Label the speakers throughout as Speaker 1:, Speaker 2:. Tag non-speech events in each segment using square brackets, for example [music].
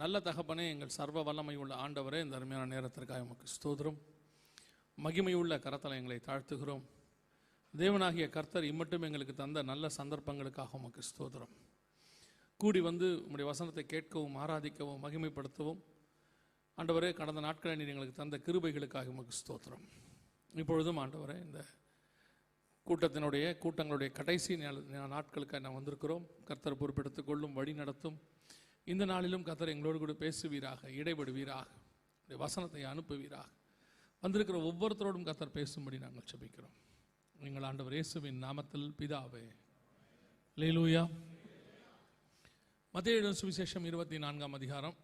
Speaker 1: நல்ல தகப்பனே எங்கள் சர்வ வல்லமை உள்ள ஆண்டவரே இந்த அருமையான நேரத்திற்காக உமக்கு ஸ்தோதிரம் மகிமையுள்ள கரத்தில் எங்களை தாழ்த்துகிறோம் தேவனாகிய கர்த்தர் இம்மட்டும் எங்களுக்கு தந்த நல்ல சந்தர்ப்பங்களுக்காக உமக்கு ஸ்தோதிரம் கூடி வந்து உங்களுடைய வசனத்தை கேட்கவும் ஆராதிக்கவும் மகிமைப்படுத்தவும் ஆண்டவரே கடந்த நாட்களை நீர் எங்களுக்கு தந்த கிருபைகளுக்காக உமக்கு ஸ்தோத்திரம் இப்பொழுதும் ஆண்டவரே இந்த கூட்டத்தினுடைய கூட்டங்களுடைய கடைசி நாட்களுக்காக நாம் வந்திருக்கிறோம் கர்த்தர் பொறுப்பெடுத்துக்கொள்ளும் வழி நடத்தும் இந்த நாளிலும் கத்தர் எங்களோடு கூட பேசுவீராக இடைபடுவீராக வசனத்தை அனுப்புவீராக வந்திருக்கிற ஒவ்வொருத்தரோடும் கத்தர் பேசும்படி நாங்கள் செபிக்கிறோம் நீங்கள் ஆண்டவர் இயேசுவின் நாமத்தில் பிதாவே லீலூயா மத்திய சுவிசேஷம் இருபத்தி நான்காம் அதிகாரம்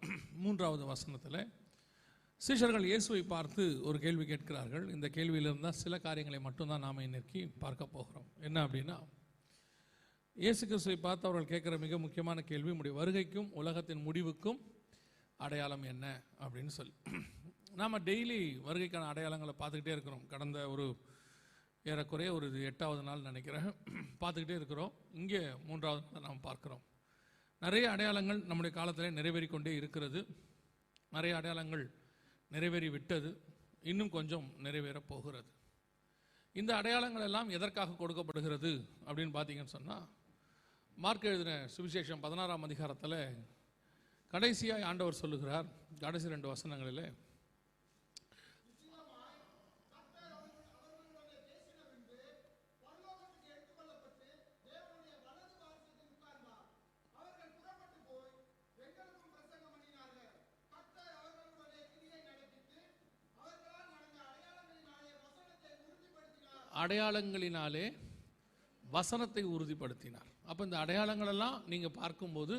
Speaker 1: மூன்றாவது வசனத்தில் சீஷர்கள் இயேசுவை பார்த்து ஒரு கேள்வி கேட்கிறார்கள் இந்த கேள்வியிலிருந்தால் சில காரியங்களை மட்டும்தான் நாம் இன்னைக்கு பார்க்க போகிறோம் என்ன அப்படின்னா இயேசு கிறிஸ்துவை பார்த்து அவர்கள் கேட்குற மிக முக்கியமான கேள்வி உடைய வருகைக்கும் உலகத்தின் முடிவுக்கும் அடையாளம் என்ன அப்படின்னு சொல்லி நாம் டெய்லி வருகைக்கான அடையாளங்களை பார்த்துக்கிட்டே இருக்கிறோம் கடந்த ஒரு ஏறக்குறைய ஒரு எட்டாவது நாள் நினைக்கிறேன் பார்த்துக்கிட்டே இருக்கிறோம் இங்கே மூன்றாவது நாள் நாம் பார்க்குறோம் நிறைய அடையாளங்கள் நம்முடைய காலத்தில் நிறைவேறி கொண்டே இருக்கிறது நிறைய அடையாளங்கள் நிறைவேறி விட்டது இன்னும் கொஞ்சம் நிறைவேறப் போகிறது இந்த அடையாளங்கள் எல்லாம் எதற்காக கொடுக்கப்படுகிறது அப்படின்னு பார்த்தீங்கன்னு சொன்னால் மார்க் எழுதின சுவிசேஷம் பதினாறாம் அதிகாரத்தில் கடைசியாக ஆண்டவர் சொல்லுகிறார் கடைசி ரெண்டு வசனங்களில் அடையாளங்களினாலே வசனத்தை உறுதிப்படுத்தினார் அப்போ இந்த அடையாளங்களெல்லாம் நீங்கள் பார்க்கும்போது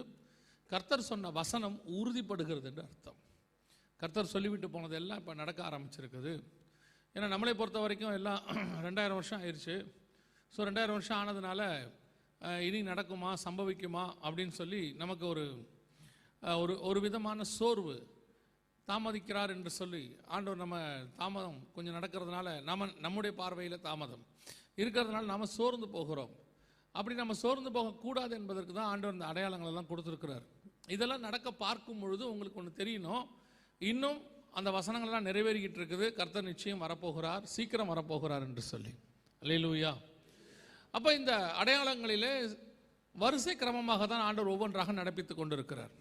Speaker 1: கர்த்தர் சொன்ன வசனம் உறுதிப்படுகிறது என்று அர்த்தம் கர்த்தர் சொல்லிவிட்டு போனதெல்லாம் இப்போ நடக்க ஆரம்பிச்சிருக்குது ஏன்னா நம்மளை பொறுத்த வரைக்கும் எல்லாம் [clears throat] ரெண்டாயிரம் வருஷம் ஆயிடுச்சு ஸோ ரெண்டாயிரம் வருஷம் ஆனதுனால இனி நடக்குமா சம்பவிக்குமா அப்படின்னு சொல்லி நமக்கு ஒரு ஒரு ஒரு விதமான சோர்வு தாமதிக்கிறார் என்று சொல்லி ஆண்டவர் நம்ம தாமதம் கொஞ்சம் நடக்கிறதுனால நம்ம நம்முடைய பார்வையில் தாமதம் இருக்கிறதுனால நாம் சோர்ந்து போகிறோம் அப்படி நம்ம சோர்ந்து போகக்கூடாது என்பதற்கு தான் ஆண்டவர் இந்த அடையாளங்களெல்லாம் கொடுத்துருக்கிறார் இதெல்லாம் நடக்க பார்க்கும் பொழுது உங்களுக்கு ஒன்று தெரியணும் இன்னும் அந்த வசனங்கள்லாம் நிறைவேறிக்கிட்டு இருக்குது கர்த்தர் நிச்சயம் வரப்போகிறார் சீக்கிரம் வரப்போகிறார் என்று சொல்லி லூயா அப்போ இந்த அடையாளங்களிலே வரிசை கிரமமாக தான் ஆண்டவர் ஒவ்வொன்றாக நடப்பித்து கொண்டிருக்கிறார்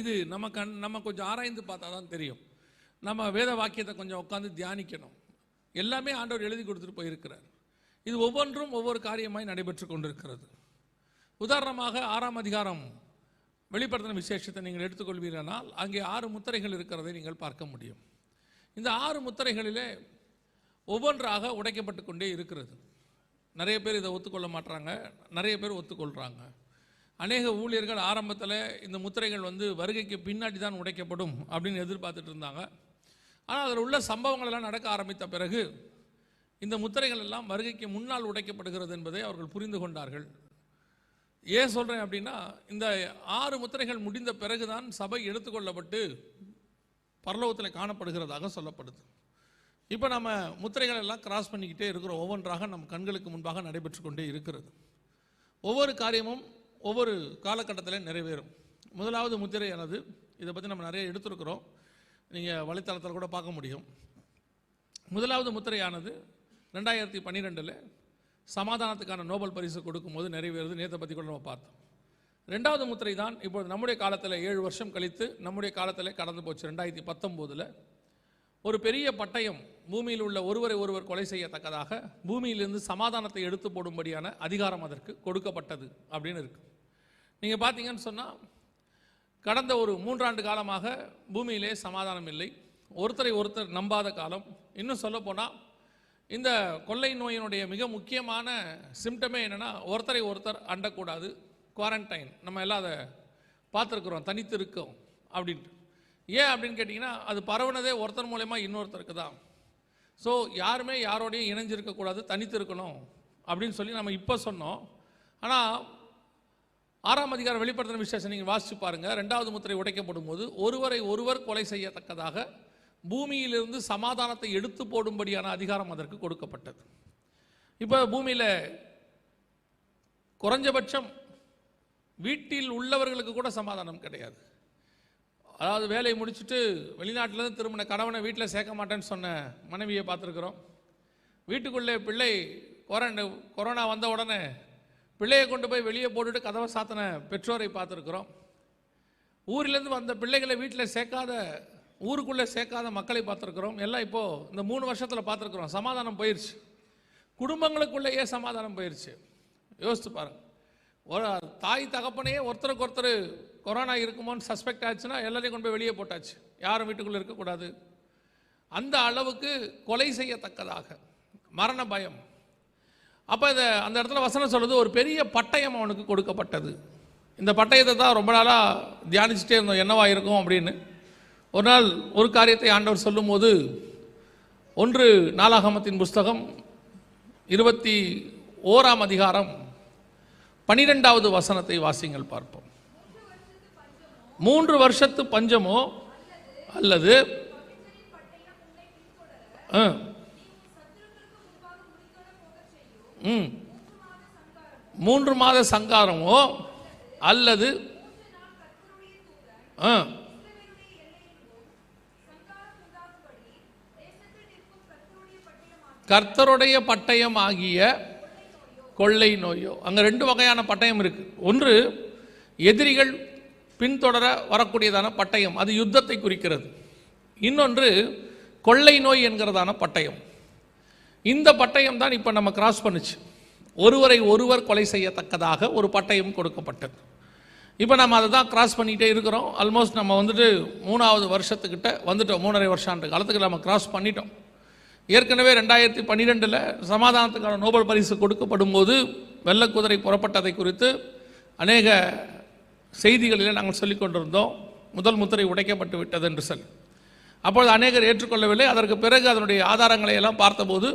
Speaker 1: இது நம்ம கண் நம்ம கொஞ்சம் ஆராய்ந்து பார்த்தா தான் தெரியும் நம்ம வேத வாக்கியத்தை கொஞ்சம் உட்காந்து தியானிக்கணும் எல்லாமே ஆண்டவர் எழுதி கொடுத்துட்டு போயிருக்கிறார் இது ஒவ்வொன்றும் ஒவ்வொரு காரியமாய் நடைபெற்று கொண்டிருக்கிறது உதாரணமாக ஆறாம் அதிகாரம் வெளிப்படுத்தின விசேஷத்தை நீங்கள் எடுத்துக்கொள்வீர்களால் அங்கே ஆறு முத்திரைகள் இருக்கிறதை நீங்கள் பார்க்க முடியும் இந்த ஆறு முத்திரைகளிலே ஒவ்வொன்றாக உடைக்கப்பட்டு கொண்டே இருக்கிறது நிறைய பேர் இதை ஒத்துக்கொள்ள மாட்டாங்க நிறைய பேர் ஒத்துக்கொள்கிறாங்க அநேக ஊழியர்கள் ஆரம்பத்தில் இந்த முத்திரைகள் வந்து வருகைக்கு பின்னாடி தான் உடைக்கப்படும் அப்படின்னு எதிர்பார்த்துட்டு இருந்தாங்க ஆனால் அதில் உள்ள சம்பவங்கள் எல்லாம் நடக்க ஆரம்பித்த பிறகு இந்த முத்திரைகள் எல்லாம் வருகைக்கு முன்னால் உடைக்கப்படுகிறது என்பதை அவர்கள் புரிந்து கொண்டார்கள் ஏன் சொல்கிறேன் அப்படின்னா இந்த ஆறு முத்திரைகள் முடிந்த பிறகுதான் சபை எடுத்துக்கொள்ளப்பட்டு பரலோகத்தில் காணப்படுகிறதாக சொல்லப்படுது இப்போ நம்ம முத்திரைகள் எல்லாம் கிராஸ் பண்ணிக்கிட்டே இருக்கிறோம் ஒவ்வொன்றாக நம் கண்களுக்கு முன்பாக நடைபெற்று கொண்டே இருக்கிறது ஒவ்வொரு காரியமும் ஒவ்வொரு காலகட்டத்தில் நிறைவேறும் முதலாவது முத்திரையானது இதை பற்றி நம்ம நிறைய எடுத்திருக்கிறோம் நீங்கள் வலைத்தளத்தில் கூட பார்க்க முடியும் முதலாவது முத்திரையானது ரெண்டாயிரத்தி பன்னிரெண்டில் சமாதானத்துக்கான நோபல் பரிசு கொடுக்கும்போது நிறைவேறது நேற்றை பற்றி கூட நம்ம பார்த்தோம் ரெண்டாவது முத்திரை தான் இப்போது நம்முடைய காலத்தில் ஏழு வருஷம் கழித்து நம்முடைய காலத்தில் கடந்து போச்சு ரெண்டாயிரத்தி பத்தொம்போதில் ஒரு பெரிய பட்டயம் பூமியில் உள்ள ஒருவரை ஒருவர் கொலை செய்யத்தக்கதாக பூமியிலிருந்து சமாதானத்தை எடுத்து போடும்படியான அதிகாரம் அதற்கு கொடுக்கப்பட்டது அப்படின்னு இருக்கு நீங்கள் பார்த்தீங்கன்னு சொன்னால் கடந்த ஒரு மூன்றாண்டு காலமாக பூமியிலே சமாதானம் இல்லை ஒருத்தரை ஒருத்தர் நம்பாத காலம் இன்னும் சொல்லப்போனால் இந்த கொள்ளை நோயினுடைய மிக முக்கியமான சிம்டமே என்னென்னா ஒருத்தரை ஒருத்தர் அண்டக்கூடாது குவாரண்டைன் நம்ம எல்லாம் அதை பார்த்துருக்குறோம் தனித்து இருக்கோம் அப்படின்ட்டு ஏன் அப்படின்னு கேட்டிங்கன்னா அது பரவுனதே ஒருத்தர் மூலயமா இன்னொருத்தருக்கு தான் ஸோ யாருமே யாரோடையும் இணைஞ்சிருக்கக்கூடாது தனித்து இருக்கணும் அப்படின்னு சொல்லி நம்ம இப்போ சொன்னோம் ஆனால் ஆறாம் அதிகாரம் வெளிப்படுத்தின விசேஷம் நீங்கள் வாசித்து பாருங்கள் ரெண்டாவது முத்திரை உடைக்கப்படும் போது ஒருவரை ஒருவர் கொலை செய்யத்தக்கதாக பூமியிலிருந்து சமாதானத்தை எடுத்து போடும்படியான அதிகாரம் அதற்கு கொடுக்கப்பட்டது இப்போ பூமியில் குறைஞ்சபட்சம் வீட்டில் உள்ளவர்களுக்கு கூட சமாதானம் கிடையாது அதாவது வேலையை முடிச்சுட்டு வெளிநாட்டிலேருந்து திரும்பின கணவனை வீட்டில் சேர்க்க மாட்டேன்னு சொன்ன மனைவியை பார்த்துருக்குறோம் வீட்டுக்குள்ளே பிள்ளை கொரோனா கொரோனா வந்த உடனே பிள்ளையை கொண்டு போய் வெளியே போட்டுட்டு கதவை சாத்தின பெற்றோரை பார்த்துருக்குறோம் ஊரிலேருந்து வந்த பிள்ளைகளை வீட்டில் சேர்க்காத ஊருக்குள்ளே சேர்க்காத மக்களை பார்த்துருக்குறோம் எல்லாம் இப்போது இந்த மூணு வருஷத்தில் பார்த்துருக்குறோம் சமாதானம் போயிடுச்சு குடும்பங்களுக்குள்ளேயே சமாதானம் போயிடுச்சு யோசித்து பாருங்கள் ஒரு தாய் தகப்பனையே ஒருத்தருக்கு ஒருத்தர் கொரோனா இருக்குமோன்னு சஸ்பெக்ட் ஆச்சுன்னா எல்லாரையும் கொண்டு போய் வெளியே போட்டாச்சு யாரும் வீட்டுக்குள்ளே இருக்கக்கூடாது அந்த அளவுக்கு கொலை செய்யத்தக்கதாக மரண பயம் அப்போ இதை அந்த இடத்துல வசனம் சொல்கிறது ஒரு பெரிய பட்டயம் அவனுக்கு கொடுக்கப்பட்டது இந்த பட்டயத்தை தான் ரொம்ப நாளாக தியானிச்சுட்டே இருந்தோம் என்னவாக இருக்கும் அப்படின்னு ஒரு நாள் ஒரு காரியத்தை ஆண்டவர் சொல்லும்போது ஒன்று நாலாகமத்தின் புஸ்தகம் இருபத்தி ஓராம் அதிகாரம் பனிரெண்டாவது வசனத்தை வாசிங்கள் பார்ப்போம் மூன்று வருஷத்து பஞ்சமோ அல்லது மூன்று மாத சங்காரமோ அல்லது ஆ கர்த்தருடைய பட்டயம் ஆகிய கொள்ளை நோயோ அங்கே ரெண்டு வகையான பட்டயம் இருக்குது ஒன்று எதிரிகள் பின்தொடர வரக்கூடியதான பட்டயம் அது யுத்தத்தை குறிக்கிறது இன்னொன்று கொள்ளை நோய் என்கிறதான பட்டயம் இந்த பட்டயம் தான் இப்போ நம்ம கிராஸ் பண்ணுச்சு ஒருவரை ஒருவர் கொலை செய்யத்தக்கதாக ஒரு பட்டயம் கொடுக்கப்பட்டது இப்போ நம்ம அதை தான் கிராஸ் பண்ணிகிட்டே இருக்கிறோம் ஆல்மோஸ்ட் நம்ம வந்துட்டு மூணாவது வருஷத்துக்கிட்ட வந்துட்டோம் மூணரை வருஷாண்டு காலத்துக்கு நம்ம கிராஸ் பண்ணிட்டோம் ஏற்கனவே ரெண்டாயிரத்தி பன்னிரெண்டில் சமாதானத்துக்கான நோபல் பரிசு கொடுக்கப்படும் போது வெள்ளக்குதிரை புறப்பட்டதை குறித்து அநேக செய்திகளில் நாங்கள் சொல்லிக் கொண்டிருந்தோம் முதல் முத்திரை உடைக்கப்பட்டு விட்டது என்று சொல்லி அப்பொழுது அநேகர் ஏற்றுக்கொள்ளவில்லை அதற்கு பிறகு அதனுடைய ஆதாரங்களை எல்லாம் பார்த்தபோது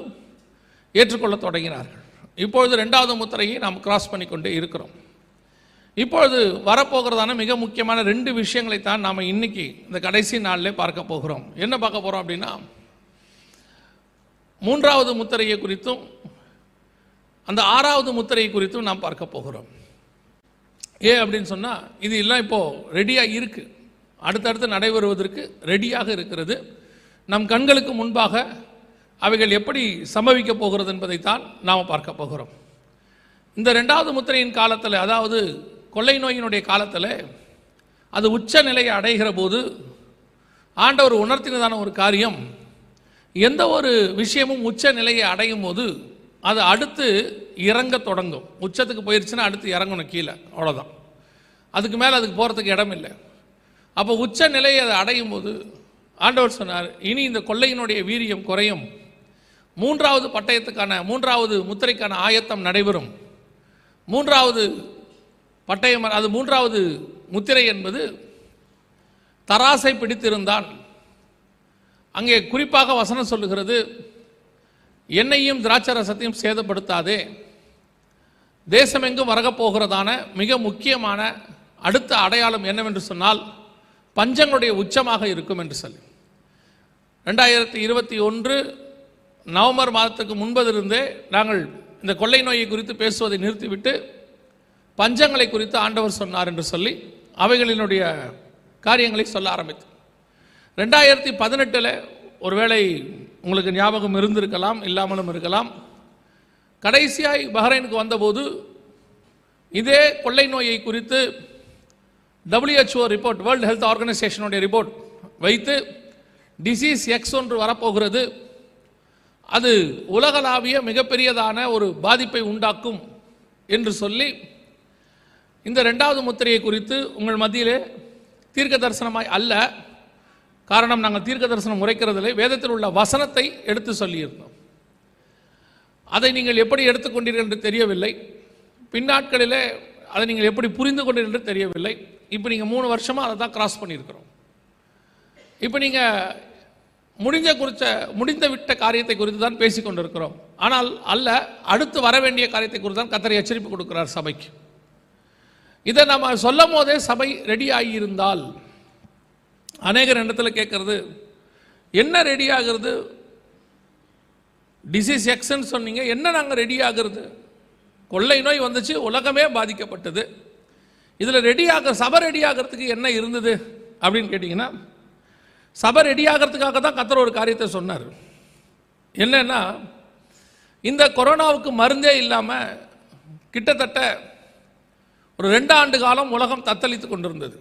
Speaker 1: ஏற்றுக்கொள்ள தொடங்கினார்கள் இப்பொழுது ரெண்டாவது முத்திரையை நாம் கிராஸ் பண்ணிக்கொண்டே இருக்கிறோம் இப்பொழுது வரப்போகிறதான மிக முக்கியமான ரெண்டு விஷயங்களை தான் நாம் இன்றைக்கி இந்த கடைசி நாளில் பார்க்க போகிறோம் என்ன பார்க்க போகிறோம் அப்படின்னா மூன்றாவது முத்திரையை குறித்தும் அந்த ஆறாவது முத்திரையை குறித்தும் நாம் பார்க்க போகிறோம் ஏன் அப்படின்னு சொன்னால் இது எல்லாம் இப்போது ரெடியாக இருக்குது அடுத்தடுத்து நடைபெறுவதற்கு ரெடியாக இருக்கிறது நம் கண்களுக்கு முன்பாக அவைகள் எப்படி சம்பவிக்க போகிறது என்பதைத்தான் நாம் பார்க்க போகிறோம் இந்த ரெண்டாவது முத்திரையின் காலத்தில் அதாவது கொள்ளை நோயினுடைய காலத்தில் அது உச்ச நிலையை அடைகிற போது ஆண்டவர் உணர்த்தினதான ஒரு காரியம் எந்த ஒரு விஷயமும் உச்ச நிலையை அடையும் போது அது அடுத்து இறங்க தொடங்கும் உச்சத்துக்கு போயிடுச்சுன்னா அடுத்து இறங்கணும் கீழே அவ்வளோதான் அதுக்கு மேலே அதுக்கு போகிறதுக்கு இடம் இல்லை அப்போ உச்ச நிலையை அதை அடையும் போது ஆண்டவர் சொன்னார் இனி இந்த கொள்ளையினுடைய வீரியம் குறையும் மூன்றாவது பட்டயத்துக்கான மூன்றாவது முத்திரைக்கான ஆயத்தம் நடைபெறும் மூன்றாவது பட்டயம் அது மூன்றாவது முத்திரை என்பது தராசை பிடித்திருந்தான் அங்கே குறிப்பாக வசனம் சொல்லுகிறது என்னையும் திராட்சரசத்தையும் சேதப்படுத்தாதே தேசமெங்கும் வரகப்போகிறதான மிக முக்கியமான அடுத்த அடையாளம் என்னவென்று சொன்னால் பஞ்சங்களுடைய உச்சமாக இருக்கும் என்று சொல்லி ரெண்டாயிரத்தி இருபத்தி ஒன்று நவம்பர் மாதத்துக்கு முன்பதிலிருந்தே நாங்கள் இந்த கொள்ளை நோயை குறித்து பேசுவதை நிறுத்திவிட்டு பஞ்சங்களை குறித்து ஆண்டவர் சொன்னார் என்று சொல்லி அவைகளினுடைய காரியங்களை சொல்ல ஆரம்பித்தோம் ரெண்டாயிரத்தி பதினெட்டில் ஒருவேளை உங்களுக்கு ஞாபகம் இருந்திருக்கலாம் இல்லாமலும் இருக்கலாம் கடைசியாய் பஹ்ரைனுக்கு வந்தபோது இதே கொள்ளை நோயை குறித்து டபிள்யூஹெச்ஓ ரிப்போர்ட் வேர்ல்டு ஹெல்த் ஆர்கனைசேஷனுடைய ரிப்போர்ட் வைத்து டிசீஸ் எக்ஸ் ஒன்று வரப்போகிறது அது உலகளாவிய மிகப்பெரியதான ஒரு பாதிப்பை உண்டாக்கும் என்று சொல்லி இந்த ரெண்டாவது முத்திரையை குறித்து உங்கள் மத்தியிலே தீர்க்க தரிசனமாய் அல்ல காரணம் நாங்கள் தீர்க்க தரிசனம் உரைக்கிறதில்லை வேதத்தில் உள்ள வசனத்தை எடுத்து சொல்லியிருந்தோம் அதை நீங்கள் எப்படி எடுத்துக்கொண்டீர்கள் என்று தெரியவில்லை பின்னாட்களில் அதை நீங்கள் எப்படி புரிந்து கொண்டீர்கள் என்று தெரியவில்லை இப்போ நீங்கள் மூணு வருஷமாக அதை தான் கிராஸ் பண்ணியிருக்கிறோம் இப்போ நீங்கள் முடிஞ்ச குறித்த முடிந்த விட்ட காரியத்தை குறித்து தான் கொண்டிருக்கிறோம் ஆனால் அல்ல அடுத்து வர வேண்டிய காரியத்தை குறித்து தான் கத்தரை எச்சரிப்பு கொடுக்கிறார் சபைக்கு இதை நம்ம சொல்லும் போதே சபை ரெடி ஆகியிருந்தால் அநேகர் இடத்துல கேட்குறது என்ன ரெடி ஆகிறது டிசீஸ் எக்ஸ்ன்னு சொன்னீங்க என்ன நாங்கள் ரெடி ஆகிறது கொள்ளை நோய் வந்துச்சு உலகமே பாதிக்கப்பட்டது இதில் ரெடி ஆக சபை ரெடி ஆகிறதுக்கு என்ன இருந்தது அப்படின்னு கேட்டிங்கன்னா சபை ரெடி ஆகிறதுக்காக தான் கத்துற ஒரு காரியத்தை சொன்னார் என்னன்னா இந்த கொரோனாவுக்கு மருந்தே இல்லாமல் கிட்டத்தட்ட ஒரு ரெண்டு ஆண்டு காலம் உலகம் தத்தளித்து கொண்டிருந்தது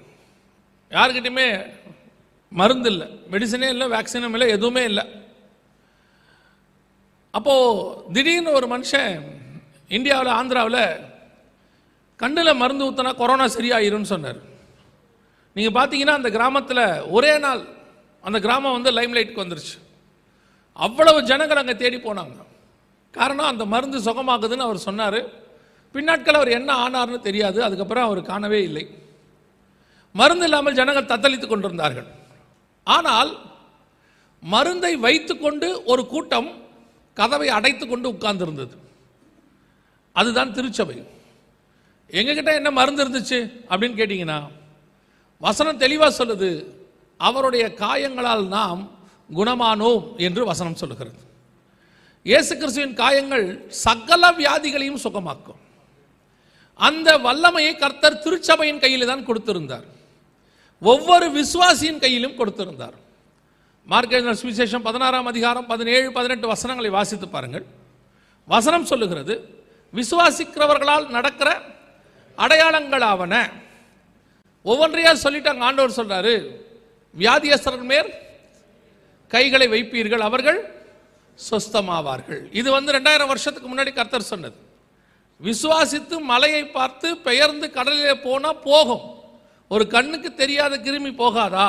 Speaker 1: யாருக்கிட்டையுமே மருந்து இல்லை மெடிசனே இல்லை வேக்சினும் இல்லை எதுவுமே இல்லை அப்போது திடீர்னு ஒரு மனுஷன் இந்தியாவில் ஆந்திராவில் கண்ணில் மருந்து ஊற்றினா கொரோனா சரியாயிரும்னு சொன்னார் நீங்கள் பார்த்தீங்கன்னா அந்த கிராமத்தில் ஒரே நாள் அந்த கிராமம் வந்து லைம்லைட்டுக்கு வந்துருச்சு அவ்வளவு ஜனங்கள் அங்கே தேடி போனாங்க காரணம் அந்த மருந்து சுகமாகுதுன்னு அவர் சொன்னார் பின்னாட்கள் அவர் என்ன ஆனார்னு தெரியாது அதுக்கப்புறம் அவர் காணவே இல்லை மருந்து இல்லாமல் ஜனங்கள் தத்தளித்து கொண்டிருந்தார்கள் ஆனால் மருந்தை வைத்துக்கொண்டு ஒரு கூட்டம் கதவை அடைத்து கொண்டு உட்கார்ந்துருந்தது அதுதான் திருச்சபை எங்ககிட்ட என்ன மருந்து இருந்துச்சு அப்படின்னு கேட்டீங்கன்னா வசனம் தெளிவாக சொல்லுது அவருடைய காயங்களால் நாம் குணமானோம் என்று வசனம் சொல்லுகிறது இயேசு கிறிஸ்துவின் காயங்கள் சகல வியாதிகளையும் சுகமாக்கும் அந்த வல்லமையை கர்த்தர் திருச்சபையின் கையில் தான் கொடுத்திருந்தார் ஒவ்வொரு விசுவாசியின் கையிலும் கொடுத்திருந்தார் மார்க்கெட் சுவிசேஷம் பதினாறாம் அதிகாரம் பதினேழு பதினெட்டு வசனங்களை வாசித்து பாருங்கள் வசனம் சொல்லுகிறது விசுவாசிக்கிறவர்களால் நடக்கிற அடையாளங்களாவன ஒவ்வொன்றையாக சொல்லிட்டாங்க ஆண்டவர் சொல்றாரு வியாதியஸ்தரன் மேல் கைகளை வைப்பீர்கள் அவர்கள் சொஸ்தமாவார்கள் இது வந்து ரெண்டாயிரம் வருஷத்துக்கு முன்னாடி கர்த்தர் சொன்னது விசுவாசித்து மலையை பார்த்து பெயர்ந்து கடலில் போனால் போகும் ஒரு கண்ணுக்கு தெரியாத கிருமி போகாதா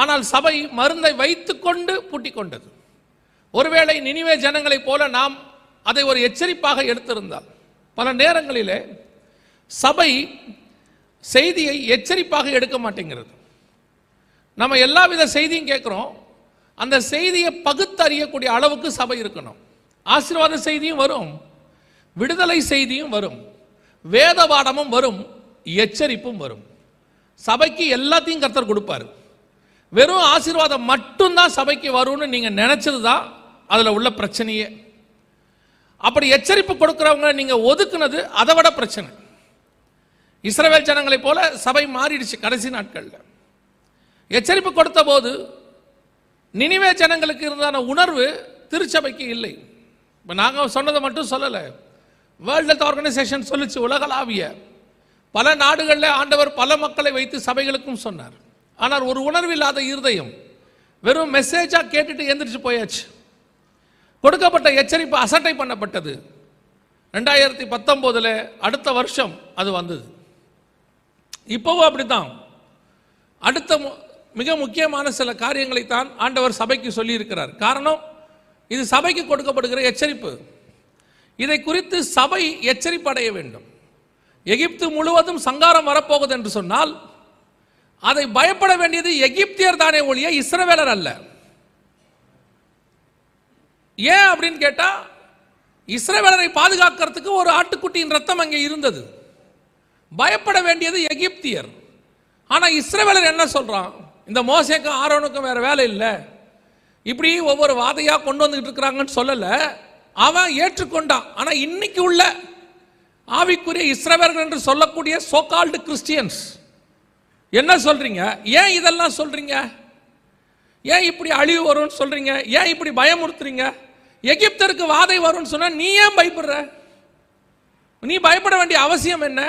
Speaker 1: ஆனால் சபை மருந்தை வைத்துக்கொண்டு பூட்டி கொண்டது ஒருவேளை நினைவே ஜனங்களைப் போல நாம் அதை ஒரு எச்சரிப்பாக எடுத்திருந்தால் பல நேரங்களிலே சபை செய்தியை எச்சரிப்பாக எடுக்க மாட்டேங்கிறது நம்ம எல்லாவித செய்தியும் கேட்குறோம் அந்த செய்தியை பகுத்து அறியக்கூடிய அளவுக்கு சபை இருக்கணும் ஆசீர்வாத செய்தியும் வரும் விடுதலை செய்தியும் வரும் வேத பாடமும் வரும் எச்சரிப்பும் வரும் சபைக்கு எல்லாத்தையும் கர்த்தர் கொடுப்பார் வெறும் ஆசீர்வாதம் மட்டும்தான் சபைக்கு வரும்னு நீங்கள் நினச்சது தான் அதில் உள்ள பிரச்சனையே அப்படி எச்சரிப்பு கொடுக்குறவங்க நீங்கள் ஒதுக்குனது அதை விட பிரச்சனை இஸ்ரவேல் ஜனங்களைப் போல சபை மாறிடுச்சு கடைசி நாட்களில் எச்சரிப்பு கொடுத்த போது நினைவே ஜனங்களுக்கு இருந்தான உணர்வு திருச்சபைக்கு இல்லை இப்போ நாங்கள் சொன்னதை மட்டும் சொல்லலை வேர்ல்ட் ஹெல்த் ஆர்கனைசேஷன் சொல்லிச்சு உலகளாவிய பல நாடுகளில் ஆண்டவர் பல மக்களை வைத்து சபைகளுக்கும் சொன்னார் ஆனால் ஒரு உணர்வில்லாத இருதயம் வெறும் மெசேஜாக கேட்டுட்டு எந்திரிச்சு போயாச்சு கொடுக்கப்பட்ட எச்சரிப்பு அசட்டை பண்ணப்பட்டது ரெண்டாயிரத்தி பத்தொம்போதில் அடுத்த வருஷம் அது வந்தது இப்போவும் அப்படித்தான் அடுத்த மிக முக்கியமான சில காரியங்களை தான் ஆண்டவர் சபைக்கு சொல்லியிருக்கிறார் காரணம் இது சபைக்கு கொடுக்கப்படுகிற எச்சரிப்பு இதை குறித்து சபை எச்சரிப்படைய வேண்டும் எகிப்து முழுவதும் சங்காரம் வரப்போகுது என்று சொன்னால் அதை பயப்பட வேண்டியது எகிப்தியர் தானே ஒழிய இஸ்ரவேலர் அல்ல ஏன் அப்படின்னு கேட்டா இஸ்ரவேலரை பாதுகாக்கிறதுக்கு ஒரு ஆட்டுக்குட்டியின் ரத்தம் அங்கே இருந்தது பயப்பட வேண்டியது எகிப்தியர் ஆனால் இஸ்ரவேலர் என்ன சொல்கிறான் இந்த மோசேக்கும் ஆரோனுக்கும் வேற வேலை இல்லை இப்படி ஒவ்வொரு வாதையாக கொண்டு வந்துக்கிட்டு இருக்கிறாங்கன்னு சொல்லலை அவன் ஏற்றுக்கொண்டான் ஆனால் இன்னைக்கு உள்ள ஆவிக்குரிய இஸ்ரவேர்கள் என்று சொல்லக்கூடிய சோகால்டு கிறிஸ்டியன்ஸ் என்ன சொல்றீங்க ஏன் இதெல்லாம் சொல்றீங்க ஏன் இப்படி அழிவு வரும்னு சொல்றீங்க ஏன் இப்படி பயமுறுத்துறீங்க எகிப்தருக்கு வாதை வரும்னு சொன்னா நீ ஏன் பயப்படுற நீ பயப்பட வேண்டிய அவசியம் என்ன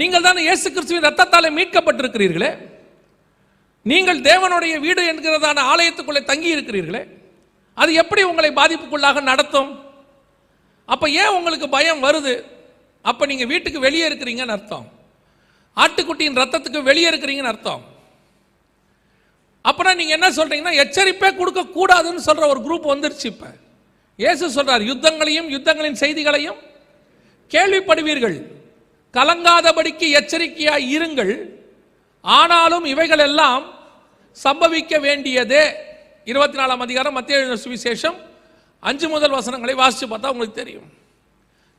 Speaker 1: நீங்கள் தான் இயேசு கிறிஸ்துவின் ரத்தத்தாலே மீட்கப்பட்டிருக்கிறீர்களே நீங்கள் தேவனுடைய வீடு என்கிறதான ஆலயத்துக்குள்ளே தங்கி இருக்கிறீர்களே அது எப்படி உங்களை பாதிப்புக்குள்ளாக நடத்தும் அப்போ ஏன் உங்களுக்கு பயம் வருது அப்போ நீங்கள் வீட்டுக்கு வெளியே இருக்கிறீங்கன்னு அர்த்தம் ஆட்டுக்குட்டியின் ரத்தத்துக்கு வெளியே இருக்கிறீங்கன்னு அர்த்தம் அப்புறம் நீங்கள் என்ன சொல்கிறீங்கன்னா எச்சரிப்பே கொடுக்கக்கூடாதுன்னு சொல்கிற ஒரு குரூப் வந்துருச்சு இப்போ இயேசு சொல்கிறார் யுத்தங்களையும் யுத்தங்களின் செய்திகளையும் கேள்விப்படுவீர்கள் கலங்காதபடிக்கு எச்சரிக்கையாய் இருங்கள் ஆனாலும் இவைகள் எல்லாம் சம்பவிக்க வேண்டியதே இருபத்தி நாலாம் அதிகாரம் மத்திய சுவிசேஷம் அஞ்சு முதல் வசனங்களை வாசித்து பார்த்தா உங்களுக்கு தெரியும்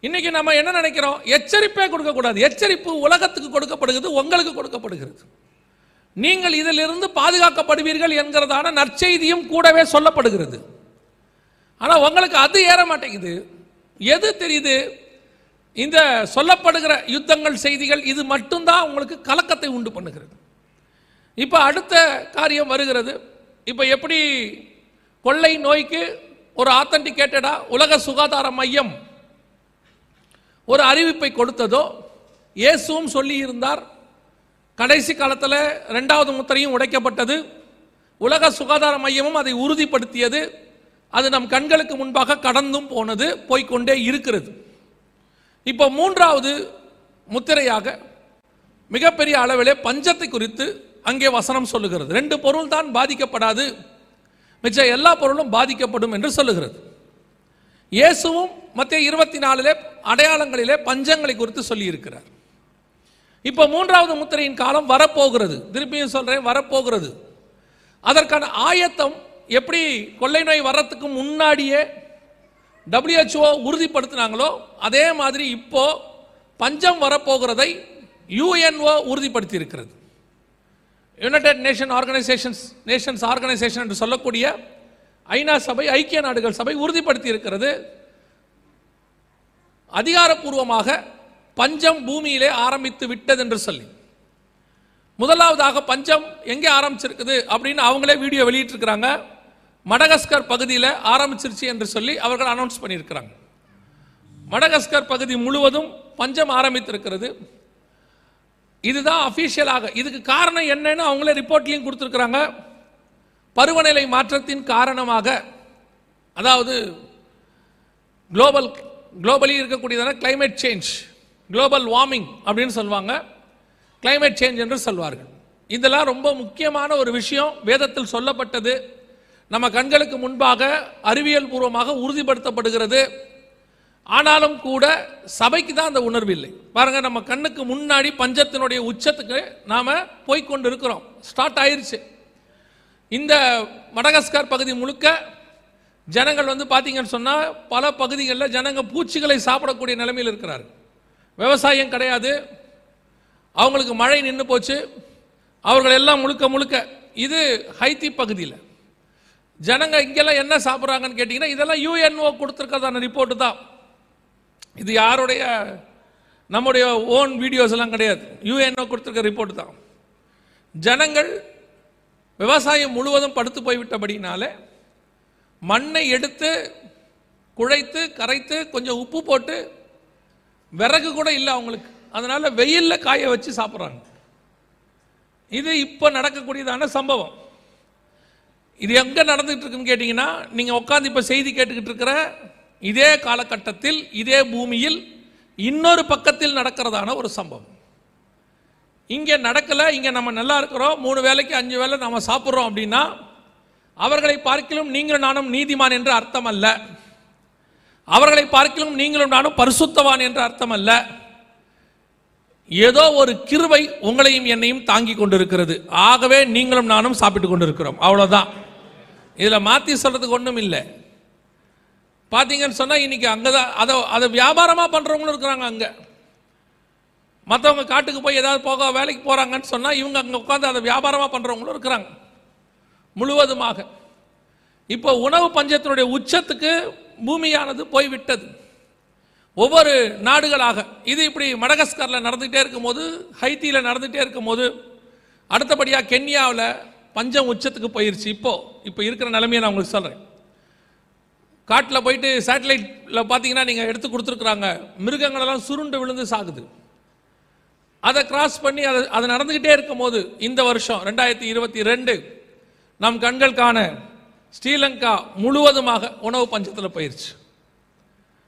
Speaker 1: இன்னைக்கு நம்ம என்ன நினைக்கிறோம் எச்சரிப்பே கொடுக்கக்கூடாது எச்சரிப்பு உலகத்துக்கு கொடுக்கப்படுகிறது உங்களுக்கு கொடுக்கப்படுகிறது நீங்கள் இதிலிருந்து பாதுகாக்கப்படுவீர்கள் என்கிறதான நற்செய்தியும் கூடவே சொல்லப்படுகிறது ஆனால் உங்களுக்கு அது ஏற மாட்டேங்குது எது தெரியுது இந்த சொல்லப்படுகிற யுத்தங்கள் செய்திகள் இது மட்டும்தான் உங்களுக்கு கலக்கத்தை உண்டு பண்ணுகிறது இப்போ அடுத்த காரியம் வருகிறது இப்போ எப்படி கொள்ளை நோய்க்கு ஒரு ஆத்தன்டிகேட்டடா உலக சுகாதார மையம் ஒரு அறிவிப்பை கொடுத்ததோ இயேசுவும் சொல்லி இருந்தார் கடைசி காலத்தில் ரெண்டாவது முத்திரையும் உடைக்கப்பட்டது உலக சுகாதார மையமும் அதை உறுதிப்படுத்தியது அது நம் கண்களுக்கு முன்பாக கடந்தும் போனது போய்கொண்டே இருக்கிறது இப்போ மூன்றாவது முத்திரையாக மிகப்பெரிய அளவிலே பஞ்சத்தை குறித்து அங்கே வசனம் சொல்லுகிறது ரெண்டு பொருள் தான் பாதிக்கப்படாது மிச்ச எல்லா பொருளும் பாதிக்கப்படும் என்று சொல்லுகிறது இயேசுவும் மத்திய இருபத்தி நாலிலே அடையாளங்களிலே பஞ்சங்களை குறித்து சொல்லியிருக்கிறார் இப்போ மூன்றாவது முத்திரையின் காலம் வரப்போகிறது திருப்பியும் சொல்கிறேன் வரப்போகிறது அதற்கான ஆயத்தம் எப்படி கொள்ளை நோய் வர்றதுக்கு முன்னாடியே டபிள்யூஹெச்ஓ உறுதிப்படுத்தினாங்களோ அதே மாதிரி இப்போ பஞ்சம் வரப்போகிறதை யூஎன்ஓ உறுதிப்படுத்தி இருக்கிறது united nation organisations nations organisation என்று சொல்லக்கூடிய ஐநா சபை ஐக்கிய நாடுகள் சபை உறுதிப்படுத்தி இருக்கிறது அதிகாரப்பூர்வமாக பஞ்சம் பூமியிலே ஆரம்பித்து விட்டது என்று சொல்லி முதலாவதாக பஞ்சம் எங்கே ஆரம்பிச்சிருக்குது அப்படின்னு அவங்களே வீடியோ வெளியிட்டிருக்கிறாங்க மடகஸ்கர் பகுதியில் ஆரம்பிச்சிருச்சு என்று சொல்லி அவர்கள் அனௌன்ஸ் பண்ணியிருக்கிறாங்க மடகஸ்கர் பகுதி முழுவதும் பஞ்சம் ஆரம்பித்திருக்கிறது இதுதான் அஃபீஷியலாக இதுக்கு காரணம் என்னன்னு அவங்களே ரிப்போர்ட்லையும் கொடுத்துருக்குறாங்க பருவநிலை மாற்றத்தின் காரணமாக அதாவது குளோபல் குளோபலி இருக்கக்கூடியதான கிளைமேட் சேஞ்ச் குளோபல் வார்மிங் அப்படின்னு சொல்லுவாங்க கிளைமேட் சேஞ்ச் என்று சொல்வார்கள் இதெல்லாம் ரொம்ப முக்கியமான ஒரு விஷயம் வேதத்தில் சொல்லப்பட்டது நம்ம கண்களுக்கு முன்பாக அறிவியல் பூர்வமாக உறுதிப்படுத்தப்படுகிறது ஆனாலும் கூட சபைக்கு தான் அந்த உணர்வு இல்லை பாருங்க நம்ம கண்ணுக்கு முன்னாடி பஞ்சத்தினுடைய உச்சத்துக்கு நாம் போய்கொண்டு இருக்கிறோம் ஸ்டார்ட் ஆயிருச்சு இந்த மடகஸ்கார் பகுதி முழுக்க ஜனங்கள் வந்து பார்த்தீங்கன்னு சொன்னால் பல பகுதிகளில் ஜனங்க பூச்சிகளை சாப்பிடக்கூடிய நிலைமையில் இருக்கிறார் விவசாயம் கிடையாது அவங்களுக்கு மழை நின்று போச்சு அவர்கள் எல்லாம் முழுக்க முழுக்க இது ஹைத்தி பகுதியில் ஜனங்க இங்கெல்லாம் என்ன சாப்பிட்றாங்கன்னு கேட்டிங்கன்னா இதெல்லாம் யூஎன்ஓ கொடுத்துருக்கிறதான ரிப்போர்ட்டு தான் இது யாருடைய நம்முடைய ஓன் வீடியோஸ் எல்லாம் கிடையாது யூஎன்ஓ கொடுத்துருக்க ரிப்போர்ட் தான் ஜனங்கள் விவசாயம் முழுவதும் படுத்து போய்விட்டபடினாலே மண்ணை எடுத்து குழைத்து கரைத்து கொஞ்சம் உப்பு போட்டு விறகு கூட இல்லை அவங்களுக்கு அதனால் வெயிலில் காய வச்சு சாப்பிட்றாங்க இது இப்போ நடக்கக்கூடியதான சம்பவம் இது எங்கே நடந்துகிட்டு இருக்குன்னு கேட்டிங்கன்னா நீங்கள் உட்காந்து இப்போ செய்தி கேட்டுக்கிட்டு இருக்கிற இதே காலகட்டத்தில் இதே பூமியில் இன்னொரு பக்கத்தில் நடக்கிறதான ஒரு சம்பவம் இங்கே நடக்கலை இங்கே நம்ம நல்லா இருக்கிறோம் மூணு வேலைக்கு அஞ்சு வேலை நம்ம சாப்பிட்றோம் அப்படின்னா அவர்களை பார்க்கிலும் நீங்களும் நானும் நீதிமான் என்று அர்த்தம் அல்ல அவர்களை பார்க்கிலும் நீங்களும் நானும் பரிசுத்தவான் என்று அர்த்தம் அல்ல ஏதோ ஒரு கிருவை உங்களையும் என்னையும் தாங்கி கொண்டிருக்கிறது ஆகவே நீங்களும் நானும் சாப்பிட்டு கொண்டிருக்கிறோம் அவ்வளோதான் இதில் மாற்றி சொல்கிறதுக்கு ஒன்றும் இல்லை பார்த்தீங்கன்னு சொன்னால் இன்றைக்கி அங்கே தான் அதை அதை வியாபாரமாக பண்ணுறவங்களும் இருக்கிறாங்க அங்கே மற்றவங்க காட்டுக்கு போய் ஏதாவது போக வேலைக்கு போகிறாங்கன்னு சொன்னால் இவங்க அங்கே உட்காந்து அதை வியாபாரமாக பண்ணுறவங்களும் இருக்கிறாங்க முழுவதுமாக இப்போ உணவு பஞ்சத்தினுடைய உச்சத்துக்கு பூமியானது போய்விட்டது ஒவ்வொரு நாடுகளாக இது இப்படி மடகஸ்கரில் நடந்துகிட்டே இருக்கும்போது ஹைத்தியில் நடந்துகிட்டே இருக்கும்போது அடுத்தபடியாக கென்யாவில் பஞ்சம் உச்சத்துக்கு போயிடுச்சு இப்போது இப்போ இருக்கிற நிலைமையை நான் உங்களுக்கு சொல்கிறேன் காட்டில் போயிட்டு சேட்டலைட்டில் பார்த்தீங்கன்னா நீங்கள் எடுத்து கொடுத்துருக்குறாங்க மிருகங்களெல்லாம் சுருண்டு விழுந்து சாகுது அதை கிராஸ் பண்ணி அதை அது நடந்துக்கிட்டே இருக்கும் போது இந்த வருஷம் ரெண்டாயிரத்தி இருபத்தி ரெண்டு நம் கண்கள் காண ஸ்ரீலங்கா முழுவதுமாக உணவு பஞ்சத்தில் போயிடுச்சு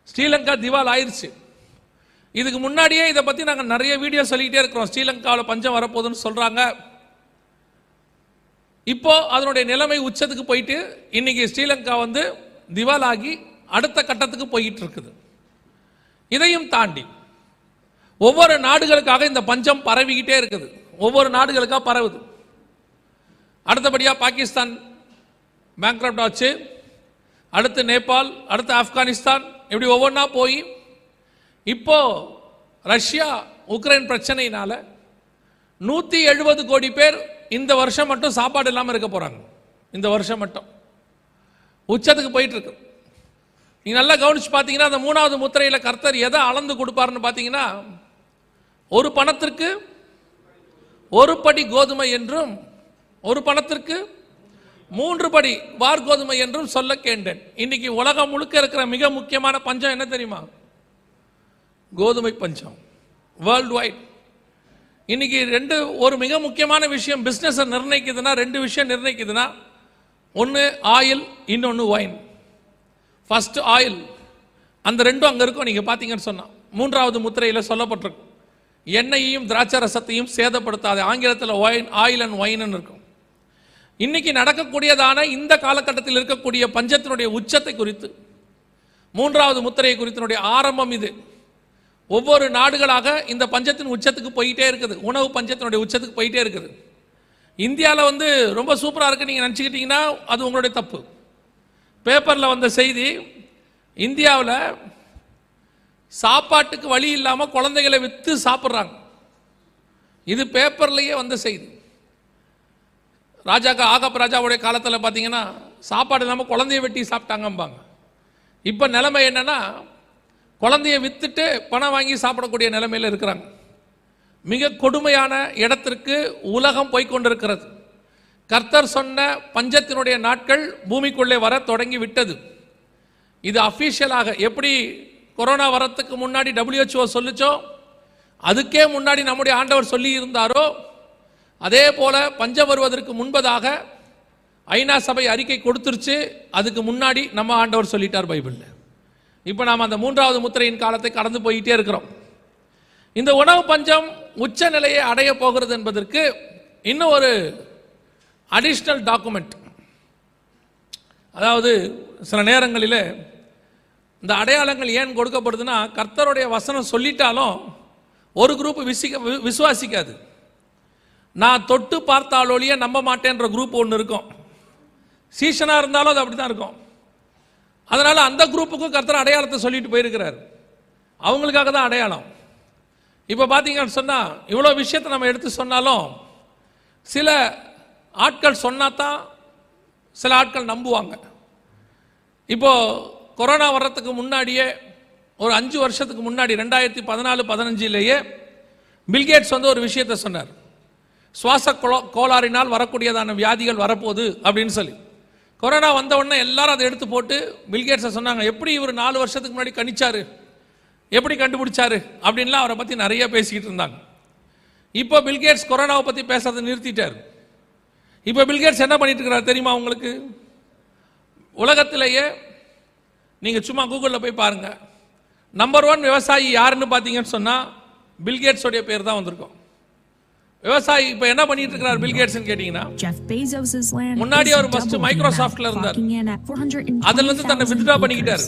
Speaker 1: ஸ்ரீலங்கா திவால் ஆயிடுச்சு இதுக்கு முன்னாடியே இதை பற்றி நாங்கள் நிறைய வீடியோ சொல்லிக்கிட்டே இருக்கிறோம் ஸ்ரீலங்காவில் பஞ்சம் வரப்போகுதுன்னு சொல்கிறாங்க இப்போ அதனுடைய நிலைமை உச்சத்துக்கு போயிட்டு இன்னைக்கு ஸ்ரீலங்கா வந்து திவாலாகி அடுத்த கட்டத்துக்கு போயிட்டு இருக்குது இதையும் தாண்டி ஒவ்வொரு நாடுகளுக்காக இந்த பஞ்சம் பரவிக்கிட்டே இருக்குது ஒவ்வொரு நாடுகளுக்காக பரவுது அடுத்தபடியாக பாகிஸ்தான் பேங்க்ரப்ட் ஆச்சு அடுத்து நேபாள் அடுத்து ஆப்கானிஸ்தான் இப்படி ஒவ்வொன்றா போய் இப்போ ரஷ்யா உக்ரைன் பிரச்சனையினால நூற்றி எழுபது கோடி பேர் இந்த வருஷம் மட்டும் சாப்பாடு இல்லாமல் இருக்க போகிறாங்க இந்த வருஷம் மட்டும் உச்சத்துக்கு போயிட்டு இருக்கு நீங்கள் நல்லா கவனிச்சு பார்த்தீங்கன்னா அந்த மூணாவது முத்திரையில் கர்த்தர் எதை அளந்து கொடுப்பாருன்னு பார்த்தீங்கன்னா ஒரு பணத்திற்கு ஒரு படி கோதுமை என்றும் ஒரு பணத்திற்கு மூன்று படி வார் கோதுமை என்றும் சொல்ல கேண்டேன் இன்னைக்கு உலகம் முழுக்க இருக்கிற மிக முக்கியமான பஞ்சம் என்ன தெரியுமா கோதுமை பஞ்சம் வேர்ல்டு வைட் இன்னைக்கு ரெண்டு ஒரு மிக முக்கியமான விஷயம் பிஸ்னஸை நிர்ணயிக்குதுன்னா ரெண்டு விஷயம் நிர்ணயிக்குதுன்னா ஒன்று ஆயில் இன்னொன்று ஒயின் ஃபஸ்ட்டு ஆயில் அந்த ரெண்டும் அங்கே இருக்கும் நீங்கள் பார்த்தீங்கன்னு சொன்னால் மூன்றாவது முத்திரையில் சொல்லப்பட்டிருக்கும் எண்ணெயையும் திராட்சை ரசத்தையும் சேதப்படுத்தாது ஆங்கிலத்தில் ஒயின் ஆயில் அண்ட் ஒயின்னு இருக்கும் இன்னைக்கு நடக்கக்கூடியதான இந்த காலகட்டத்தில் இருக்கக்கூடிய பஞ்சத்தினுடைய உச்சத்தை குறித்து மூன்றாவது முத்திரையை குறித்தினுடைய ஆரம்பம் இது ஒவ்வொரு நாடுகளாக இந்த பஞ்சத்தின் உச்சத்துக்கு போயிட்டே இருக்குது உணவு பஞ்சத்தினுடைய உச்சத்துக்கு போயிட்டே இருக்குது இந்தியாவில் வந்து ரொம்ப சூப்பராக இருக்கு நீங்கள் நினச்சிக்கிட்டிங்கன்னா அது உங்களுடைய தப்பு பேப்பரில் வந்த செய்தி இந்தியாவில் சாப்பாட்டுக்கு வழி இல்லாமல் குழந்தைகளை விற்று சாப்பிட்றாங்க இது பேப்பர்லேயே வந்த செய்தி ராஜாக்கா ஆகப்ப ராஜாவுடைய காலத்தில் பார்த்தீங்கன்னா சாப்பாடு இல்லாமல் குழந்தைய வெட்டி சாப்பிட்டாங்கம்பாங்க இப்போ நிலைமை என்னென்னா குழந்தைய விற்றுட்டு பணம் வாங்கி சாப்பிடக்கூடிய நிலைமையில் இருக்கிறாங்க மிக கொடுமையான இடத்திற்கு உலகம் போய்கொண்டிருக்கிறது கர்த்தர் சொன்ன பஞ்சத்தினுடைய நாட்கள் பூமிக்குள்ளே வர தொடங்கி விட்டது இது அஃபீஷியலாக எப்படி கொரோனா வரத்துக்கு முன்னாடி டபிள்யூஹெச்ஓ சொல்லிச்சோ அதுக்கே முன்னாடி நம்முடைய ஆண்டவர் சொல்லி இருந்தாரோ அதே போல பஞ்சம் வருவதற்கு முன்பதாக ஐநா சபை அறிக்கை கொடுத்துருச்சு அதுக்கு முன்னாடி நம்ம ஆண்டவர் சொல்லிட்டார் பைபிளில் இப்போ நாம் அந்த மூன்றாவது முத்திரையின் காலத்தை கடந்து போயிட்டே இருக்கிறோம் இந்த உணவு பஞ்சம் உச்ச நிலையை அடைய போகிறது என்பதற்கு இன்னும் ஒரு அடிஷ்னல் டாக்குமெண்ட் அதாவது சில நேரங்களில் இந்த அடையாளங்கள் ஏன் கொடுக்கப்படுதுன்னா கர்த்தருடைய வசனம் சொல்லிட்டாலும் ஒரு குரூப் விசிக்க விசுவாசிக்காது நான் தொட்டு பார்த்தாலோலியே நம்ப மாட்டேன்ற குரூப் ஒன்று இருக்கும் சீசனாக இருந்தாலும் அது அப்படி தான் இருக்கும் அதனால் அந்த குரூப்புக்கும் கர்த்தர் அடையாளத்தை சொல்லிட்டு போயிருக்கிறார் அவங்களுக்காக தான் அடையாளம் இப்போ பார்த்தீங்கன்னு சொன்னால் இவ்வளோ விஷயத்தை நம்ம எடுத்து சொன்னாலும் சில ஆட்கள் சொன்னால் தான் சில ஆட்கள் நம்புவாங்க இப்போது கொரோனா வர்றதுக்கு முன்னாடியே ஒரு அஞ்சு வருஷத்துக்கு முன்னாடி ரெண்டாயிரத்தி பதினாலு பதினஞ்சிலேயே பில்கேட்ஸ் வந்து ஒரு விஷயத்த சொன்னார் சுவாச கோ கோளாறினால் வரக்கூடியதான வியாதிகள் வரப்போகுது அப்படின்னு சொல்லி கொரோனா வந்த உடனே எல்லாரும் அதை எடுத்து போட்டு பில்கேட்ஸை சொன்னாங்க எப்படி இவர் நாலு வருஷத்துக்கு முன்னாடி கணிச்சாரு எப்படி கண்டுபிடிச்சாரு அப்படின்லாம் அவரை பற்றி நிறைய பேசிக்கிட்டு இருந்தாங்க இப்போ பில்கேட்ஸ் கொரோனாவை பற்றி பேசுறதை நிறுத்திட்டார் இப்போ பில்கேட்ஸ் என்ன பண்ணிட்டு இருக்கிறார் தெரியுமா உங்களுக்கு உலகத்திலேயே நீங்கள் சும்மா கூகுளில் போய் பாருங்க நம்பர் ஒன் விவசாயி யாருன்னு பார்த்தீங்கன்னு சொன்னால் பில்கேட்ஸோடைய பேர் தான் வந்திருக்கும் விவசாயி இப்போ என்ன பண்ணிட்டு இருக்கிறார் பில்கேட்ஸ் கேட்டீங்கன்னா முன்னாடி அவர் ஃபர்ஸ்ட் மைக்ரோசாஃப்ட்ல இருந்தார் அதுல இருந்து தன்னை வித்ட்ரா பண்ணிக்கிட்டார்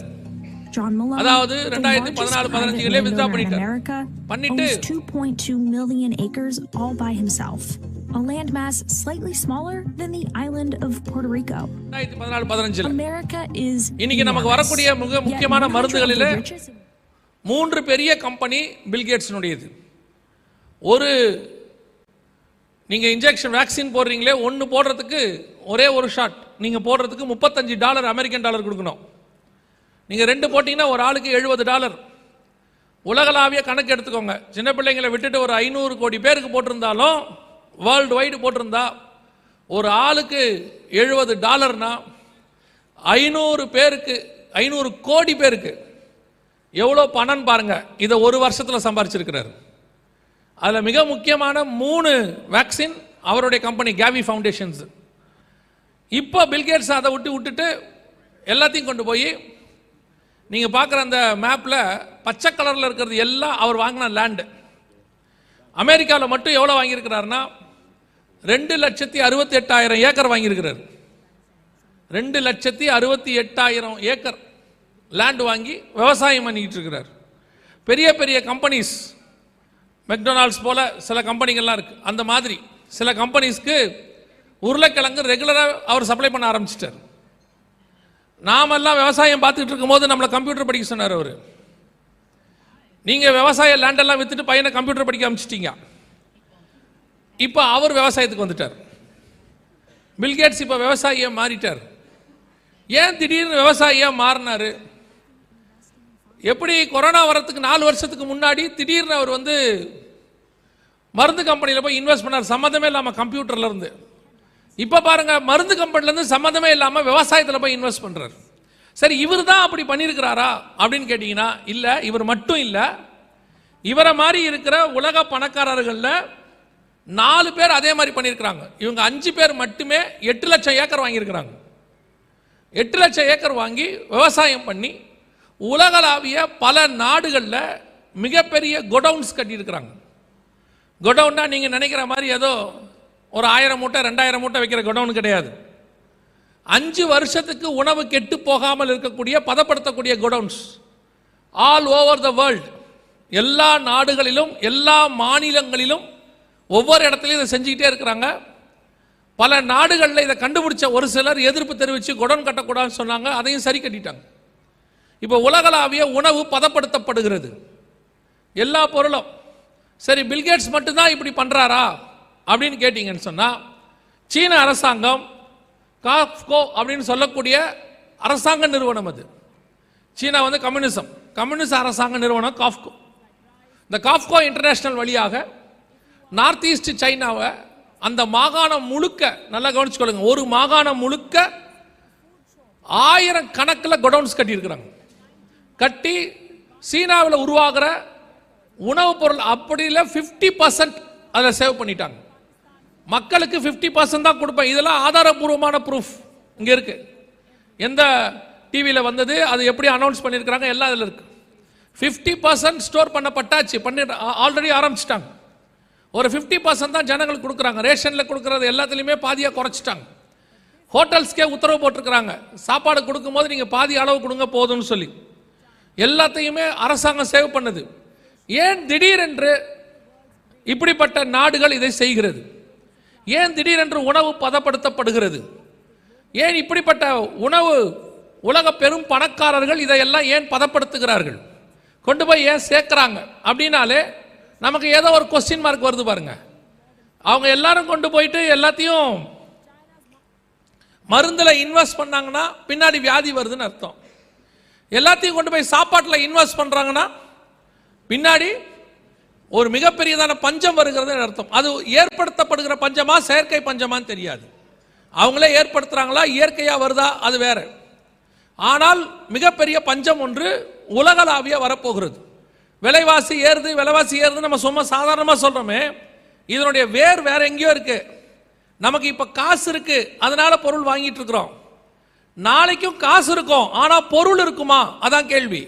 Speaker 1: அதாவது ரெண்டாயிரத்தி பதினாலு பதினஞ்சுகளே வித்ரா பண்ணிட்டு பண்ணிட்டு 2.2 million acres all by himself a landmass slightly smaller than the island of Puerto Rico. America is இன்னைக்கு நமக்கு வரக்கூடிய மிக முக்கியமான மருந்துகளில் மூன்று பெரிய கம்பெனி பில்கேட்ஸ்னுடையது ஒரு நீங்கள் இன்ஜெக்ஷன் வேக்சின் போடுறீங்களே ஒன்று போடுறதுக்கு ஒரே ஒரு ஷாட் நீங்கள் போடுறதுக்கு முப்பத்தஞ்சு டாலர் அமெரிக்கன் டாலர் கொடுக்கணும் நீங்கள் ரெண்டு போட்டிங்கன்னா ஒரு ஆளுக்கு எழுபது டாலர் உலகளாவிய கணக்கு எடுத்துக்கோங்க சின்ன பிள்ளைங்களை விட்டுட்டு ஒரு ஐநூறு கோடி பேருக்கு போட்டிருந்தாலும் வேர்ல்டு வைடு போட்டிருந்தா ஒரு ஆளுக்கு எழுபது டாலர்னா ஐநூறு பேருக்கு ஐநூறு கோடி பேருக்கு எவ்வளோ பணம் பாருங்க இதை ஒரு வருஷத்தில் சம்பாரிச்சிருக்கிறார் அதில் மிக முக்கியமான மூணு வேக்சின் அவருடைய கம்பெனி கேவி ஃபவுண்டேஷன்ஸ் இப்போ பில்கேட்ஸ் அதை விட்டு விட்டுட்டு எல்லாத்தையும் கொண்டு போய் நீங்கள் பார்க்குற அந்த மேப்பில் பச்சை கலரில் இருக்கிறது எல்லாம் அவர் வாங்கின லேண்டு அமெரிக்காவில் மட்டும் எவ்வளோ வாங்கியிருக்கிறாருன்னா ரெண்டு லட்சத்தி அறுபத்தி எட்டாயிரம் ஏக்கர் வாங்கியிருக்கிறார் ரெண்டு லட்சத்தி அறுபத்தி எட்டாயிரம் ஏக்கர் லேண்டு வாங்கி விவசாயம் பண்ணிக்கிட்டு இருக்கிறார் பெரிய பெரிய கம்பெனிஸ் மெக்டொனால்ட்ஸ் போல் சில கம்பெனிகள்லாம் இருக்குது அந்த மாதிரி சில கம்பெனிஸ்க்கு உருளைக்கிழங்கு ரெகுலராக அவர் சப்ளை பண்ண ஆரம்பிச்சிட்டார் நாமெல்லாம் விவசாயம் பார்த்துக்கிட்டு இருக்கும்போது நம்மளை கம்ப்யூட்டர் படிக்க சொன்னார் அவர் நீங்கள் விவசாய லேண்டெல்லாம் விற்றுட்டு பையனை கம்ப்யூட்டர் படிக்க அமைச்சிட்டிங்க இப்போ அவர் விவசாயத்துக்கு வந்துட்டார் பில்கேட்ஸ் இப்போ விவசாயியாக மாறிட்டார் ஏன் திடீர்னு விவசாயியாக மாறினார் எப்படி கொரோனா வரத்துக்கு நாலு வருஷத்துக்கு முன்னாடி திடீர்னு அவர் வந்து மருந்து கம்பெனியில் போய் இன்வெஸ்ட் பண்ணார் சம்மந்தமே இல்லாமல் கம்ப்யூட்டர்லேருந்து இப்போ பாருங்க மருந்து கம்பெனிலேருந்து சம்மந்தமே இல்லாமல் விவசாயத்தில் போய் இன்வெஸ்ட் பண்ணுறாரு சரி இவர் தான் அப்படி பண்ணியிருக்கிறாரா அப்படின்னு கேட்டிங்கன்னா இல்லை இவர் மட்டும் இல்லை இவரை மாதிரி இருக்கிற உலக பணக்காரர்களில் நாலு பேர் அதே மாதிரி பண்ணியிருக்கிறாங்க இவங்க அஞ்சு பேர் மட்டுமே எட்டு லட்சம் ஏக்கர் வாங்கியிருக்கிறாங்க எட்டு லட்சம் ஏக்கர் வாங்கி விவசாயம் பண்ணி உலகளாவிய பல நாடுகளில் மிகப்பெரிய கொடவுன்ஸ் கட்டியிருக்கிறாங்க கொடவுன்னா நீங்கள் நினைக்கிற மாதிரி ஏதோ ஒரு ஆயிரம் மூட்டை ரெண்டாயிரம் மூட்டை வைக்கிற குடவுன் கிடையாது அஞ்சு வருஷத்துக்கு உணவு கெட்டு போகாமல் இருக்கக்கூடிய பதப்படுத்தக்கூடிய godowns all over the world எல்லா நாடுகளிலும் எல்லா மாநிலங்களிலும் ஒவ்வொரு இடத்துலையும் இதை செஞ்சுக்கிட்டே இருக்கிறாங்க பல நாடுகளில் இதை கண்டுபிடிச்ச ஒரு சிலர் எதிர்ப்பு தெரிவித்து குடவுன் கட்டக்கூடாதுன்னு சொன்னாங்க அதையும் சரி கட்டிட்டாங்க இப்போ உலகளாவிய உணவு பதப்படுத்தப்படுகிறது எல்லா பொருளும் சரி பில்கேட்ஸ் மட்டும்தான் இப்படி பண்ணுறாரா அப்படின்னு கேட்டிங்கன்னு சொன்னால் சீன அரசாங்கம் காஃப்கோ அப்படின்னு சொல்லக்கூடிய அரசாங்க நிறுவனம் அது சீனா வந்து கம்யூனிசம் கம்யூனிஸ்ட் அரசாங்க நிறுவனம் காஃப்கோ இந்த காஃப்கோ இன்டர்நேஷ்னல் வழியாக நார்த் ஈஸ்ட் சைனாவை அந்த மாகாணம் முழுக்க நல்லா கவனிச்சுக்கொள்ளுங்க ஒரு மாகாணம் முழுக்க ஆயிரம் கணக்கில் கொடவுன்ஸ் கட்டியிருக்கிறாங்க கட்டி சீனாவில் உருவாகிற உணவுப் பொருள் அப்படியில் ஃபிஃப்டி பர்சன்ட் அதில் சேவ் பண்ணிட்டாங்க மக்களுக்கு ஃபிஃப்டி பர்சன்ட் தான் கொடுப்பேன் இதெல்லாம் ஆதாரபூர்வமான ப்ரூஃப் இங்கே இருக்குது எந்த டிவியில் வந்தது அது எப்படி அனௌன்ஸ் பண்ணியிருக்கிறாங்க எல்லாம் இதில் இருக்குது ஃபிஃப்டி பர்சன்ட் ஸ்டோர் பண்ணப்பட்டாச்சு பண்ணி ஆல்ரெடி ஆரம்பிச்சிட்டாங்க ஒரு ஃபிஃப்டி பர்சன்ட் தான் ஜனங்களுக்கு கொடுக்குறாங்க ரேஷனில் கொடுக்குறது எல்லாத்துலேயுமே பாதியாக குறைச்சிட்டாங்க ஹோட்டல்ஸ்க்கே உத்தரவு போட்டிருக்கிறாங்க சாப்பாடு கொடுக்கும்போது நீங்கள் பாதி அளவு கொடுங்க போதும்னு சொல்லி எல்லாத்தையுமே அரசாங்கம் சேவ் பண்ணுது ஏன் திடீரென்று இப்படிப்பட்ட நாடுகள் இதை செய்கிறது ஏன் திடீரென்று உணவு பதப்படுத்தப்படுகிறது ஏன் இப்படிப்பட்ட உணவு உலக பெரும் பணக்காரர்கள் இதையெல்லாம் ஏன் பதப்படுத்துகிறார்கள் கொண்டு போய் ஏன் சேர்க்குறாங்க அப்படின்னாலே நமக்கு ஏதோ ஒரு கொஸ்டின் மார்க் வருது பாருங்க அவங்க எல்லாரும் கொண்டு போயிட்டு எல்லாத்தையும் மருந்தில் இன்வெஸ்ட் பண்ணாங்கன்னா பின்னாடி வியாதி வருதுன்னு அர்த்தம் எல்லாத்தையும் கொண்டு போய் சாப்பாட்டில் இன்வெஸ்ட் பண்ணுறாங்கன்னா பின்னாடி ஒரு மிகப்பெரியதான பஞ்சம் வருகிறது அர்த்தம் அது ஏற்படுத்தப்படுகிற பஞ்சமா செயற்கை பஞ்சமான்னு தெரியாது அவங்களே ஏற்படுத்துறாங்களா இயற்கையாக வருதா அது வேற ஆனால் மிகப்பெரிய பஞ்சம் ஒன்று உலகளாவிய வரப்போகிறது விலைவாசி ஏறுது விலைவாசி ஏறுது நம்ம சும்மா சாதாரணமாக சொல்கிறோமே இதனுடைய வேர் வேற எங்கேயோ இருக்கு நமக்கு இப்போ காசு இருக்கு அதனால பொருள் வாங்கிட்டு இருக்கிறோம் நாளைக்கும் காசு இருக்கும் ஆனால் பொருள் இருக்குமா அதான் கேள்வி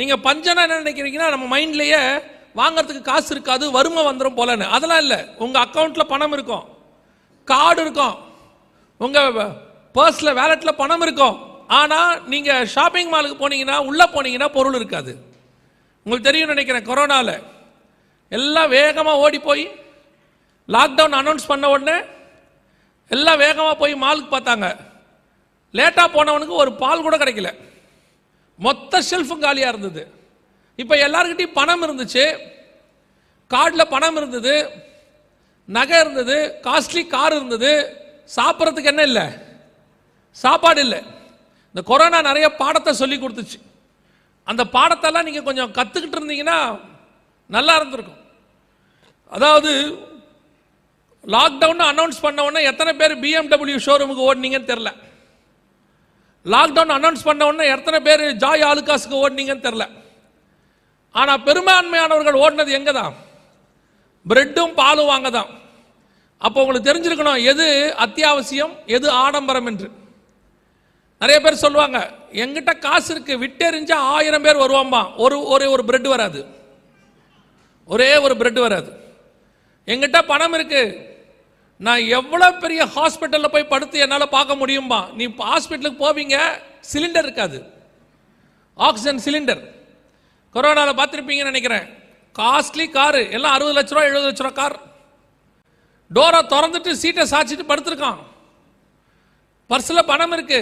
Speaker 1: நீங்கள் பஞ்சம்னா என்ன நினைக்கிறீங்கன்னா நம்ம மைண்ட்லேயே வாங்கறதுக்கு காசு இருக்காது வறுமை வந்துடும் போலன்னு அதெல்லாம் இல்லை உங்கள் அக்கௌண்ட்டில் பணம் இருக்கும் கார்டு இருக்கும் உங்கள் பர்ஸில் வேலெட்டில் பணம் இருக்கும் ஆனால் நீங்கள் ஷாப்பிங் மாலுக்கு போனீங்கன்னா உள்ளே போனீங்கன்னா பொருள் இருக்காது உங்களுக்கு தெரியும் நினைக்கிறேன் கொரோனாவில் எல்லாம் வேகமாக ஓடி போய் லாக்டவுன் அனௌன்ஸ் பண்ண உடனே எல்லாம் வேகமாக போய் மாலுக்கு பார்த்தாங்க லேட்டாக போனவனுக்கு ஒரு பால் கூட கிடைக்கல மொத்த ஷெல்ஃபும் காலியாக இருந்தது இப்போ எல்லாருக்கிட்டையும் பணம் இருந்துச்சு கார்டில் பணம் இருந்தது நகை இருந்தது காஸ்ட்லி கார் இருந்தது சாப்பிட்றதுக்கு என்ன இல்லை சாப்பாடு இல்லை இந்த கொரோனா நிறைய பாடத்தை சொல்லி கொடுத்துச்சு அந்த பாடத்தெல்லாம் நீங்கள் கொஞ்சம் கற்றுக்கிட்டு இருந்தீங்கன்னா நல்லா இருந்திருக்கும் அதாவது லாக்டவுன் அனௌன்ஸ் பண்ண உடனே எத்தனை பேர் பிஎம்டபிள்யூ ஷோரூமுக்கு ஓடினீங்கன்னு தெரில லாக்டவுன் அனௌன்ஸ் பண்ண உடனே எத்தனை பேர் ஜாய் ஆலுகாஸுக்கு ஓடினீங்கன்னு தெரில ஆனால் பெரும்பான்மையானவர்கள் ஓடினது எங்கே தான் பிரெட்டும் பாலும் வாங்க தான் அப்போ உங்களுக்கு தெரிஞ்சிருக்கணும் எது அத்தியாவசியம் எது ஆடம்பரம் என்று நிறைய பேர் சொல்லுவாங்க எங்கிட்ட காசு இருக்கு விட்டெறிஞ்சா ஆயிரம் பேர் வருவாம்பா ஒரு ஒரே ஒரு பிரெட் வராது ஒரே ஒரு பிரெட் வராது எங்கிட்ட பணம் இருக்கு நான் எவ்வளோ பெரிய ஹாஸ்பிட்டலில் போய் படுத்து என்னால் பார்க்க முடியுமா நீ ஹாஸ்பிட்டலுக்கு போவீங்க சிலிண்டர் இருக்காது ஆக்சிஜன் சிலிண்டர் கொரோனாவில் பார்த்துருப்பீங்கன்னு நினைக்கிறேன் காஸ்ட்லி காரு எல்லாம் அறுபது லட்ச ரூபா எழுபது லட்ச ரூபா கார் டோரை திறந்துட்டு சீட்டை சாய்ச்சிட்டு படுத்துருக்கான் பர்ஸில் பணம் இருக்கு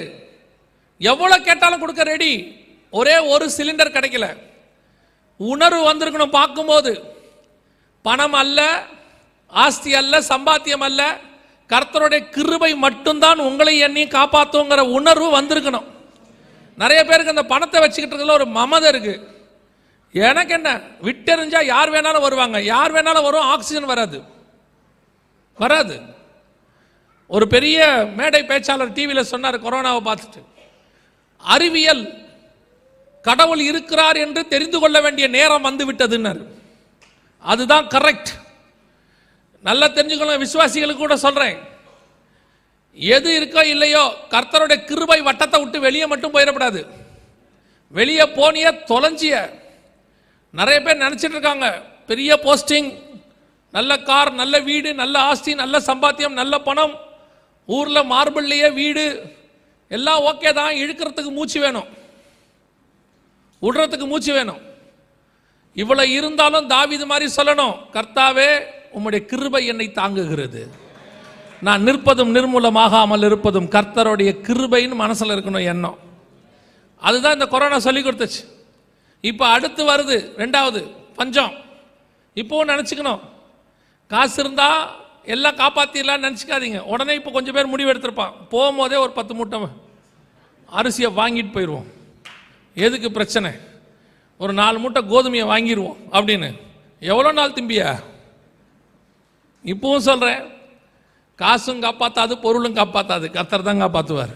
Speaker 1: எவ்வளோ கேட்டாலும் கொடுக்க ரெடி ஒரே ஒரு சிலிண்டர் கிடைக்கல உணர்வு வந்திருக்கணும் பார்க்கும்போது பணம் அல்ல ஆஸ்தி அல்ல சம்பாத்தியம் அல்ல கர்த்தருடைய கிருபை மட்டும்தான் உங்களை எண்ணி காப்பாற்றுங்கிற உணர்வு வந்திருக்கணும் நிறைய பேருக்கு அந்த பணத்தை வச்சுக்கிட்டு ஒரு மமதை இருக்குது எனக்கு என்ன விட்டெறிஞ்சா யார் வேணாலும் வருவாங்க யார் வேணாலும் வரும் ஆக்சிஜன் வராது வராது ஒரு பெரிய மேடை பேச்சாளர் டிவியில் சொன்னார் கொரோனாவை பார்த்துட்டு அறிவியல் கடவுள் இருக்கிறார் என்று தெரிந்து கொள்ள வேண்டிய நேரம் வந்து விட்டதுன்னாரு அதுதான் கரெக்ட் நல்லா தெரிஞ்சுக்கணும் விசுவாசிகளுக்கு கூட சொல்கிறேன் எது இருக்கோ இல்லையோ கர்த்தருடைய கிருபை வட்டத்தை விட்டு வெளியே மட்டும் போயிடப்படாது வெளியே போனிய தொலைஞ்சிய நிறைய பேர் நினச்சிட்டு இருக்காங்க பெரிய போஸ்டிங் நல்ல கார் நல்ல வீடு நல்ல ஆஸ்தி நல்ல சம்பாத்தியம் நல்ல பணம் ஊரில் மார்பிள்லேயே வீடு எல்லாம் ஓகே தான் இழுக்கிறதுக்கு மூச்சு வேணும் விடுறதுக்கு மூச்சு வேணும் இவ்வளோ இருந்தாலும் தாவிது மாதிரி சொல்லணும் கர்த்தாவே உம்முடைய கிருபை என்னை தாங்குகிறது நான் நிற்பதும் நிர்மூலமாகாமல் இருப்பதும் கர்த்தருடைய கிருபைன்னு மனசில் இருக்கணும் எண்ணம் அதுதான் இந்த கொரோனா சொல்லி கொடுத்துச்சு இப்போ அடுத்து வருது ரெண்டாவது பஞ்சம் இப்போவும் நினச்சிக்கணும் காசு இருந்தால் எல்லாம் காப்பாற்றிடலாம்னு நினச்சிக்காதீங்க உடனே இப்போ கொஞ்சம் பேர் முடிவு எடுத்திருப்பான் போகும்போதே ஒரு பத்து மூட்டை அரிசியை வாங்கிட்டு போயிடுவோம் எதுக்கு பிரச்சனை ஒரு நாலு மூட்டை கோதுமையை வாங்கிடுவோம் அப்படின்னு எவ்வளோ நாள் திம்பியா இப்பவும் சொல்கிறேன் காசும் காப்பாற்றாது பொருளும் காப்பாற்றாது கத்தர் தான் காப்பாற்றுவார்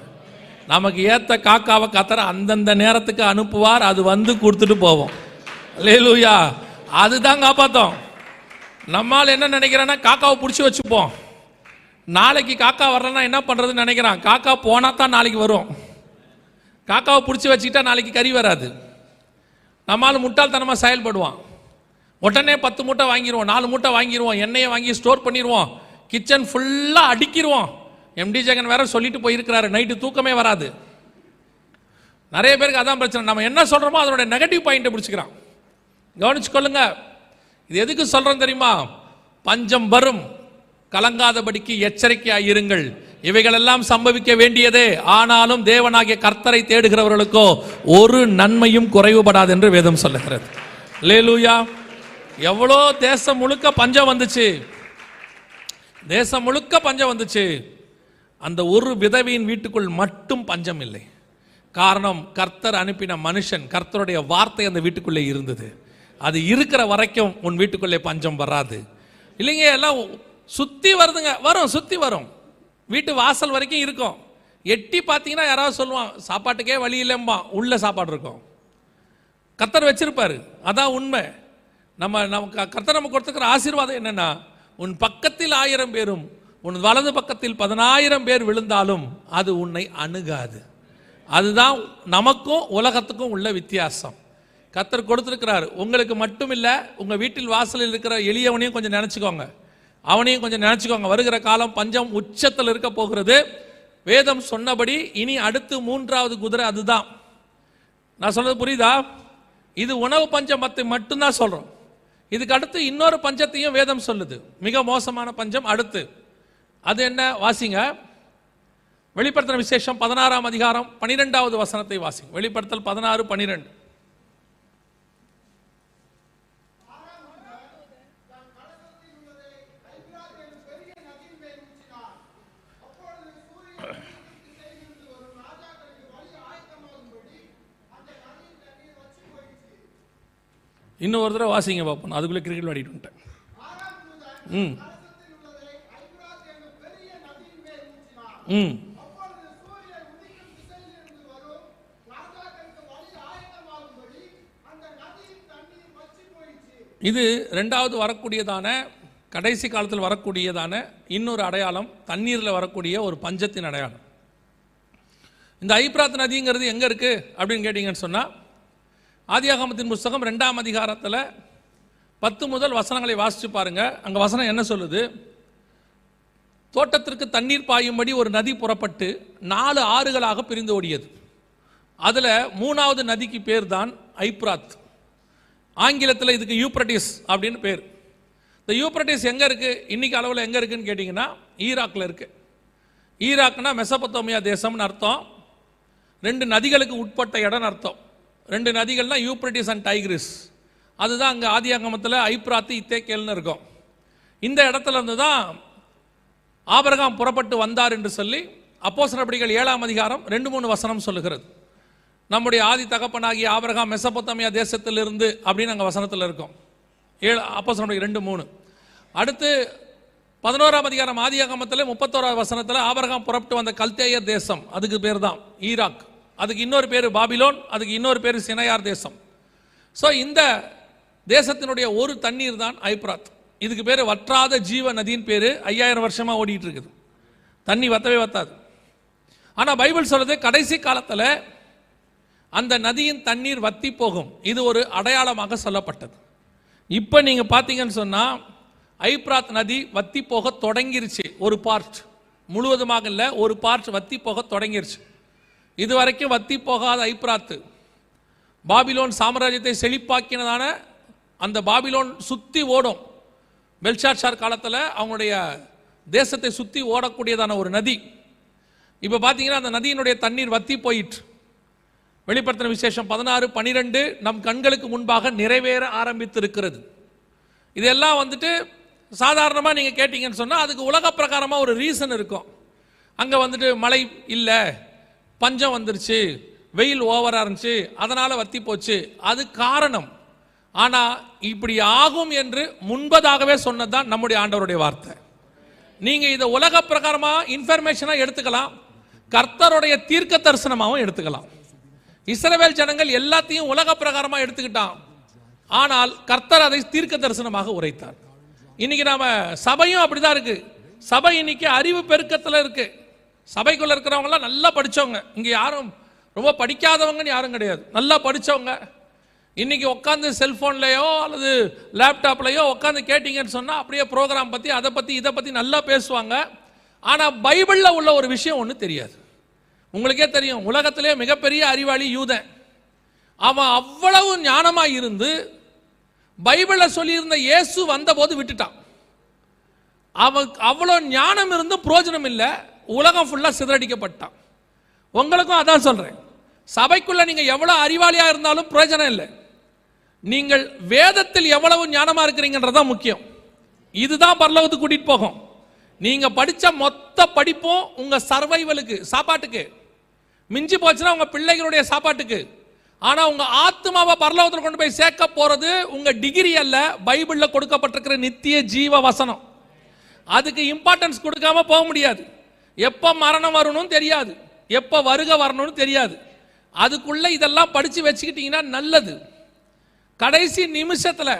Speaker 1: நமக்கு ஏற்ற காக்காவை கத்துற அந்தந்த நேரத்துக்கு அனுப்புவார் அது வந்து கொடுத்துட்டு போவோம் லேலூயா அதுதான் காப்பாத்தோம் நம்மால் என்ன நினைக்கிறேன்னா காக்காவை பிடிச்சி வச்சுப்போம் நாளைக்கு காக்கா வரலன்னா என்ன பண்ணுறதுன்னு நினைக்கிறான் காக்கா போனால் தான் நாளைக்கு வரும் காக்காவை பிடிச்சி வச்சுக்கிட்டா நாளைக்கு கறி வராது நம்மால் முட்டாள்தனமாக செயல்படுவான் உடனே பத்து மூட்டை வாங்கிடுவோம் நாலு மூட்டை வாங்கிடுவோம் எண்ணெயை வாங்கி ஸ்டோர் பண்ணிடுவோம் கிச்சன் ஃபுல்லாக அடிக்கிடுவோம் எம்டி ஜெகன் வேற சொல்லிட்டு போயிருக்கிறாரு நைட்டு தூக்கமே வராது நிறைய பேருக்கு அதான் பிரச்சனை நம்ம என்ன சொல்கிறோமோ அதனுடைய நெகட்டிவ் பாயிண்ட்டை பிடிச்சிக்கிறான் கவனிச்சுக்கொள்ளுங்க இது எதுக்கு சொல்கிறோம் தெரியுமா பஞ்சம் வரும் கலங்காதபடிக்கு எச்சரிக்கையாக இருங்கள் இவைகளெல்லாம் சம்பவிக்க வேண்டியதே ஆனாலும் தேவனாகிய கர்த்தரை தேடுகிறவர்களுக்கோ ஒரு நன்மையும் குறைவுபடாது என்று வேதம் சொல்லுகிறது லேலூயா எவ்வளோ தேசம் முழுக்க பஞ்சம் வந்துச்சு தேசம் முழுக்க பஞ்சம் வந்துச்சு அந்த ஒரு விதவையின் வீட்டுக்குள் மட்டும் பஞ்சம் இல்லை காரணம் கர்த்தர் அனுப்பின மனுஷன் கர்த்தருடைய வார்த்தை அந்த வீட்டுக்குள்ளே இருந்தது அது இருக்கிற வரைக்கும் உன் வீட்டுக்குள்ளே பஞ்சம் வராது இல்லைங்க எல்லாம் சுற்றி வருதுங்க வரும் சுற்றி வரும் வீட்டு வாசல் வரைக்கும் இருக்கும் எட்டி பார்த்தீங்கன்னா யாராவது சொல்லுவான் சாப்பாட்டுக்கே வழி இல்லைம்பான் உள்ள சாப்பாடு இருக்கும் கர்த்தர் வச்சிருப்பாரு அதான் உண்மை நம்ம நமக்கு கர்த்தர் நம்ம கொடுத்துக்கிற ஆசீர்வாதம் என்னென்னா உன் பக்கத்தில் ஆயிரம் பேரும் உன் வலது பக்கத்தில் பதினாயிரம் பேர் விழுந்தாலும் அது உன்னை அணுகாது அதுதான் நமக்கும் உலகத்துக்கும் உள்ள வித்தியாசம் கத்தர் கொடுத்துருக்கிறாரு உங்களுக்கு மட்டும் இல்லை உங்கள் வீட்டில் வாசலில் இருக்கிற எளியவனையும் கொஞ்சம் நினச்சிக்கோங்க அவனையும் கொஞ்சம் நினச்சிக்கோங்க வருகிற காலம் பஞ்சம் உச்சத்தில் இருக்க போகிறது வேதம் சொன்னபடி இனி அடுத்து மூன்றாவது குதிரை அதுதான் நான் சொல்றது புரியுதா இது உணவு பஞ்சம் பற்றி மட்டும்தான் சொல்கிறோம் இதுக்கு அடுத்து இன்னொரு பஞ்சத்தையும் வேதம் சொல்லுது மிக மோசமான பஞ்சம் அடுத்து அது என்ன வாசிங்க வெளிப்படுத்தின விசேஷம் பதினாறாம் அதிகாரம் பனிரெண்டாவது வசனத்தை வாசிங்க வெளிப்படுத்தல் பதினாறு பனிரெண்டு இன்னும் ஒரு தடவை வாசிங்க பார்ப்போம் அதுக்குள்ளே கிரிக்கெட் விளையாடிட்டு வந்துட்டேன் ம் ம் இது ரெண்டாவது வரக்கூடியதான கடைசி காலத்தில் வரக்கூடியதான இன்னொரு அடையாளம் தண்ணீரில் வரக்கூடிய ஒரு பஞ்சத்தின் அடையாளம் இந்த ஐப்ராத் நதிங்கிறது எங்கே இருக்குது அப்படின்னு கேட்டிங்கன்னு சொன்னால் ஆதியாகமத்தின் புஸ்தகம் ரெண்டாம் அதிகாரத்தில் பத்து முதல் வசனங்களை வாசித்து பாருங்கள் அங்கே வசனம் என்ன சொல்லுது தோட்டத்திற்கு தண்ணீர் பாயும்படி ஒரு நதி புறப்பட்டு நாலு ஆறுகளாக பிரிந்து ஓடியது அதில் மூணாவது நதிக்கு பேர் தான் ஐப்ராத் ஆங்கிலத்தில் இதுக்கு யூப்ரட்டிஸ் அப்படின்னு பேர் இந்த யூப்ரட்டிஸ் எங்கே இருக்குது இன்றைக்கி அளவில் எங்கே இருக்குதுன்னு கேட்டிங்கன்னா ஈராக்கில் இருக்குது ஈராக்னா மெசபத்தோமியா தேசம்னு அர்த்தம் ரெண்டு நதிகளுக்கு உட்பட்ட இடம்னு அர்த்தம் ரெண்டு நதிகள்னா யூப்ரட்டிஸ் அண்ட் டைக்ரிஸ் அதுதான் அங்கே அங்கமத்தில் ஐப்ராத்து இத்தேக்கேல்னு இருக்கும் இந்த இடத்துல இருந்து தான் ஆபரகாம் புறப்பட்டு வந்தார் என்று சொல்லி அப்போ சிறப்படிகள் ஏழாம் அதிகாரம் ரெண்டு மூணு வசனம் சொல்லுகிறது நம்முடைய ஆதி தகப்பனாகிய ஆபரகாம் மெசபொத்தமியா தேசத்திலிருந்து அப்படின்னு அங்கே வசனத்தில் இருக்கோம் ஏழு அப்போ சிறப்படிகள் ரெண்டு மூணு அடுத்து பதினோராம் அதிகாரம் ஆதி அகமத்தில் முப்பத்தோராவது வசனத்தில் ஆபரகாம் புறப்பட்டு வந்த கல்தேய தேசம் அதுக்கு பேர் தான் ஈராக் அதுக்கு இன்னொரு பேர் பாபிலோன் அதுக்கு இன்னொரு பேர் சினையார் தேசம் ஸோ இந்த தேசத்தினுடைய ஒரு தண்ணீர் தான் ஐப்ராத் இதுக்கு பேர் வற்றாத ஜீவ நதியின் பேர் ஐயாயிரம் வருஷமாக ஓடிட்டு இருக்குது தண்ணி வத்தவே வத்தாது ஆனால் பைபிள் சொல்கிறது கடைசி காலத்தில் அந்த நதியின் தண்ணீர் வத்தி போகும் இது ஒரு அடையாளமாக சொல்லப்பட்டது இப்போ நீங்கள் பார்த்தீங்கன்னு சொன்னால் ஐப்ராத் நதி வத்தி போக தொடங்கிருச்சு ஒரு பார்ட் முழுவதுமாக இல்லை ஒரு பார்ட் வத்தி போக தொடங்கிருச்சு இது வரைக்கும் வத்தி போகாத ஐப்ராத்து பாபிலோன் சாம்ராஜ்யத்தை செழிப்பாக்கினதான அந்த பாபிலோன் சுற்றி ஓடும் பெல்ஷாட்ஷார் காலத்தில் அவங்களுடைய தேசத்தை சுற்றி ஓடக்கூடியதான ஒரு நதி இப்போ பார்த்தீங்கன்னா அந்த நதியினுடைய தண்ணீர் வத்தி போயிற்று வெளிப்படுத்தின விசேஷம் பதினாறு பனிரெண்டு நம் கண்களுக்கு முன்பாக நிறைவேற ஆரம்பித்து இருக்கிறது இதெல்லாம் வந்துட்டு சாதாரணமாக நீங்கள் கேட்டிங்கன்னு சொன்னால் அதுக்கு உலக பிரகாரமாக ஒரு ரீசன் இருக்கும் அங்கே வந்துட்டு மழை இல்லை பஞ்சம் வந்துருச்சு வெயில் ஓவராக இருந்துச்சு அதனால் வத்தி போச்சு அது காரணம் ஆனால் இப்படி ஆகும் என்று முன்பதாகவே சொன்னதுதான் நம்முடைய ஆண்டவருடைய வார்த்தை நீங்கள் இதை உலக பிரகாரமாக இன்ஃபர்மேஷனாக எடுத்துக்கலாம் கர்த்தருடைய தீர்க்க தரிசனமாகவும் எடுத்துக்கலாம் இஸ்ரவேல் ஜனங்கள் எல்லாத்தையும் உலக பிரகாரமாக எடுத்துக்கிட்டான் ஆனால் கர்த்தர் அதை தீர்க்க தரிசனமாக உரைத்தார் இன்னைக்கு நாம சபையும் அப்படிதான் இருக்கு சபை இன்னைக்கு அறிவு பெருக்கத்தில் இருக்கு சபைக்குள்ள எல்லாம் நல்லா படித்தவங்க இங்கே யாரும் ரொம்ப படிக்காதவங்கன்னு யாரும் கிடையாது நல்லா படித்தவங்க இன்றைக்கி உட்காந்து செல்ஃபோன்லேயோ அல்லது லேப்டாப்லேயோ உட்காந்து கேட்டிங்கன்னு சொன்னால் அப்படியே ப்ரோக்ராம் பற்றி அதை பற்றி இதை பற்றி நல்லா பேசுவாங்க ஆனால் பைபிளில் உள்ள ஒரு விஷயம் ஒன்று தெரியாது உங்களுக்கே தெரியும் உலகத்திலே மிகப்பெரிய அறிவாளி யூதன் அவன் அவ்வளவு ஞானமாக இருந்து பைபிளில் சொல்லியிருந்த இயேசு வந்தபோது விட்டுட்டான் அவன் அவ்வளோ ஞானம் இருந்தும் புரோஜனம் இல்லை உலகம் ஃபுல்லாக சிதறடிக்கப்பட்டான் உங்களுக்கும் அதான் சொல்கிறேன் சபைக்குள்ளே நீங்கள் எவ்வளோ அறிவாளியாக இருந்தாலும் பிரயோஜனம் இல்லை நீங்கள் வேதத்தில் எவ்வளவு ஞானமா இருக்கிறீங்கன்றது தான் முக்கியம் இதுதான் பரலோகத்துக்கு கூட்டிட்டு போகும் நீங்க படிச்ச மொத்த படிப்பும் உங்க சர்வைவலுக்கு சாப்பாட்டுக்கு மிஞ்சி போச்சுன்னா உங்க பிள்ளைகளுடைய சாப்பாட்டுக்கு ஆனா உங்க ஆத்மாவை பரலோகத்தில் கொண்டு போய் சேர்க்க போறது உங்க டிகிரி அல்ல பைபிள்ல கொடுக்கப்பட்டிருக்கிற நித்திய ஜீவ வசனம் அதுக்கு இம்பார்ட்டன்ஸ் கொடுக்காம போக முடியாது எப்போ மரணம் வரணும்னு தெரியாது எப்போ வருக வரணும்னு தெரியாது அதுக்குள்ள இதெல்லாம் படிச்சு வச்சுக்கிட்டீங்கன்னா நல்லது கடைசி நிமிஷத்தில்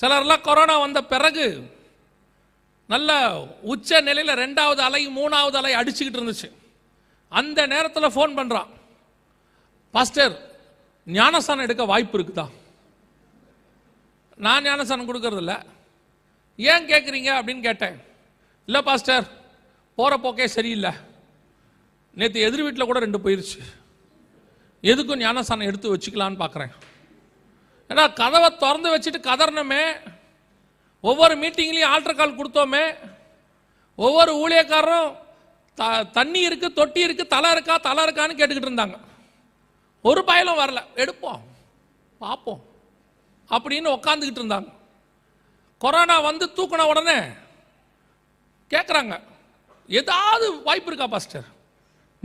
Speaker 1: சிலர்லாம் கொரோனா வந்த பிறகு நல்ல உச்ச நிலையில் ரெண்டாவது அலை மூணாவது அலை அடிச்சுக்கிட்டு இருந்துச்சு அந்த நேரத்தில் ஃபோன் பண்ணுறான் பாஸ்டர் ஞானசானம் எடுக்க வாய்ப்பு இருக்குதா நான் ஞானசானம் கொடுக்கறதில்ல ஏன் கேட்குறீங்க அப்படின்னு கேட்டேன் இல்லை பாஸ்டர் போகிற போக்கே சரியில்லை நேற்று எதிர் வீட்டில் கூட ரெண்டு போயிடுச்சு எதுக்கும் ஞானசானம் எடுத்து வச்சுக்கலான்னு பார்க்குறேன் ஏன்னா கதவை திறந்து வச்சுட்டு கதறணுமே ஒவ்வொரு மீட்டிங்லேயும் ஆல்டர் கால் கொடுத்தோமே ஒவ்வொரு ஊழியக்காரரும் த தண்ணி இருக்குது தொட்டி இருக்குது தலை இருக்கா தலை இருக்கான்னு கேட்டுக்கிட்டு இருந்தாங்க ஒரு பயலும் வரல எடுப்போம் பார்ப்போம் அப்படின்னு உக்காந்துக்கிட்டு இருந்தாங்க கொரோனா வந்து தூக்கின உடனே கேட்குறாங்க ஏதாவது வாய்ப்பு இருக்கா பாஸ்டர்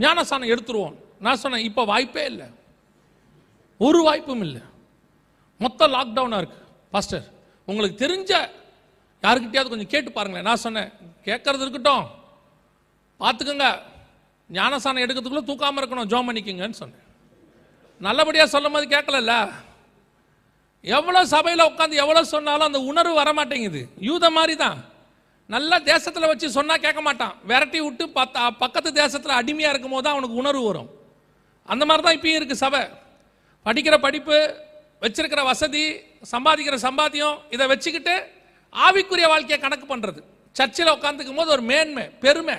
Speaker 1: ஞானஸ்தானம் எடுத்துருவோம் நான் சொன்னேன் இப்போ வாய்ப்பே இல்லை ஒரு வாய்ப்பும் இல்லை மொத்தம் லாக்டவுனாக இருக்குது பாஸ்டர் உங்களுக்கு தெரிஞ்ச யாருக்கிட்டையாவது கொஞ்சம் கேட்டு பாருங்களேன் நான் சொன்னேன் கேட்கறது இருக்கட்டும் பார்த்துக்கோங்க ஞானசானம் எடுக்கிறதுக்குள்ளே தூக்காமல் இருக்கணும் ஜோம் பண்ணிக்கங்கன்னு சொன்னேன் நல்லபடியாக சொல்லும் போது கேட்கலல்ல எவ்வளோ சபையில் உட்காந்து எவ்வளோ சொன்னாலும் அந்த உணர்வு வர மாட்டேங்குது யூத மாதிரி தான் நல்லா தேசத்தில் வச்சு சொன்னால் கேட்க மாட்டான் விரட்டி விட்டு பத்த பக்கத்து தேசத்தில் அடிமையாக இருக்கும் போது தான் அவனுக்கு உணர்வு வரும் அந்த மாதிரி தான் இப்பயும் இருக்குது சபை படிக்கிற படிப்பு வச்சிருக்கிற வசதி சம்பாதிக்கிற சம்பாத்தியம் இதை வச்சுக்கிட்டு ஆவிக்குரிய வாழ்க்கையை கணக்கு பண்ணுறது சர்ச்சில் உட்காந்துக்கும் போது ஒரு மேன்மை பெருமை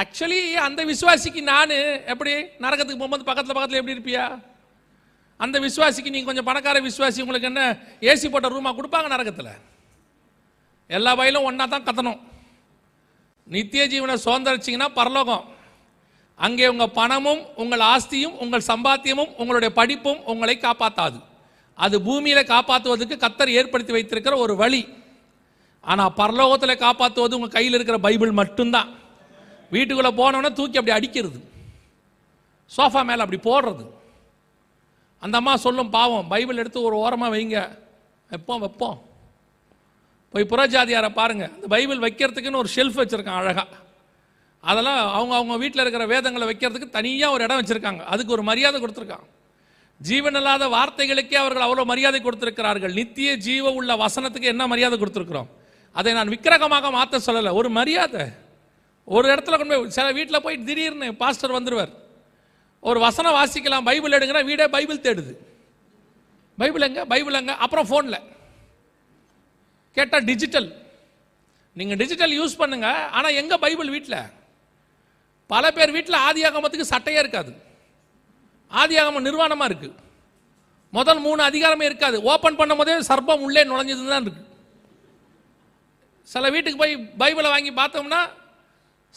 Speaker 1: ஆக்சுவலி அந்த விசுவாசிக்கு நான் எப்படி நரகத்துக்கு போகும்போது பக்கத்தில் பக்கத்தில் எப்படி இருப்பியா அந்த விசுவாசிக்கு நீங்கள் கொஞ்சம் பணக்கார விசுவாசி உங்களுக்கு என்ன ஏசி போட்ட ரூமாக கொடுப்பாங்க நரகத்தில் எல்லா வயலும் ஒன்றா தான் கத்தணும் நித்திய ஜீவனை சுதந்திரிச்சிங்கன்னா பரலோகம் அங்கே உங்கள் பணமும் உங்கள் ஆஸ்தியும் உங்கள் சம்பாத்தியமும் உங்களுடைய படிப்பும் உங்களை காப்பாற்றாது அது பூமியில் காப்பாற்றுவதற்கு கத்தர் ஏற்படுத்தி வைத்திருக்கிற ஒரு வழி ஆனால் பரலோகத்தில் காப்பாற்றுவது உங்கள் கையில் இருக்கிற பைபிள் மட்டும்தான் வீட்டுக்குள்ளே போனோன்னா தூக்கி அப்படி அடிக்கிறது சோஃபா மேலே அப்படி போடுறது அந்த அம்மா சொல்லும் பாவம் பைபிள் எடுத்து ஒரு ஓரமாக வைங்க வைப்போம் வைப்போம் போய் புறஜாதியாரை பாருங்கள் இந்த பைபிள் வைக்கிறதுக்குன்னு ஒரு ஷெல்ஃப் வச்சுருக்கான் அழகாக அதெல்லாம் அவங்க அவங்க வீட்டில் இருக்கிற வேதங்களை வைக்கிறதுக்கு தனியாக ஒரு இடம் வச்சுருக்காங்க அதுக்கு ஒரு மரியாதை கொடுத்துருக்காங்க ஜீவனல்லாத வார்த்தைகளுக்கே அவர்கள் அவ்வளோ மரியாதை கொடுத்திருக்கிறார்கள் நித்திய ஜீவ உள்ள வசனத்துக்கு என்ன மரியாதை கொடுத்துருக்குறோம் அதை நான் விக்கிரகமாக மாற்ற சொல்லலை ஒரு மரியாதை ஒரு இடத்துல கொண்டு போய் சில வீட்டில் போய் திடீர்னு பாஸ்டர் வந்துடுவார் ஒரு வசனம் வாசிக்கலாம் பைபிள் எடுங்கிற வீடே பைபிள் தேடுது பைபிள் எங்க பைபிள் எங்க அப்புறம் ஃபோனில் கேட்டால் டிஜிட்டல் நீங்கள் டிஜிட்டல் யூஸ் பண்ணுங்க ஆனால் எங்கே பைபிள் வீட்டில் பல பேர் வீட்டில் ஆகமத்துக்கு சட்டையே இருக்காது ஆதியாகமம் நிர்வாணமாக இருக்குது முதல் மூணு அதிகாரமே இருக்காது ஓப்பன் பண்ணும் போதே சர்ப்பம் உள்ளே நுழைஞ்சது தான் இருக்குது சில வீட்டுக்கு போய் பைபிளை வாங்கி பார்த்தோம்னா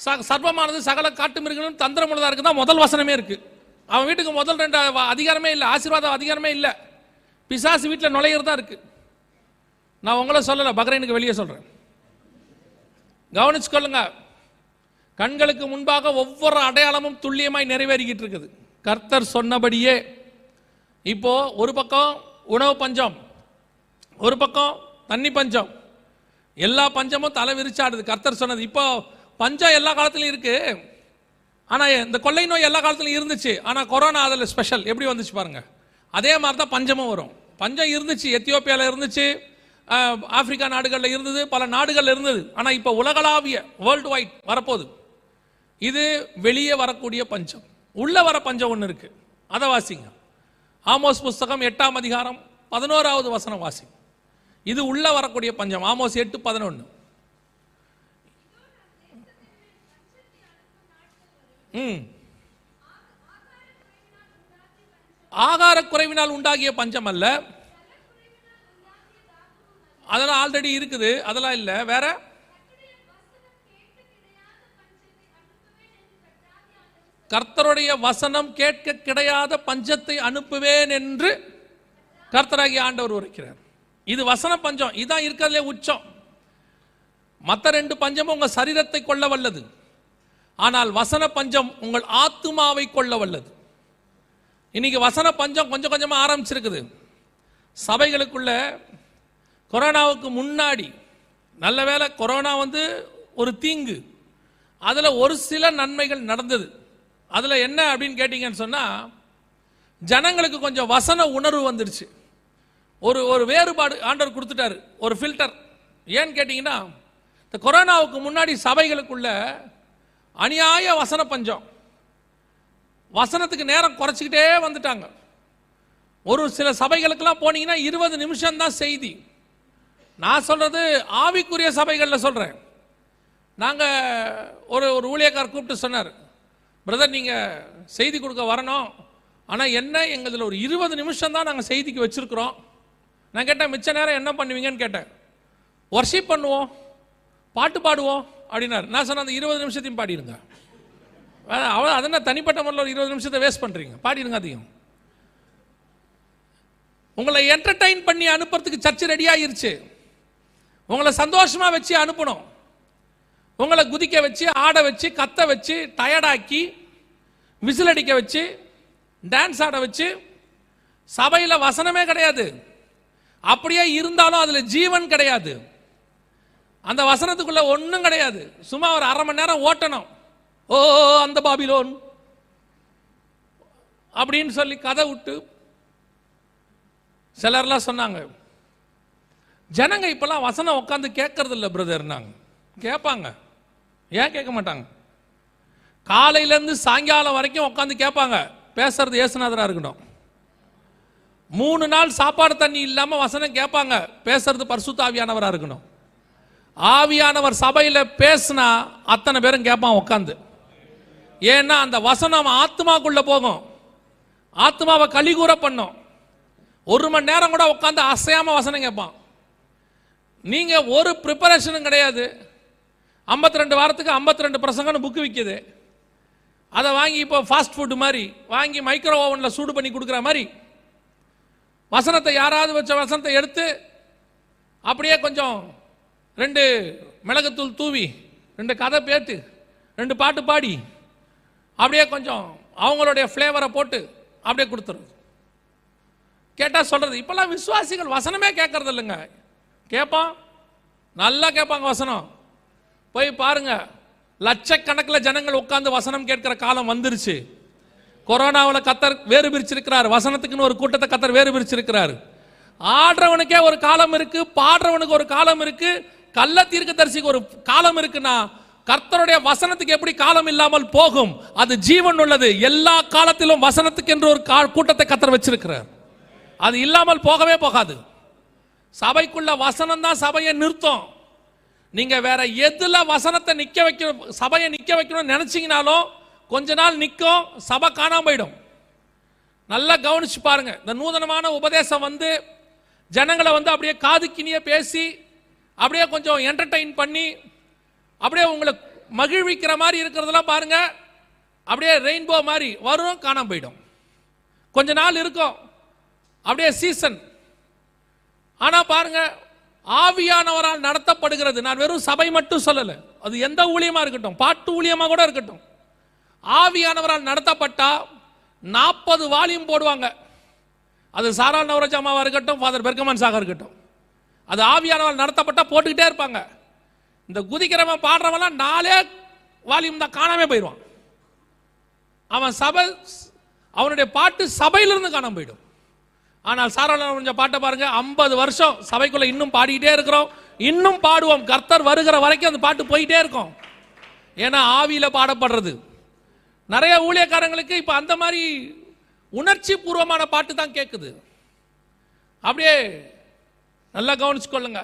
Speaker 1: ச சர்வமானது சகல காட்டு மிருகங்களும் தந்திரமுள்ளதாக இருக்குது தான் முதல் வசனமே இருக்குது அவன் வீட்டுக்கு முதல் ரெண்டு அதிகாரமே இல்லை ஆசீர்வாதம் அதிகாரமே இல்லை பிசாசு வீட்டில் நுழையிறதா இருக்குது நான் உங்களை சொல்லலை பக்ரைனுக்கு வெளியே சொல்கிறேன் கவனிச்சு கொள்ளுங்க கண்களுக்கு முன்பாக ஒவ்வொரு அடையாளமும் துல்லியமாய் நிறைவேறிக்கிட்டு இருக்குது கர்த்தர் சொன்னபடியே இப்போ ஒரு பக்கம் உணவு பஞ்சம் ஒரு பக்கம் தண்ணி பஞ்சம் எல்லா பஞ்சமும் தலை விரிச்சாடுது கர்த்தர் சொன்னது இப்போ பஞ்சம் எல்லா காலத்துலையும் இருக்கு ஆனால் இந்த கொள்ளை நோய் எல்லா காலத்துலையும் இருந்துச்சு ஆனால் கொரோனா அதில் ஸ்பெஷல் எப்படி வந்துச்சு பாருங்க அதே மாதிரி தான் பஞ்சமும் வரும் பஞ்சம் இருந்துச்சு எத்தியோப்பியாவில் இருந்துச்சு ஆப்பிரிக்கா நாடுகளில் இருந்தது பல நாடுகளில் இருந்தது ஆனால் இப்போ உலகளாவிய வேர்ல்டு வைட் வரப்போகுது இது வெளியே வரக்கூடிய பஞ்சம் உள்ள வர பஞ்சம் ஒன்று இருக்கு அதை வாசிங்க ஆமோஸ் புஸ்தகம் எட்டாம் அதிகாரம் பதினோராவது வசனம் வாசிங்க இது உள்ள வரக்கூடிய பஞ்சம் ஆமோஸ் எட்டு பதினொன்று ம் ஆகார குறைவினால் உண்டாகிய பஞ்சம் அல்ல அதெல்லாம் ஆல்ரெடி இருக்குது அதெல்லாம் இல்லை வேற கர்த்தருடைய வசனம் கேட்க கிடையாத பஞ்சத்தை அனுப்புவேன் என்று கர்த்தராகி ஆண்டவர் உரைக்கிறார் இது வசன பஞ்சம் இதான் இருக்கிறதுலே உச்சம் மற்ற ரெண்டு பஞ்சமும் உங்கள் சரீரத்தை கொள்ள வல்லது ஆனால் வசன பஞ்சம் உங்கள் ஆத்மாவை கொள்ள வல்லது இன்னைக்கு வசன பஞ்சம் கொஞ்சம் கொஞ்சமாக ஆரம்பிச்சிருக்குது சபைகளுக்குள்ள கொரோனாவுக்கு முன்னாடி நல்ல வேலை கொரோனா வந்து ஒரு தீங்கு அதில் ஒரு சில நன்மைகள் நடந்தது அதில் என்ன அப்படின்னு கேட்டிங்கன்னு சொன்னால் ஜனங்களுக்கு கொஞ்சம் வசன உணர்வு வந்துடுச்சு ஒரு ஒரு வேறுபாடு ஆண்டவர் கொடுத்துட்டாரு ஒரு ஃபில்டர் ஏன்னு கேட்டிங்கன்னா இந்த கொரோனாவுக்கு முன்னாடி சபைகளுக்குள்ள அநியாய வசன பஞ்சம் வசனத்துக்கு நேரம் குறைச்சிக்கிட்டே வந்துட்டாங்க ஒரு சில சபைகளுக்கெல்லாம் போனீங்கன்னா இருபது நிமிஷம் தான் செய்தி நான் சொல்கிறது ஆவிக்குரிய சபைகளில் சொல்கிறேன் நாங்கள் ஒரு ஒரு ஊழியக்கார் கூப்பிட்டு சொன்னார் பிரதர் நீங்கள் செய்தி கொடுக்க வரணும் ஆனால் என்ன எங்களதில் ஒரு இருபது நிமிஷம் தான் நாங்கள் செய்திக்கு வச்சுருக்குறோம் நான் கேட்டேன் மிச்ச நேரம் என்ன பண்ணுவீங்கன்னு கேட்டேன் ஒர்ஷிப் பண்ணுவோம் பாட்டு பாடுவோம் அப்படின்னாரு நான் சொன்ன அந்த இருபது நிமிஷத்தையும் பாடிடுங்க அவ்வளோ அதென்ன தனிப்பட்ட முறையில் ஒரு இருபது நிமிஷத்தை வேஸ்ட் பண்ணுறீங்க பாடிடுங்க அதிகம் உங்களை என்டர்டைன் பண்ணி அனுப்புறதுக்கு சர்ச்சு ரெடியாகிருச்சு உங்களை சந்தோஷமாக வச்சு அனுப்பணும் உங்களை குதிக்க வச்சு ஆட வச்சு கத்த வச்சு டயர்டாக்கி விசில் அடிக்க வச்சு டான்ஸ் ஆட வச்சு சபையில் வசனமே கிடையாது அப்படியே இருந்தாலும் அதில் ஜீவன் கிடையாது அந்த வசனத்துக்குள்ள ஒன்றும் கிடையாது சும்மா ஒரு அரை மணி நேரம் ஓட்டணும் ஓ அந்த பாபிலோன் அப்படின்னு சொல்லி கதை விட்டு சிலர்லாம் சொன்னாங்க ஜனங்க இப்பெல்லாம் வசனம் உட்காந்து கேட்கறது இல்லை பிரதர்னாங்க கேட்பாங்க ஏன் கேட்க மாட்டாங்க காலையிலேருந்து சாயங்காலம் வரைக்கும் உட்காந்து கேட்பாங்க பேசுறது ஏசுநாதராக இருக்கணும் மூணு நாள் சாப்பாடு தண்ணி இல்லாமல் வசனம் கேட்பாங்க பேசுறது பரிசுத்த ஆவியானவராக இருக்கணும் ஆவியானவர் சபையில் பேசுனா அத்தனை பேரும் கேட்பான் உட்காந்து ஏன்னா அந்த வசனம் ஆத்மாக்குள்ளே போகும் ஆத்மாவை கழிகூற பண்ணும் ஒரு மணி நேரம் கூட உட்காந்து அசையாமல் வசனம் கேட்பான் நீங்கள் ஒரு ப்ரிப்பரேஷனும் கிடையாது ஐம்பத்தி ரெண்டு வாரத்துக்கு ஐம்பத்தி ரெண்டு பிரசங்கம்னு புக்கு விற்கிது அதை வாங்கி இப்போ ஃபாஸ்ட் ஃபுட்டு மாதிரி வாங்கி மைக்ரோ ஓவனில் சூடு பண்ணி கொடுக்குற மாதிரி வசனத்தை யாராவது வச்ச வசனத்தை எடுத்து அப்படியே கொஞ்சம் ரெண்டு மிளகுத்தூள் தூவி ரெண்டு கதை பேட்டு ரெண்டு பாட்டு பாடி அப்படியே கொஞ்சம் அவங்களுடைய ஃப்ளேவரை போட்டு அப்படியே கொடுத்துருது கேட்டால் சொல்கிறது இப்போல்லாம் விசுவாசிகள் வசனமே கேட்கறது இல்லைங்க கேட்பான் நல்லா கேட்பாங்க வசனம் போய் பாருங்க லட்சக்கணக்கில் ஜனங்கள் உட்கார்ந்து வசனம் கேட்கிற காலம் வந்துருச்சு கொரோனாவில் கத்தர் வேறு பிரிச்சிருக்கிறார் வசனத்துக்குன்னு ஒரு கூட்டத்தை கத்தர் வேறு பிரிச்சிருக்கிறார் ஆடுறவனுக்கே ஒரு காலம் இருக்கு பாடுறவனுக்கு ஒரு காலம் இருக்கு கள்ள தீர்க்க தரிசிக்கு ஒரு காலம் இருக்குன்னா கர்த்தருடைய வசனத்துக்கு எப்படி காலம் இல்லாமல் போகும் அது ஜீவன் உள்ளது எல்லா காலத்திலும் வசனத்துக்கு என்று ஒரு கூட்டத்தை கத்தர் வச்சிருக்கிறார் அது இல்லாமல் போகவே போகாது சபைக்குள்ள வசனம் தான் சபையை நிறுத்தம் நீங்க வேற எதுல வசனத்தை நிக்க வைக்க சபையை நிக்க வைக்கணும்னு நினைச்சீங்கனாலும் கொஞ்ச நாள் நிற்கும் சபை காணாம போயிடும் நல்லா கவனிச்சு பாருங்க இந்த நூதனமான உபதேசம் வந்து ஜனங்களை வந்து அப்படியே காது கிணிய பேசி அப்படியே கொஞ்சம் என்டர்டெயின் பண்ணி அப்படியே உங்களை மகிழ்விக்கிற மாதிரி இருக்கிறதெல்லாம் பாருங்க அப்படியே ரெயின்போ மாதிரி வரும் காணாம போயிடும் கொஞ்ச நாள் இருக்கும் அப்படியே சீசன் ஆனால் பாருங்கள் ஆவியானவரால் நடத்தப்படுகிறது நான் வெறும் சபை மட்டும் சொல்லலை அது எந்த ஊழியமாக இருக்கட்டும் பாட்டு ஊழியமாக கூட இருக்கட்டும் ஆவியானவரால் நடத்தப்பட்டா நாற்பது வாலியம் போடுவாங்க அது சாரா நவரஜாமாவா இருக்கட்டும் ஃபாதர் பெர்கமன் சாக இருக்கட்டும் அது ஆவியானவரால் நடத்தப்பட்டால் போட்டுக்கிட்டே இருப்பாங்க இந்த குதிக்கிறவன் பாடுறவன்லாம் நாலே வால்யூம் தான் காணாம போயிடுவான் அவன் சபை அவனுடைய பாட்டு சபையிலிருந்து காணாம போயிடும் ஆனால் சாரவணன் கொஞ்சம் பாட்டை பாருங்க ஐம்பது வருஷம் சபைக்குள்ள இன்னும் பாடிக்கிட்டே இருக்கிறோம் இன்னும் பாடுவோம் கர்த்தர் வருகிற வரைக்கும் அந்த பாட்டு போயிட்டே இருக்கும் ஏன்னா ஆவியில பாடப்படுறது நிறைய ஊழியக்காரங்களுக்கு இப்போ அந்த மாதிரி உணர்ச்சி பூர்வமான பாட்டு தான் கேட்குது அப்படியே நல்லா கவனிச்சுக்கொள்ளுங்க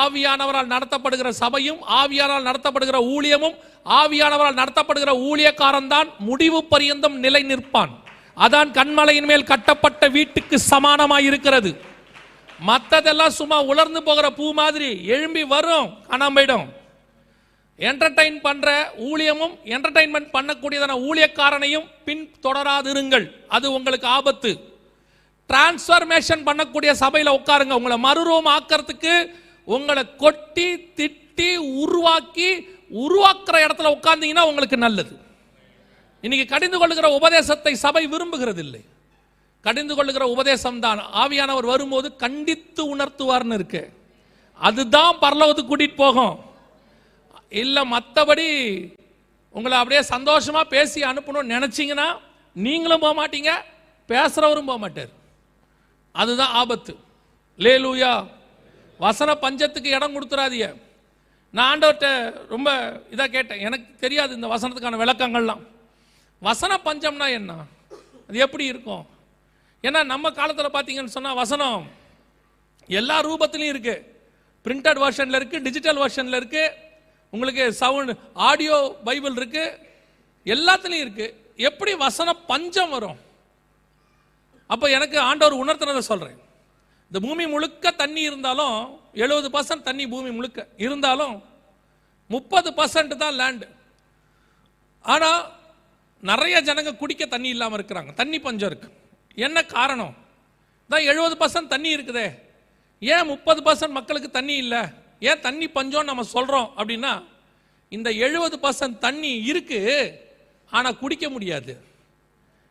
Speaker 1: ஆவியானவரால் நடத்தப்படுகிற சபையும் ஆவியானால் நடத்தப்படுகிற ஊழியமும் ஆவியானவரால் நடத்தப்படுகிற ஊழியக்காரன் தான் முடிவு பரியந்தம் நிலை நிற்பான் அதான் கண்மலையின் மேல் கட்டப்பட்ட வீட்டுக்கு சமானமாக இருக்கிறது மற்றதெல்லாம் சும்மா உலர்ந்து போகிற பூ மாதிரி எழும்பி வரும் காணாம போயிடும் என்டர்டைன் பண்ற ஊழியமும் என்டர்டைன்மெண்ட் பண்ணக்கூடியதான ஊழியக்காரனையும் பின் தொடராதிருங்கள் அது உங்களுக்கு ஆபத்து டிரான்ஸ்பர்மேஷன் பண்ணக்கூடிய சபையில் உட்காருங்க உங்களை மறுரூபம் ஆக்கிறதுக்கு உங்களை கொட்டி திட்டி உருவாக்கி உருவாக்குற இடத்துல உட்கார்ந்தீங்கன்னா உங்களுக்கு நல்லது இன்னைக்கு கடிந்து கொள்ளுகிற உபதேசத்தை சபை விரும்புகிறது இல்லை கடிந்து கொள்ளுகிற உபதேசம் தான் ஆவியானவர் வரும்போது கண்டித்து உணர்த்துவார்னு இருக்கு அதுதான் பரலோகத்துக்கு கூட்டிட்டு போகும் இல்லை மற்றபடி உங்களை அப்படியே சந்தோஷமா பேசி அனுப்பணும்னு நினைச்சிங்கன்னா நீங்களும் போக மாட்டீங்க பேசுறவரும் போக மாட்டார் அதுதான் ஆபத்து லே லூயா வசன பஞ்சத்துக்கு இடம் கொடுத்துடாதிய நான் ஆண்டவர்கிட்ட ரொம்ப இதாக கேட்டேன் எனக்கு தெரியாது இந்த வசனத்துக்கான விளக்கங்கள்லாம் வசன பஞ்சம்னா என்ன அது எப்படி இருக்கும் ஏன்னா நம்ம காலத்தில் பார்த்தீங்கன்னு சொன்னால் வசனம் எல்லா ரூபத்துலையும் இருக்குது பிரிண்டட் வெர்ஷனில் இருக்குது டிஜிட்டல் வெர்ஷனில் இருக்குது உங்களுக்கு சவுண்ட் ஆடியோ பைபிள் இருக்குது எல்லாத்துலேயும் இருக்குது எப்படி வசன பஞ்சம் வரும் அப்போ எனக்கு ஆண்டவர் உணர்த்தினதை சொல்கிறேன் இந்த பூமி முழுக்க தண்ணி இருந்தாலும் எழுபது பர்சன்ட் தண்ணி பூமி முழுக்க இருந்தாலும் முப்பது பர்சன்ட் தான் லேண்டு ஆனால் நிறைய ஜனங்க குடிக்க தண்ணி இல்லாமல் இருக்கிறாங்க தண்ணி பஞ்சம் இருக்கு என்ன காரணம் தான் எழுபது பர்சன்ட் தண்ணி இருக்குதே ஏன் முப்பது பர்சன்ட் மக்களுக்கு தண்ணி இல்லை ஏன் தண்ணி பஞ்சம்னு நம்ம சொல்கிறோம் அப்படின்னா இந்த எழுபது பர்சன்ட் தண்ணி இருக்கு ஆனால் குடிக்க முடியாது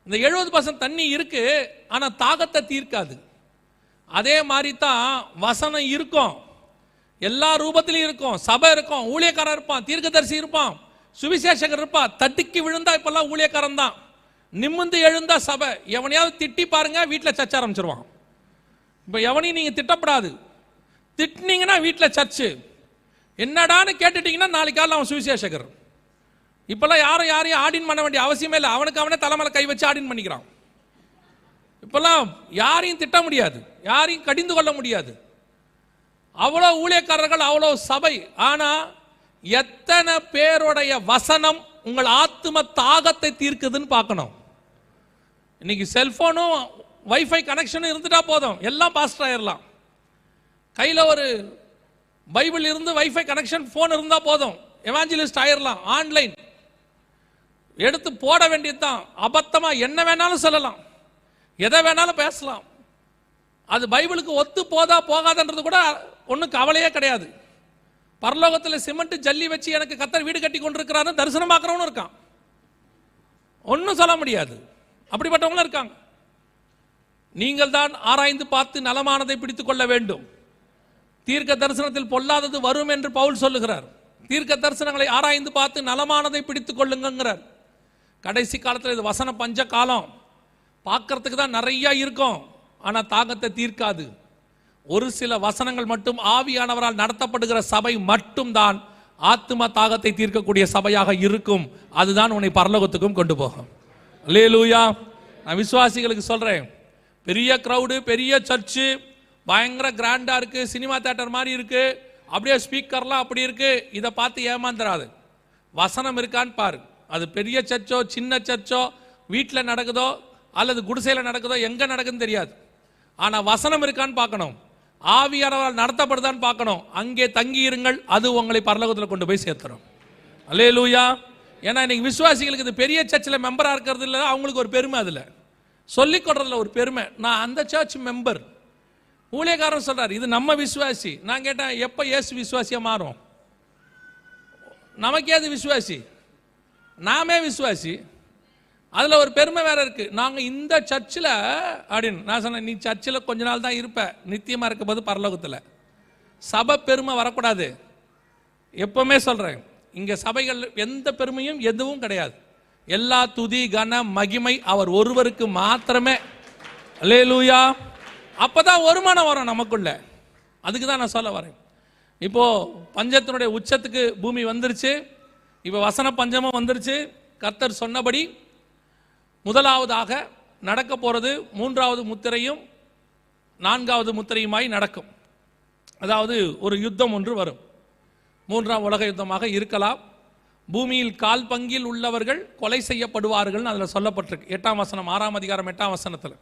Speaker 1: இந்த எழுபது பர்சன்ட் தண்ணி இருக்கு ஆனால் தாகத்தை தீர்க்காது அதே மாதிரி தான் வசனம் இருக்கும் எல்லா ரூபத்திலையும் இருக்கும் சபை இருக்கும் ஊழியக்காரர் இருப்பான் தீர்க்கதரிசி இருப்பான் சுவிசேஷகர் இருப்பா தட்டுக்கு விழுந்தா இப்பெல்லாம் ஊழியக்காரன் தான் நிம்மந்து எழுந்தா சபை எவனையாவது திட்டி பாருங்க வீட்டில் சர்ச்ச ஆரம்பிச்சிருவான் இப்போ எவனையும் நீங்கள் திட்டப்படாது திட்டினீங்கன்னா வீட்டில் சர்ச்சு என்னடான்னு கேட்டுட்டீங்கன்னா நாளைக்கு காலையில் அவன் சுவிசேஷகர் இப்பெல்லாம் யாரும் யாரையும் ஆடின் பண்ண வேண்டிய அவசியமே இல்லை அவனுக்கு அவனே தலைமையில் கை வச்சு ஆடின் பண்ணிக்கிறான் இப்பெல்லாம் யாரையும் திட்ட முடியாது யாரையும் கடிந்து கொள்ள முடியாது அவ்வளோ ஊழியக்காரர்கள் அவ்வளோ சபை ஆனால் எத்தனை பேருடைய வசனம் உங்கள் ஆத்ம தாகத்தை தீர்க்குதுன்னு பார்க்கணும் இன்னைக்கு செல்ஃபோனும் வைஃபை கனெக்ஷனும் இருந்துட்டா போதும் எல்லாம் பாஸ்ட் ஆயிடலாம் கையில் ஒரு பைபிள் இருந்து வைஃபை கனெக்ஷன் ஃபோன் இருந்தால் போதும் எவாஞ்சலிஸ்ட் ஆயிடலாம் ஆன்லைன் எடுத்து போட வேண்டியது தான் அபத்தமாக என்ன வேணாலும் சொல்லலாம் எதை வேணாலும் பேசலாம் அது பைபிளுக்கு ஒத்து போதா போகாதன்றது கூட ஒன்றும் கவலையே கிடையாது பரலோகத்தில் சிமெண்ட் ஜல்லி வச்சு எனக்கு கத்தர் வீடு கட்டி கொண்டிருக்கிறாரு தரிசனம் பார்க்குறவனும் இருக்கான் ஒன்றும் சொல்ல முடியாது அப்படிப்பட்டவங்களும் இருக்காங்க நீங்கள் தான் ஆராய்ந்து பார்த்து நலமானதை பிடித்துக் கொள்ள வேண்டும் தீர்க்க தரிசனத்தில் பொல்லாதது வரும் என்று பவுல் சொல்லுகிறார் தீர்க்க தரிசனங்களை ஆராய்ந்து பார்த்து நலமானதை பிடித்துக் கொள்ளுங்கிறார் கடைசி காலத்தில் இது வசன பஞ்ச காலம் பார்க்கறதுக்கு தான் நிறையா இருக்கும் ஆனால் தாகத்தை தீர்க்காது ஒரு சில வசனங்கள் மட்டும் ஆவியானவரால் நடத்தப்படுகிற சபை மட்டும்தான் ஆத்ம தாகத்தை தீர்க்கக்கூடிய சபையாக இருக்கும் அதுதான் உன்னை பரலோகத்துக்கும் கொண்டு போகும் லே லூயா நான் விசுவாசிகளுக்கு சொல்கிறேன் பெரிய க்ரௌடு பெரிய சர்ச்சு பயங்கர கிராண்டா இருக்குது சினிமா தேட்டர் மாதிரி இருக்குது அப்படியே ஸ்பீக்கர்லாம் அப்படி இருக்கு இதை பார்த்து ஏமாந்துடாது வசனம் இருக்கான்னு பாரு அது பெரிய சர்ச்சோ சின்ன சர்ச்சோ வீட்டில் நடக்குதோ அல்லது குடிசையில் நடக்குதோ எங்கே நடக்குதுன்னு தெரியாது ஆனால் வசனம் இருக்கான்னு பார்க்கணும் ஆவியானவரால் நடத்தப்படுதான்னு பார்க்கணும் அங்கே தங்கி இருங்கள் அது உங்களை பரலோகத்தில் கொண்டு போய் சேர்த்துரும் அல்லே லூயா ஏன்னா இன்னைக்கு விசுவாசிகளுக்கு இது பெரிய சர்ச்சில் மெம்பராக இருக்கிறது இல்லை அவங்களுக்கு ஒரு பெருமை அதில் சொல்லிக் கொடுறதுல ஒரு பெருமை நான் அந்த சர்ச் மெம்பர் ஊழியக்காரன் சொல்கிறார் இது நம்ம விசுவாசி நான் கேட்டேன் எப்போ ஏசு விசுவாசியாக மாறும் நமக்கே அது விசுவாசி நாமே விசுவாசி அதில் ஒரு பெருமை வேற இருக்கு நாங்கள் இந்த சர்ச்சில் அப்படின்னு நான் சொன்னேன் நீ சர்ச்சில் கொஞ்ச நாள் தான் இருப்ப நித்தியமாக இருக்கும் போது பரலோகத்தில் சபை பெருமை வரக்கூடாது எப்பவுமே சொல்கிறேன் இங்கே சபைகள் எந்த பெருமையும் எதுவும் கிடையாது எல்லா துதி கன மகிமை அவர் ஒருவருக்கு மாத்திரமே லே லூயா தான் வருமானம் வரும் நமக்குள்ள அதுக்கு தான் நான் சொல்ல வரேன் இப்போது பஞ்சத்தினுடைய உச்சத்துக்கு பூமி வந்துருச்சு இப்போ வசன பஞ்சமும் வந்துருச்சு கர்த்தர் சொன்னபடி முதலாவதாக நடக்க போகிறது மூன்றாவது முத்திரையும் நான்காவது முத்திரையுமாய் நடக்கும் அதாவது ஒரு யுத்தம் ஒன்று வரும் மூன்றாம் உலக யுத்தமாக இருக்கலாம் பூமியில் கால் பங்கில் உள்ளவர்கள் கொலை செய்யப்படுவார்கள்னு அதில் சொல்லப்பட்டிருக்கு எட்டாம் வசனம் ஆறாம் அதிகாரம் எட்டாம் வசனத்தில்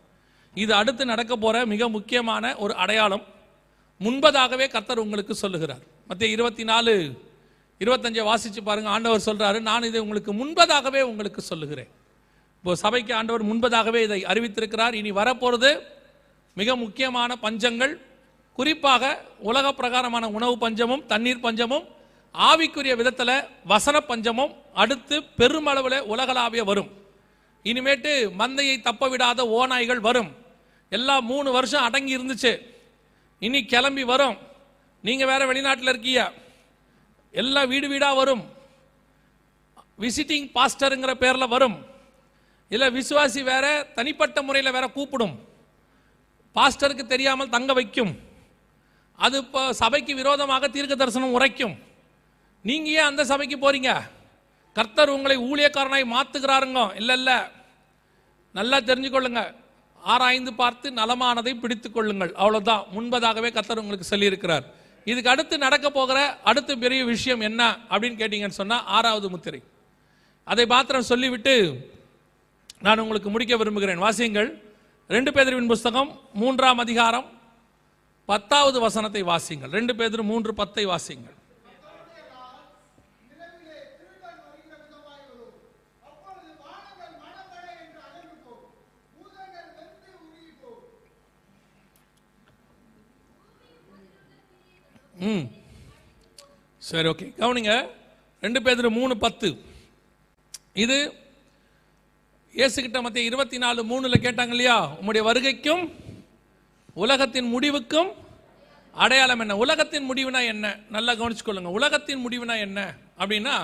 Speaker 1: இது அடுத்து நடக்க போகிற மிக முக்கியமான ஒரு அடையாளம் முன்பதாகவே கர்த்தர் உங்களுக்கு சொல்லுகிறார் மத்திய இருபத்தி நாலு இருபத்தஞ்சை வாசித்து பாருங்கள் ஆண்டவர் சொல்கிறாரு நான் இதை உங்களுக்கு முன்பதாகவே உங்களுக்கு சொல்லுகிறேன் இப்போ சபைக்கு ஆண்டவர் முன்பதாகவே இதை அறிவித்திருக்கிறார் இனி வரப்போகிறது மிக முக்கியமான பஞ்சங்கள் குறிப்பாக உலக பிரகாரமான உணவு பஞ்சமும் தண்ணீர் பஞ்சமும் ஆவிக்குரிய விதத்தில் வசன பஞ்சமும் அடுத்து பெருமளவில் உலகளாவிய வரும் இனிமேட்டு மந்தையை தப்ப விடாத ஓநாய்கள் வரும் எல்லா மூணு வருஷம் அடங்கி இருந்துச்சு இனி கிளம்பி வரும் நீங்கள் வேற வெளிநாட்டில் இருக்கீங்க எல்லாம் வீடு வீடாக வரும் விசிட்டிங் பாஸ்டருங்கிற பேரில் வரும் இல்லை விசுவாசி வேற தனிப்பட்ட முறையில் வேற கூப்பிடும் பாஸ்டருக்கு தெரியாமல் தங்க வைக்கும் அது இப்போ சபைக்கு விரோதமாக தீர்க்க தரிசனம் உரைக்கும் நீங்கள் ஏன் அந்த சபைக்கு போறீங்க கர்த்தர் உங்களை ஊழியக்காரனாய் மாத்துகிறாருங்க இல்லை இல்லை நல்லா தெரிஞ்சுக்கொள்ளுங்க ஆராய்ந்து பார்த்து நலமானதை பிடித்து கொள்ளுங்கள் அவ்வளோதான் முன்பதாகவே கர்த்தர் உங்களுக்கு சொல்லியிருக்கிறார் இதுக்கு அடுத்து நடக்க போகிற அடுத்த பெரிய விஷயம் என்ன அப்படின்னு கேட்டிங்கன்னு சொன்னால் ஆறாவது முத்திரை அதை மாத்திரம் சொல்லிவிட்டு நான் உங்களுக்கு முடிக்க விரும்புகிறேன் வாசியுங்கள் ரெண்டு பேதரின் புஸ்தகம் மூன்றாம் அதிகாரம் பத்தாவது வசனத்தை வாசியுங்கள் ரெண்டு பேதர் மூன்று பத்தை வாசியுங்கள் ம் சரி ஓகே கவனிங்க ரெண்டு பேர் மூணு பத்து இது இயேசுகிட்ட மத்திய இருபத்தி நாலு மூணுல கேட்டாங்க இல்லையா உங்களுடைய வருகைக்கும் உலகத்தின் முடிவுக்கும் அடையாளம் என்ன உலகத்தின் முடிவுனா என்ன நல்லா கவனிச்சுக்கொள்ளுங்க உலகத்தின் முடிவுனா என்ன அப்படின்னா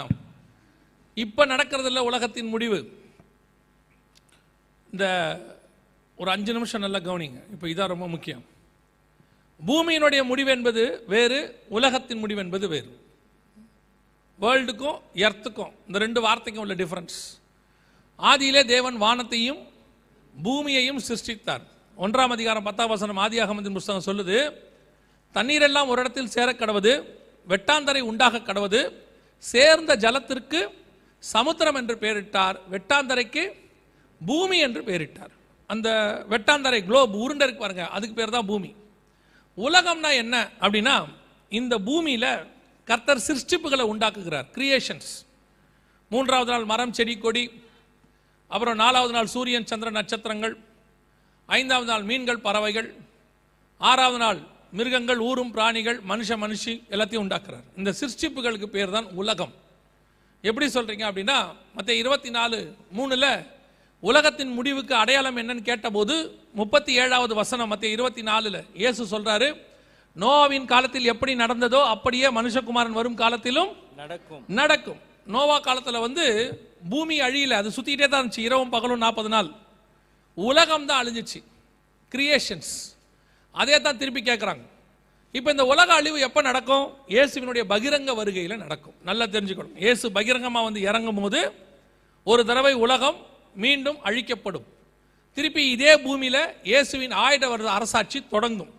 Speaker 1: இப்போ நடக்கிறதில்ல உலகத்தின் முடிவு இந்த ஒரு அஞ்சு நிமிஷம் நல்லா கவனிங்க இப்போ இதான் ரொம்ப முக்கியம் பூமியினுடைய முடிவு என்பது வேறு உலகத்தின் முடிவு என்பது வேறு வேர்ல்டுக்கும் எர்த்துக்கும் இந்த ரெண்டு வார்த்தைக்கும் உள்ள டிஃப்ரென்ஸ் ஆதியிலே தேவன் வானத்தையும் பூமியையும் சிருஷ்டித்தார் ஒன்றாம் அதிகாரம் பத்தாம் வசனம் ஆதியாகமத்தின் புஸ்தகம் சொல்லுது தண்ணீரெல்லாம் ஒரு இடத்தில் சேர கடவுது வெட்டாந்தரை உண்டாக கடவுது சேர்ந்த ஜலத்திற்கு சமுத்திரம் என்று பெயரிட்டார் வெட்டாந்தரைக்கு பூமி என்று பெயரிட்டார் அந்த வெட்டாந்தரை குளோப் உருண்டை இருக்கு பாருங்க அதுக்கு பேர் தான் பூமி உலகம்னா என்ன அப்படின்னா இந்த பூமியில் கர்த்தர் சிருஷ்டிப்புகளை உண்டாக்குகிறார் கிரியேஷன்ஸ் மூன்றாவது நாள் மரம் செடி கொடி அப்புறம் நாலாவது நாள் சூரியன் சந்திர நட்சத்திரங்கள் ஐந்தாவது நாள் மீன்கள் பறவைகள் ஆறாவது நாள் மிருகங்கள் ஊரும் பிராணிகள் மனுஷ மனுஷி எல்லாத்தையும் உண்டாக்குறார் இந்த சிருஷ்டிப்புகளுக்கு பேர் தான் உலகம் எப்படி சொல்கிறீங்க அப்படின்னா மற்ற இருபத்தி நாலு மூணில் உலகத்தின் முடிவுக்கு அடையாளம் என்னன்னு கேட்டபோது முப்பத்தி ஏழாவது வசனம் மற்ற இருபத்தி நாலில் இயேசு சொல்கிறாரு நோவின் காலத்தில் எப்படி நடந்ததோ அப்படியே மனுஷகுமாரன் வரும் காலத்திலும்
Speaker 2: நடக்கும்
Speaker 1: நடக்கும் நோவா காலத்தில் வந்து பூமி அழியில் அது சுற்றிக்கிட்டே தான் இருந்துச்சு இரவும் பகலும் நாற்பது நாள் உலகம் தான் அழிஞ்சிச்சு கிரியேஷன்ஸ் அதே தான் திருப்பி கேட்குறாங்க இப்போ இந்த உலக அழிவு எப்போ நடக்கும் இயேசுவினுடைய பகிரங்க வருகையில் நடக்கும் நல்லா தெரிஞ்சுக்கணும் இயேசு பகிரங்கமாக வந்து இறங்கும் போது ஒரு தடவை உலகம் மீண்டும் அழிக்கப்படும் திருப்பி இதே பூமியில் இயேசுவின் ஆயிட வருட அரசாட்சி தொடங்கும்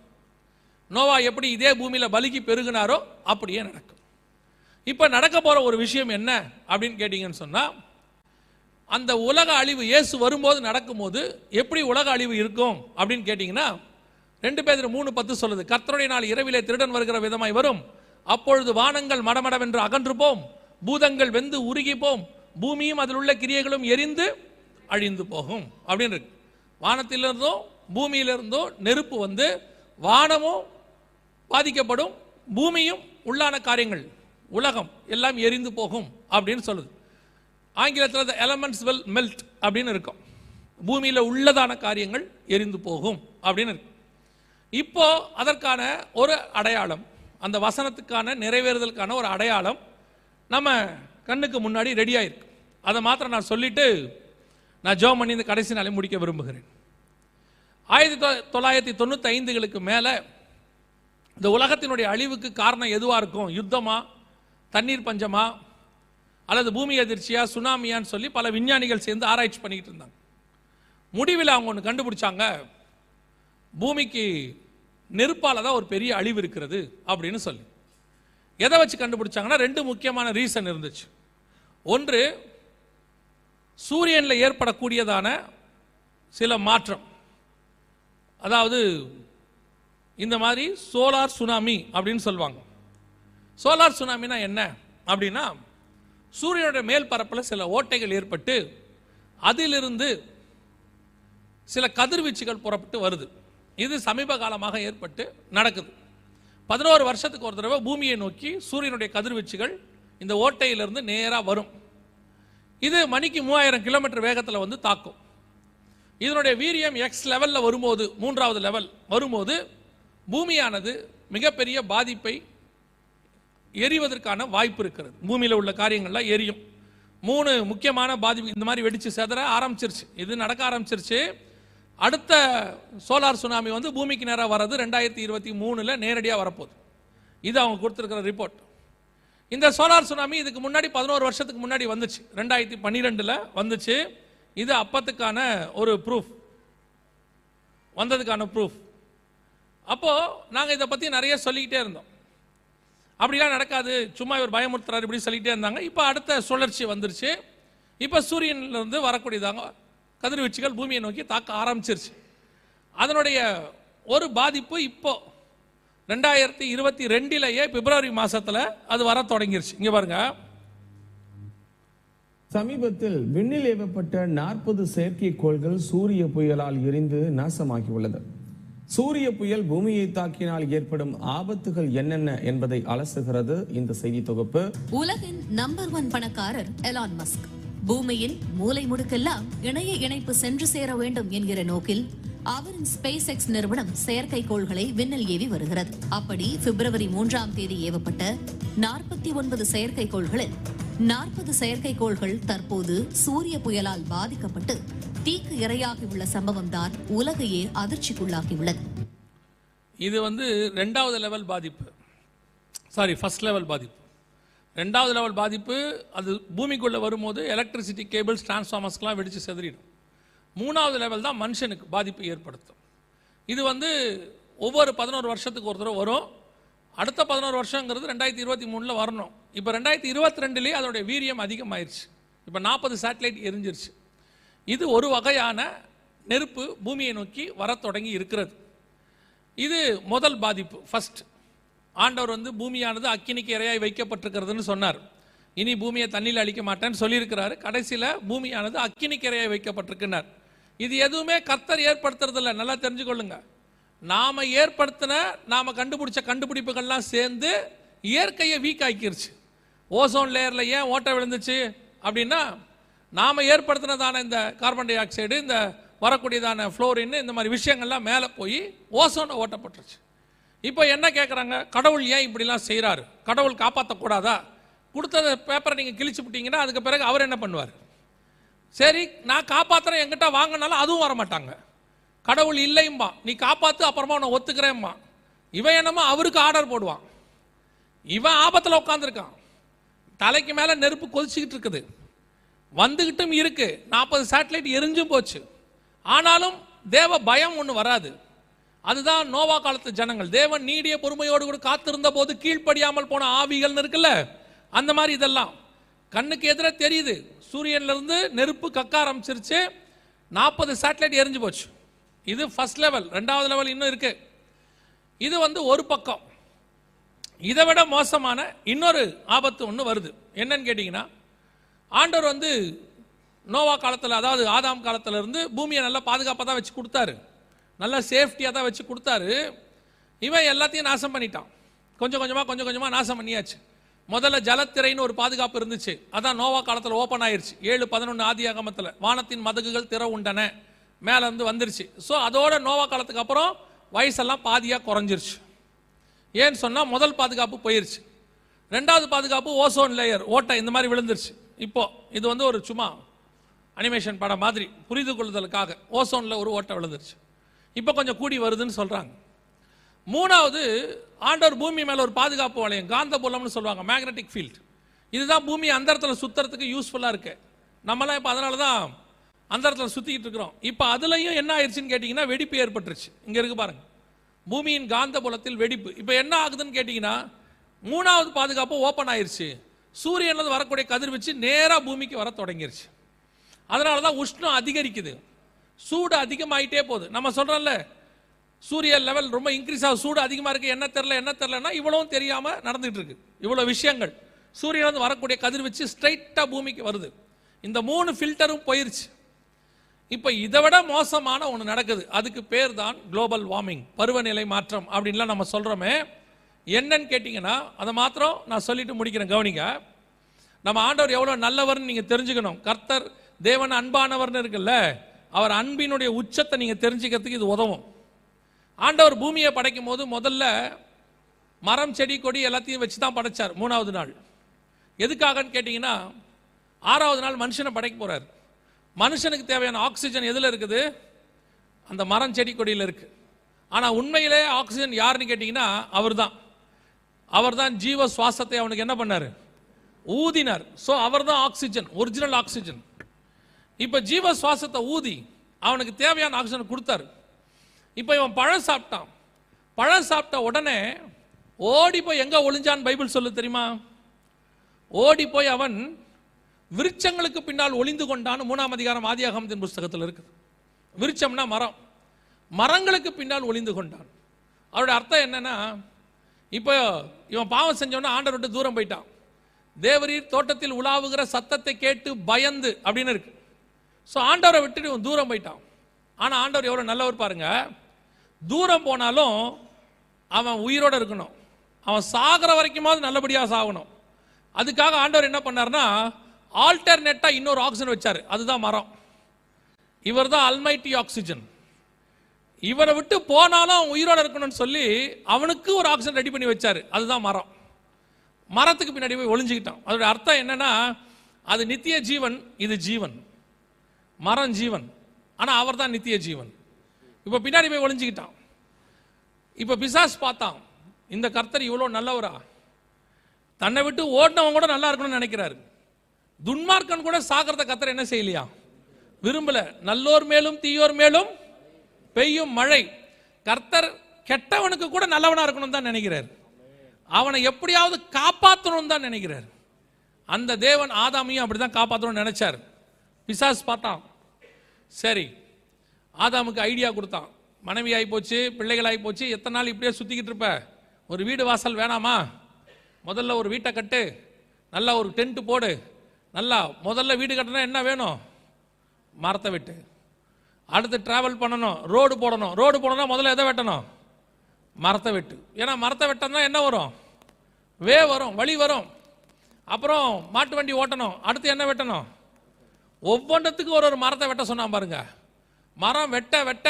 Speaker 1: நோவா எப்படி இதே பூமியில் பலுகி பெருகினாரோ அப்படியே நடக்கும் இப்போ நடக்க போகிற ஒரு விஷயம் என்ன அப்படின்னு கேட்டிங்கன்னு சொன்னால் அந்த உலக அழிவு இயேசு வரும்போது நடக்கும்போது எப்படி உலக அழிவு இருக்கும் அப்படின்னு கேட்டிங்கன்னா ரெண்டு பேர் மூணு பத்து சொல்லுது கர்த்தருடைய நாள் இரவிலே திருடன் வருகிற விதமாய் வரும் அப்பொழுது வானங்கள் மடமடவென்று அகன்று போம் பூதங்கள் வெந்து உருகி போம் பூமியும் அதில் உள்ள கிரியைகளும் எரிந்து அழிந்து போகும் அப்படின்னு இருக்கு வானத்திலிருந்தும் பூமியிலிருந்தும் நெருப்பு வந்து வானமும் பாதிக்கப்படும் பூமியும் உள்ளான காரியங்கள் உலகம் எல்லாம் எரிந்து போகும் அப்படின்னு சொல்லுது ஆங்கிலத்தில் த எலமெண்ட்ஸ் வெல் மெல்ட் அப்படின்னு இருக்கும் பூமியில் உள்ளதான காரியங்கள் எரிந்து போகும் அப்படின்னு இருக்கு இப்போ அதற்கான ஒரு அடையாளம் அந்த வசனத்துக்கான நிறைவேறுதலுக்கான ஒரு அடையாளம் நம்ம கண்ணுக்கு முன்னாடி ரெடி ஆயிருக்கு அதை மாத்திரம் நான் சொல்லிட்டு நான் ஜோ பண்ணி இந்த கடைசி நாளை முடிக்க விரும்புகிறேன் ஆயிரத்தி தொள்ளாயிரத்தி தொண்ணூற்றி ஐந்துகளுக்கு மேலே இந்த உலகத்தினுடைய அழிவுக்கு காரணம் எதுவாக இருக்கும் யுத்தமாக தண்ணீர் பஞ்சமா அல்லது பூமி அதிர்ச்சியா சுனாமியான்னு சொல்லி பல விஞ்ஞானிகள் சேர்ந்து ஆராய்ச்சி பண்ணிக்கிட்டு இருந்தாங்க முடிவில் அவங்க ஒன்று கண்டுபிடிச்சாங்க பூமிக்கு நெருப்பால் தான் ஒரு பெரிய அழிவு இருக்கிறது அப்படின்னு சொல்லி எதை வச்சு கண்டுபிடிச்சாங்கன்னா ரெண்டு முக்கியமான ரீசன் இருந்துச்சு ஒன்று சூரியனில் ஏற்படக்கூடியதான சில மாற்றம் அதாவது இந்த மாதிரி சோலார் சுனாமி அப்படின்னு சொல்லுவாங்க சோலார் சுனாமினா என்ன அப்படின்னா சூரியனுடைய மேல் பரப்பில் சில ஓட்டைகள் ஏற்பட்டு அதிலிருந்து சில கதிர்வீச்சுகள் புறப்பட்டு வருது இது சமீப காலமாக ஏற்பட்டு நடக்குது பதினோரு வருஷத்துக்கு ஒரு தடவை பூமியை நோக்கி சூரியனுடைய கதிர்வீச்சுகள் இந்த ஓட்டையிலிருந்து நேராக வரும் இது மணிக்கு மூவாயிரம் கிலோமீட்டர் வேகத்தில் வந்து தாக்கும் இதனுடைய வீரியம் எக்ஸ் லெவலில் வரும்போது மூன்றாவது லெவல் வரும்போது பூமியானது மிகப்பெரிய பாதிப்பை எரிவதற்கான வாய்ப்பு இருக்கிறது பூமியில் உள்ள காரியங்கள்லாம் எரியும் மூணு முக்கியமான பாதிப்பு இந்த மாதிரி வெடிச்சு செதற ஆரம்பிச்சிருச்சு இது நடக்க ஆரம்பிச்சிருச்சு அடுத்த சோலார் சுனாமி வந்து பூமிக்கு நேராக வர்றது ரெண்டாயிரத்தி இருபத்தி மூணில் நேரடியாக வரப்போகுது இது அவங்க கொடுத்துருக்கிற ரிப்போர்ட் இந்த சோலார் சுனாமி இதுக்கு முன்னாடி பதினோரு வருஷத்துக்கு முன்னாடி வந்துச்சு ரெண்டாயிரத்தி பன்னிரெண்டில் வந்துச்சு இது அப்பத்துக்கான ஒரு ப்ரூஃப் வந்ததுக்கான ப்ரூஃப் அப்போது நாங்கள் இதை பற்றி நிறைய சொல்லிக்கிட்டே இருந்தோம் அப்படிலாம் நடக்காது சும்மா இவர் பயமுறுத்துறாரு இப்படி சொல்லிகிட்டே இருந்தாங்க இப்போ அடுத்த சுழற்சி வந்துருச்சு இப்போ சூரியன்லேருந்து வரக்கூடியதாங்க கதிர்வீச்சுகள் பூமியை நோக்கி தாக்க ஆரம்பிச்சிருச்சு அதனுடைய ஒரு பாதிப்பு இப்போ ரெண்டாயிரத்தி இருபத்தி ரெண்டிலேயே பிப்ரவரி மாசத்துல அது வர தொடங்கிருச்சு இங்கே பாருங்க
Speaker 2: சமீபத்தில் விண்ணில் ஏவப்பட்ட நாற்பது செயற்கைக்கோள்கள் சூரிய புயலால் எரிந்து நாசமாகி உள்ளது சூரிய புயல் பூமியை தாக்கினால் ஏற்படும் ஆபத்துகள்
Speaker 3: என்னென்ன என்பதை அலசுகிறது இந்த செய்தி தொகுப்பு உலகின் நம்பர் ஒன் பணக்காரர் எலான் மஸ்க் பூமியின் மூலை முடுக்கெல்லாம் இணைய இணைப்பு சென்று சேர வேண்டும் என்கிற நோக்கில் அவரின் ஸ்பேஸ் எக்ஸ் நிறுவனம் செயற்கைக்கோள்களை விண்ணில் ஏவி வருகிறது அப்படி பிப்ரவரி மூன்றாம் தேதி ஏவப்பட்ட நாற்பத்தி ஒன்பது செயற்கைக்கோள்களில் நாற்பது செயற்கைக்கோள்கள் தற்போது சூரிய புயலால் பாதிக்கப்பட்டு தீக்கு இரையாகியுள்ள சம்பவம் தான் உலகையே அதிர்ச்சிக்குள்ளாகியுள்ளது
Speaker 1: இது வந்து ரெண்டாவது லெவல் பாதிப்பு சாரி ஃபஸ்ட் லெவல் பாதிப்பு ரெண்டாவது லெவல் பாதிப்பு அது பூமிக்குள்ளே வரும்போது எலக்ட்ரிசிட்டி கேபிள்ஸ் டிரான்ஸ்ஃபார்மர்ஸ்க்கெலாம் வெடித்து செதறிடும் மூணாவது லெவல் தான் மனுஷனுக்கு பாதிப்பு ஏற்படுத்தும் இது வந்து ஒவ்வொரு பதினோரு வருஷத்துக்கு ஒரு தடவை வரும் அடுத்த பதினோரு வருஷங்கிறது ரெண்டாயிரத்தி இருபத்தி மூணில் வரணும் இப்போ ரெண்டாயிரத்தி இருபத்தி ரெண்டுலேயே அதோடைய வீரியம் அதிகமாயிருச்சு இப்போ நாற்பது சேட்டலைட் எரிஞ்சிருச்சு இது ஒரு வகையான நெருப்பு பூமியை நோக்கி வர தொடங்கி இருக்கிறது இது முதல் பாதிப்பு ஃபஸ்ட் ஆண்டவர் வந்து பூமியானது அக்கினிக்கு இரையாய் வைக்கப்பட்டிருக்கிறதுன்னு சொன்னார் இனி பூமியை தண்ணியில் அழிக்க மாட்டேன்னு சொல்லியிருக்கிறாரு கடைசியில் பூமியானது அக்கினிக்கு இரையாய் வைக்கப்பட்டிருக்கிறார் இது எதுவுமே கர்த்தர் ஏற்படுத்துறதில்ல நல்லா தெரிஞ்சுக்கொள்ளுங்க நாம் ஏற்படுத்தின நாம் கண்டுபிடிச்ச கண்டுபிடிப்புகள்லாம் சேர்ந்து இயற்கையை வீக் ஆக்கிருச்சு ஓசோன் லேயரில் ஏன் ஓட்டை விழுந்துச்சு அப்படின்னா நாம் ஏற்படுத்தினதான இந்த கார்பன் டை ஆக்சைடு இந்த வரக்கூடியதான ஃப்ளோரின் இந்த மாதிரி விஷயங்கள்லாம் மேலே போய் ஓசோனை ஓட்டப்பட்டுருச்சு இப்போ என்ன கேட்குறாங்க கடவுள் ஏன் இப்படிலாம் செய்கிறாரு கடவுள் காப்பாற்றக்கூடாதா கொடுத்த பேப்பரை நீங்கள் கிழிச்சு விட்டீங்கன்னா அதுக்கு பிறகு அவர் என்ன பண்ணுவார் சரி நான் காப்பாற்றுறேன் எங்கிட்ட வாங்கினாலும் அதுவும் வர மாட்டாங்க கடவுள் இல்லைம்பா நீ காப்பாற்று அப்புறமா உன்னை ஒத்துக்கிறேம்மா இவன் என்னமோ அவருக்கு ஆர்டர் போடுவான் இவன் ஆபத்தில் உட்காந்துருக்கான் தலைக்கு மேலே நெருப்பு கொதிச்சுக்கிட்டு இருக்குது வந்துக்கிட்டும் இருக்கு நாற்பது சேட்டலைட் எரிஞ்சும் போச்சு ஆனாலும் தேவ பயம் ஒன்று வராது அதுதான் நோவா காலத்து ஜனங்கள் தேவன் நீடிய பொறுமையோடு கூட காத்திருந்த போது கீழ்ப்படியாமல் போன ஆவிகள்னு இருக்குல்ல அந்த மாதிரி இதெல்லாம் கண்ணுக்கு எதிராக தெரியுது சூரியன்லேருந்து நெருப்பு கக்க ஆரம்பிச்சிருச்சு நாற்பது சேட்டலைட் எரிஞ்சு போச்சு இது ஃபர்ஸ்ட் லெவல் ரெண்டாவது லெவல் இன்னும் இருக்கு இது வந்து ஒரு பக்கம் இதை விட மோசமான இன்னொரு ஆபத்து ஒன்று வருது என்னன்னு கேட்டிங்கன்னா ஆண்டவர் வந்து நோவா காலத்தில் அதாவது ஆதாம் காலத்தில் இருந்து பூமியை நல்லா பாதுகாப்பாக தான் வச்சு கொடுத்தாரு நல்லா சேஃப்டியாக தான் வச்சு கொடுத்தாரு இவன் எல்லாத்தையும் நாசம் பண்ணிட்டான் கொஞ்சம் கொஞ்சமாக கொஞ்சம் கொஞ்சமாக நாசம் பண்ணியாச்சு முதல்ல ஜலத்திரைன்னு ஒரு பாதுகாப்பு இருந்துச்சு அதான் நோவா காலத்தில் ஓப்பன் ஆயிருச்சு ஏழு பதினொன்று ஆதி ஆகமத்தில் வானத்தின் மதகுகள் திற உண்டன மேலே இருந்து வந்துருச்சு ஸோ அதோட நோவா காலத்துக்கு அப்புறம் வயசெல்லாம் பாதியாக குறைஞ்சிருச்சு ஏன்னு சொன்னால் முதல் பாதுகாப்பு போயிருச்சு ரெண்டாவது பாதுகாப்பு ஓசோன் லேயர் ஓட்டை இந்த மாதிரி விழுந்துருச்சு இப்போ இது வந்து ஒரு சும்மா அனிமேஷன் படம் மாதிரி புரிந்து கொள்ளுதலுக்காக ஓசோனில் ஒரு ஓட்டை விழுந்துருச்சு இப்போ கொஞ்சம் கூடி வருதுன்னு சொல்கிறாங்க மூணாவது ஆண்டோர் பூமி மேலே ஒரு பாதுகாப்பு வளையம் காந்த புலம்னு சொல்லுவாங்க மேக்னெட்டிக் ஃபீல்டு இதுதான் பூமி அந்த இடத்துல சுற்றுறதுக்கு யூஸ்ஃபுல்லாக இருக்குது நம்மளாம் இப்போ அதனால தான் அந்த இடத்துல சுற்றிக்கிட்டு இருக்கிறோம் இப்போ அதுலேயும் என்ன ஆயிடுச்சுன்னு கேட்டிங்கன்னா வெடிப்பு ஏற்பட்டுருச்சு இங்கே இருக்குது பாருங்கள் பூமியின் காந்த புலத்தில் வெடிப்பு இப்போ என்ன ஆகுதுன்னு கேட்டிங்கன்னா மூணாவது பாதுகாப்பு ஓப்பன் ஆயிடுச்சு சூரியன்லேருந்து வரக்கூடிய கதிர்வீச்சு நேராக பூமிக்கு வர தொடங்கிருச்சு அதனால தான் உஷ்ணம் அதிகரிக்குது சூடு அதிகமாகிட்டே போகுது நம்ம சொல்கிறோம்ல சூரிய லெவல் ரொம்ப இன்க்ரீஸ் ஆகுது சூடு அதிகமாக இருக்குது என்ன தெரில என்ன தெரிலன்னா இவ்வளவும் தெரியாமல் நடந்துகிட்டு இருக்கு இவ்வளோ விஷயங்கள் சூரியன்லேருந்து வரக்கூடிய கதிர்வீச்சு ஸ்ட்ரைட்டாக பூமிக்கு வருது இந்த மூணு ஃபில்டரும் போயிருச்சு இப்போ இதை விட மோசமான ஒன்று நடக்குது அதுக்கு பேர் தான் குளோபல் வார்மிங் பருவநிலை மாற்றம் அப்படின்லாம் நம்ம சொல்கிறோமே என்னன்னு கேட்டிங்கன்னா அதை மாத்திரம் நான் சொல்லிட்டு முடிக்கிறேன் கவனிங்க நம்ம ஆண்டவர் எவ்வளோ நல்லவர்னு நீங்கள் தெரிஞ்சுக்கணும் கர்த்தர் தேவன் அன்பானவர்னு இருக்குல்ல அவர் அன்பினுடைய உச்சத்தை நீங்கள் தெரிஞ்சுக்கிறதுக்கு இது உதவும் ஆண்டவர் பூமியை படைக்கும் போது முதல்ல மரம் செடி கொடி எல்லாத்தையும் வச்சு தான் படைச்சார் மூணாவது நாள் எதுக்காகன்னு கேட்டிங்கன்னா ஆறாவது நாள் மனுஷனை படைக்க போகிறார் மனுஷனுக்கு தேவையான ஆக்சிஜன் எதில் இருக்குது அந்த மரம் செடி கொடியில் இருக்குது ஆனால் உண்மையிலே ஆக்சிஜன் யாருன்னு கேட்டிங்கன்னா அவர் தான் அவர் தான் ஜீவ சுவாசத்தை அவனுக்கு என்ன பண்ணார் ஊதினார் ஸோ அவர் தான் ஆக்சிஜன் ஒரிஜினல் ஆக்சிஜன் இப்போ ஜீவ சுவாசத்தை ஊதி அவனுக்கு தேவையான ஆக்சிஜன் கொடுத்தாரு இப்போ இவன் பழம் சாப்பிட்டான் பழம் சாப்பிட்ட உடனே ஓடி போய் எங்கே ஒளிஞ்சான்னு பைபிள் சொல்லு தெரியுமா ஓடி போய் அவன் விருச்சங்களுக்கு பின்னால் ஒளிந்து கொண்டான் மூணாம் அதிகாரம் ஆதியாகமத்தின் புஸ்தகத்தில் இருக்குது விருச்சம்னா மரம் மரங்களுக்கு பின்னால் ஒளிந்து கொண்டான் அவருடைய அர்த்தம் என்னன்னா இப்போ இவன் பாவம் செஞ்சோன்னா ஆண்டவர் விட்டு தூரம் போயிட்டான் தேவரீர் தோட்டத்தில் உலாவுகிற சத்தத்தை கேட்டு பயந்து அப்படின்னு இருக்கு ஸோ ஆண்டவரை விட்டுட்டு இவன் தூரம் போயிட்டான் ஆனால் ஆண்டவர் எவ்வளோ நல்லவர் பாருங்க தூரம் போனாலும் அவன் உயிரோடு இருக்கணும் அவன் சாகிற வரைக்குமாவது நல்லபடியாக சாகணும் அதுக்காக ஆண்டவர் என்ன பண்ணார்னா ஆல்டர்னேட்டாக இன்னொரு ஆக்சிஜன் வச்சார் அதுதான் மரம் இவர் தான் அல்மைட்டி ஆக்சிஜன் இவனை விட்டு போனாலும் அவன் உயிரோடு இருக்கணும்னு சொல்லி அவனுக்கு ஒரு ஆப்ஷன் ரெடி பண்ணி வச்சார் அதுதான் மரம் மரத்துக்கு பின்னாடி போய் ஒளிஞ்சுக்கிட்டான் அதோட அர்த்தம் என்னன்னா அது நித்திய ஜீவன் இது ஜீவன் மரம் ஜீவன் ஆனால் அவர் தான் நித்திய ஜீவன் இப்போ பின்னாடி போய் ஒளிஞ்சுக்கிட்டான் இப்போ பிசாஸ் பார்த்தான் இந்த கர்த்தர் இவ்வளோ நல்லவரா தன்னை விட்டு ஓடினவன் கூட நல்லா இருக்கணும்னு நினைக்கிறாரு துன்மார்க்கன் கூட சாகிறத கர்த்தர் என்ன செய்யலையா விரும்பல நல்லோர் மேலும் தீயோர் மேலும் பெய்யும் மழை கர்த்தர் கெட்டவனுக்கு கூட நல்லவனா இருக்கணும் தான் நினைக்கிறார் அவனை எப்படியாவது காப்பாற்றணும் தான் நினைக்கிறார் அந்த தேவன் ஆதாமையும் அப்படிதான் காப்பாற்றணும் நினைச்சார் பிசாஸ் பார்த்தான் சரி ஆதாமுக்கு ஐடியா கொடுத்தான் மனைவி ஆகி போச்சு பிள்ளைகள் ஆகி போச்சு எத்தனை நாள் இப்படியே சுற்றிக்கிட்டு இருப்ப ஒரு வீடு வாசல் வேணாமா முதல்ல ஒரு வீட்டை கட்டு நல்லா ஒரு டென்ட்டு போடு நல்லா முதல்ல வீடு கட்டினா என்ன வேணும் மரத்தை விட்டு அடுத்து ட்ராவல் பண்ணணும் ரோடு போடணும் ரோடு போடணும்னா முதல்ல எதை வெட்டணும் மரத்தை வெட்டு ஏன்னா மரத்தை வெட்டம்னா என்ன வரும் வே வரும் வழி வரும் அப்புறம் மாட்டு வண்டி ஓட்டணும் அடுத்து என்ன வெட்டணும் ஒவ்வொன்றத்துக்கும் ஒரு ஒரு மரத்தை வெட்ட சொன்னான் பாருங்க மரம் வெட்ட வெட்ட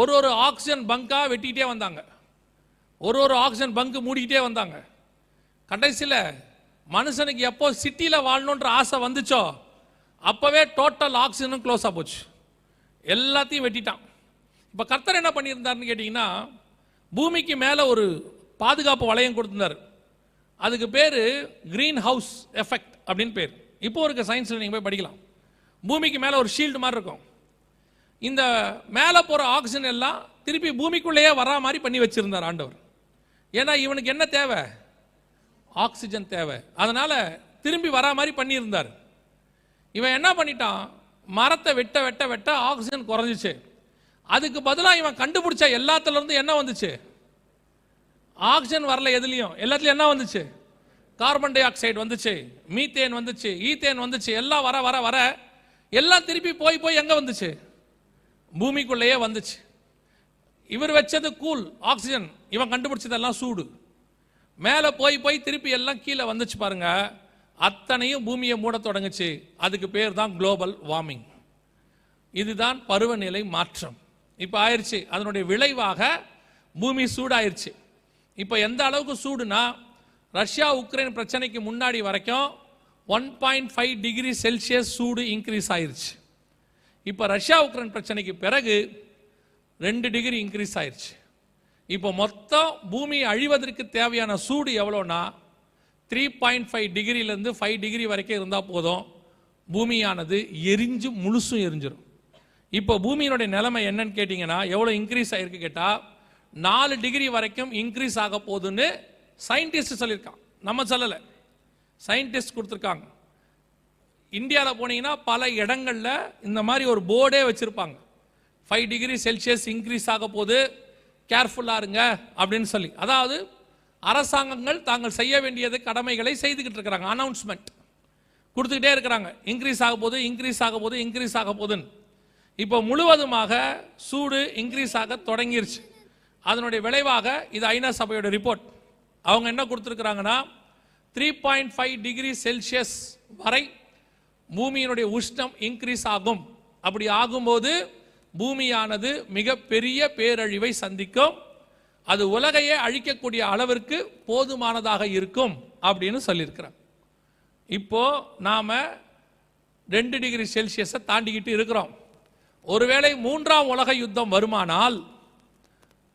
Speaker 1: ஒரு ஒரு ஆக்சிஜன் பங்காக வெட்டிக்கிட்டே வந்தாங்க ஒரு ஒரு ஆக்சிஜன் பங்கு மூடிக்கிட்டே வந்தாங்க கடைசியில் மனுஷனுக்கு எப்போ சிட்டியில் வாழணுன்ற ஆசை வந்துச்சோ அப்போவே டோட்டல் ஆக்சிஜனும் க்ளோஸ் ஆக போச்சு எல்லாத்தையும் வெட்டிட்டான் இப்போ கர்த்தர் என்ன பண்ணியிருந்தாருன்னு கேட்டிங்கன்னா பூமிக்கு மேலே ஒரு பாதுகாப்பு வளையம் கொடுத்துருந்தார் அதுக்கு பேர் க்ரீன் ஹவுஸ் எஃபெக்ட் அப்படின்னு பேர் இப்போ இருக்க சயின்ஸில் நீங்கள் போய் படிக்கலாம் பூமிக்கு மேலே ஒரு ஷீல்டு மாதிரி இருக்கும் இந்த மேலே போகிற ஆக்சிஜன் எல்லாம் திருப்பி பூமிக்குள்ளேயே வரா மாதிரி பண்ணி வச்சுருந்தார் ஆண்டவர் ஏன்னா இவனுக்கு என்ன தேவை ஆக்சிஜன் தேவை அதனால் திரும்பி வரா மாதிரி பண்ணியிருந்தார் இவன் என்ன பண்ணிட்டான் மரத்தை வெட்ட வெட்ட வெட்ட ஆக்சிஜன் குறைஞ்சிச்சு அதுக்கு பதிலாக இவன் கண்டுபிடிச்ச எல்லாத்துலேருந்து என்ன வந்துச்சு ஆக்சிஜன் வரல எதுலேயும் எல்லாத்துலேயும் என்ன வந்துச்சு கார்பன் டை ஆக்சைடு வந்துச்சு மீத்தேன் வந்துச்சு ஈத்தேன் வந்துச்சு எல்லாம் வர வர வர எல்லாம் திருப்பி போய் போய் எங்கே வந்துச்சு பூமிக்குள்ளேயே வந்துச்சு இவர் வச்சது கூல் ஆக்சிஜன் இவன் கண்டுபிடிச்சதெல்லாம் சூடு மேலே போய் போய் திருப்பி எல்லாம் கீழே வந்துச்சு பாருங்கள் அத்தனையும் பூமியை மூட தொடங்குச்சு அதுக்கு பேர் தான் குளோபல் வார்மிங் இதுதான் பருவநிலை மாற்றம் இப்போ ஆயிடுச்சு அதனுடைய விளைவாக பூமி சூடாயிருச்சு இப்போ எந்த அளவுக்கு சூடுனா ரஷ்யா உக்ரைன் பிரச்சனைக்கு முன்னாடி வரைக்கும் one point five degree Celsius சூடு இன்க்ரீஸ் ஆயிடுச்சு இப்போ ரஷ்யா உக்ரைன் பிரச்சனைக்கு பிறகு ரெண்டு டிகிரி இன்க்ரீஸ் ஆயிடுச்சு இப்போ மொத்தம் பூமி அழிவதற்கு தேவையான சூடு எவ்வளோன்னா த்ரீ பாயிண்ட் ஃபைவ் டிகிரிலேருந்து ஃபைவ் டிகிரி வரைக்கும் இருந்தால் போதும் பூமியானது எரிஞ்சு முழுசும் எரிஞ்சிடும் இப்போ பூமியினுடைய நிலைமை என்னன்னு கேட்டிங்கன்னா எவ்வளோ இன்க்ரீஸ் ஆகிருக்கு கேட்டால் நாலு டிகிரி வரைக்கும் இன்க்ரீஸ் ஆக போகுதுன்னு சயின்டிஸ்ட் சொல்லியிருக்கான் நம்ம சொல்லலை சயின்டிஸ்ட் கொடுத்துருக்காங்க இந்தியாவில் போனீங்கன்னா பல இடங்களில் இந்த மாதிரி ஒரு போர்டே வச்சுருப்பாங்க ஃபைவ் டிகிரி செல்சியஸ் இன்க்ரீஸ் ஆக போது கேர்ஃபுல்லாக இருங்க அப்படின்னு சொல்லி அதாவது அரசாங்கங்கள் தாங்கள் செய்ய வேண்டியது கடமைகளை செய்துக்கிட்டு இருக்கிறாங்க அனௌன்ஸ்மெண்ட் கொடுத்துக்கிட்டே இருக்கிறாங்க இன்க்ரீஸ் ஆக போது இன்க்ரீஸ் ஆக போது இன்க்ரீஸ் ஆக போதுன்னு இப்போ முழுவதுமாக சூடு இன்க்ரீஸ் ஆக தொடங்கிருச்சு அதனுடைய விளைவாக இது ஐநா சபையோட ரிப்போர்ட் அவங்க என்ன கொடுத்துருக்குறாங்கன்னா three point five degree Celsius வரை பூமியினுடைய உஷ்ணம் இன்க்ரீஸ் ஆகும் அப்படி ஆகும்போது பூமியானது மிகப்பெரிய பேரழிவை சந்திக்கும் அது உலகையே அழிக்கக்கூடிய அளவிற்கு போதுமானதாக இருக்கும் அப்படின்னு சொல்லியிருக்கிறார் இப்போ நாம் ரெண்டு டிகிரி செல்சியஸை தாண்டிக்கிட்டு இருக்கிறோம் ஒருவேளை மூன்றாம் உலக யுத்தம் வருமானால்